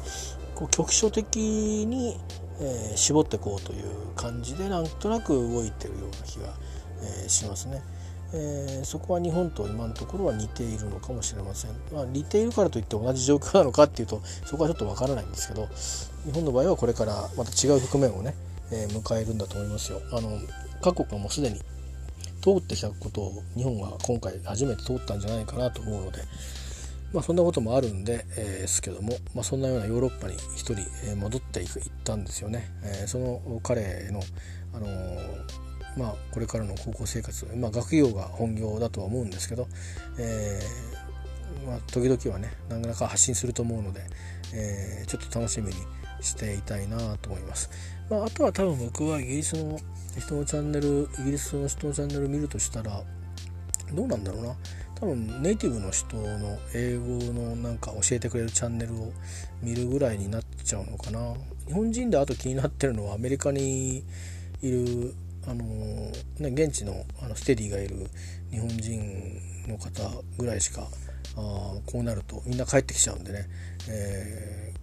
こう局所的に、えー、絞っていこうという感じでなんとなく動いてるような気が、えー、しますね。えー、そこは日本と今のところは似ているのかもしれません、まあ、似ているからといって同じ状況なのかっていうとそこはちょっとわからないんですけど日本の場合はこれからまた違う局面をね、えー、迎えるんだと思いますよあの各国はもうすでに通ってきたことを日本は今回初めて通ったんじゃないかなと思うのでまあそんなこともあるんで、えー、ですけども、まあ、そんなようなヨーロッパに一人、えー、戻っていく行ったんですよね、えー、その彼のあのまあ、これからの高校生活、まあ、学業が本業だとは思うんですけど、えー、まあ、時々はね何らか発信すると思うので、えー、ちょっと楽しみにしていたいなと思います。まあ、あとは多分僕はイギリスの人のチャンネルイギリスの人のチャンネル見るとしたらどうなんだろうな多分ネイティブの人の英語のなんか教えてくれるチャンネルを見るぐらいになっちゃうのかな。日本人であと気になってるのはアメリカにいるあの、ね、現地のあのステディがいる日本人の方ぐらいしかあこうなるとみんな帰ってきちゃうんでね、え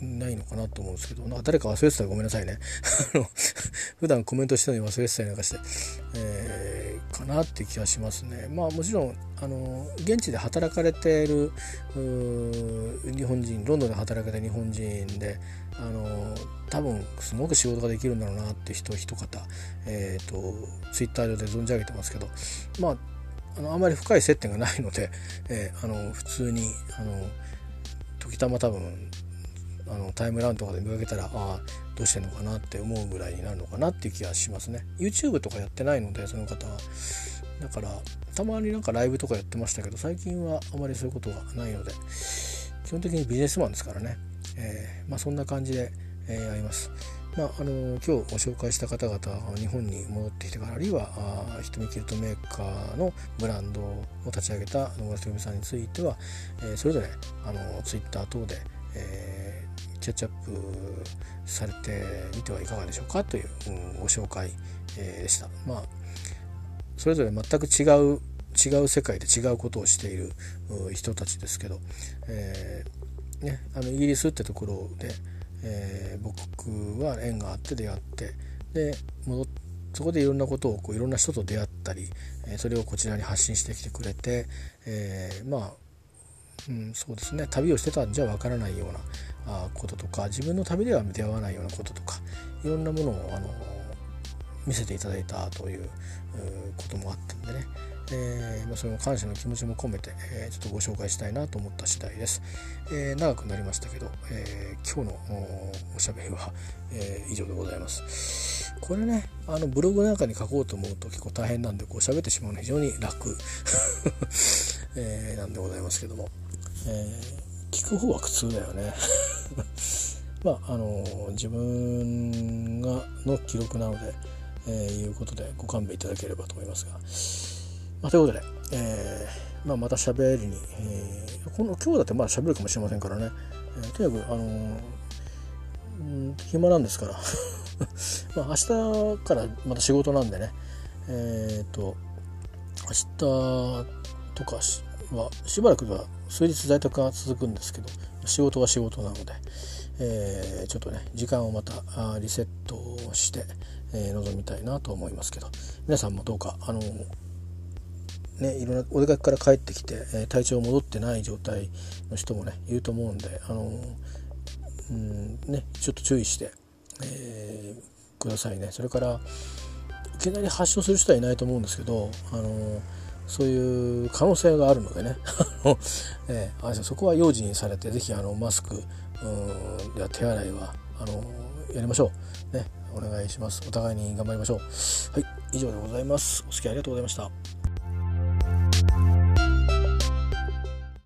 ないのかなと思うんですけどなんか誰か忘れてたらごめんなさいね。普段コメントしてるのに忘れてたりなんかして、えー、かなって気がしますね。まあもちろんあの現地で働かれている日本人ロンドンで働かれてる日本人であの多分すごく仕事ができるんだろうなって人一方、えーと、ツイッター上で存じ上げてますけどまああのあまり深い接点がないので、えー、あの普通にあの時たま多分あのタイムラウンとかで見かけたらああどうしてんのかなって思うぐらいになるのかなっていう気がしますね。YouTube とかやってないのでその方は。だからたまになんかライブとかやってましたけど最近はあまりそういうことがないので基本的にビジネスマンですからね、えー、まあ、そんな感じで、えー、やります。まあ、あの今日ご紹介した方々が日本に戻ってきてからあるいはあヒトミキルトメーカーのブランドを立ち上げた野村ひさんについては、えー、それぞれあのツイッター等で、えキャッチアップされてみてはいかがでしょうかという、うん、ご紹介、えー、でした。まあそれぞれ全く違う違う世界で違うことをしている人たちですけど、えー、ね、あのイギリスってところで、えー、僕は縁があって出会ってで戻ってそこでいろんなことをこういろんな人と出会ったり、えそれをこちらに発信してきてくれて、えー、まあ、うん、そうですね旅をしてたんじゃわからないようなこととか自分の旅では出会わないようなこととかいろんなものをあの見せていただいたということもあったんでね、えーまあ、その感謝の気持ちも込めて、えー、ちょっとご紹介したいなと思った次第です、えー、長くなりましたけど、え、今日のおしゃべりは、え、以上でございます。これねあのブログなんかに書こうと思うと結構大変なんでこう喋ってしまうのは非常に楽、えー、なんでございますけども、えー聞く方は苦痛だよね。まああの自分がの記録なので、えー、いうことでご勘弁いただければと思いますが、まあ、ということで、えーまあ、また喋りに、えー、この今日だってまだ喋るかもしれませんからね、えー、とにかくあのうん、暇なんですから。まあ明日からまた仕事なんでね。えっ、ー、と明日とかはしばらくは数日在宅が続くんですけど仕事は仕事なので、えー、ちょっとね時間をまたリセットして、えー、臨みたいなと思いますけど皆さんもどうかあのね、いろんなお出かけから帰ってきて、えー、体調戻ってない状態の人もねいると思うんであのうんねちょっと注意して、えー、くださいね。それからいきなり発症する人はいないと思うんですけどあのそういう可能性があるのでね。えー、そこは用心されて是非あのマスクうんや手洗いはあのやりましょう。ねお願いします。お互いに頑張りましょう。はい以上でございます。お付き合いありがとうございました。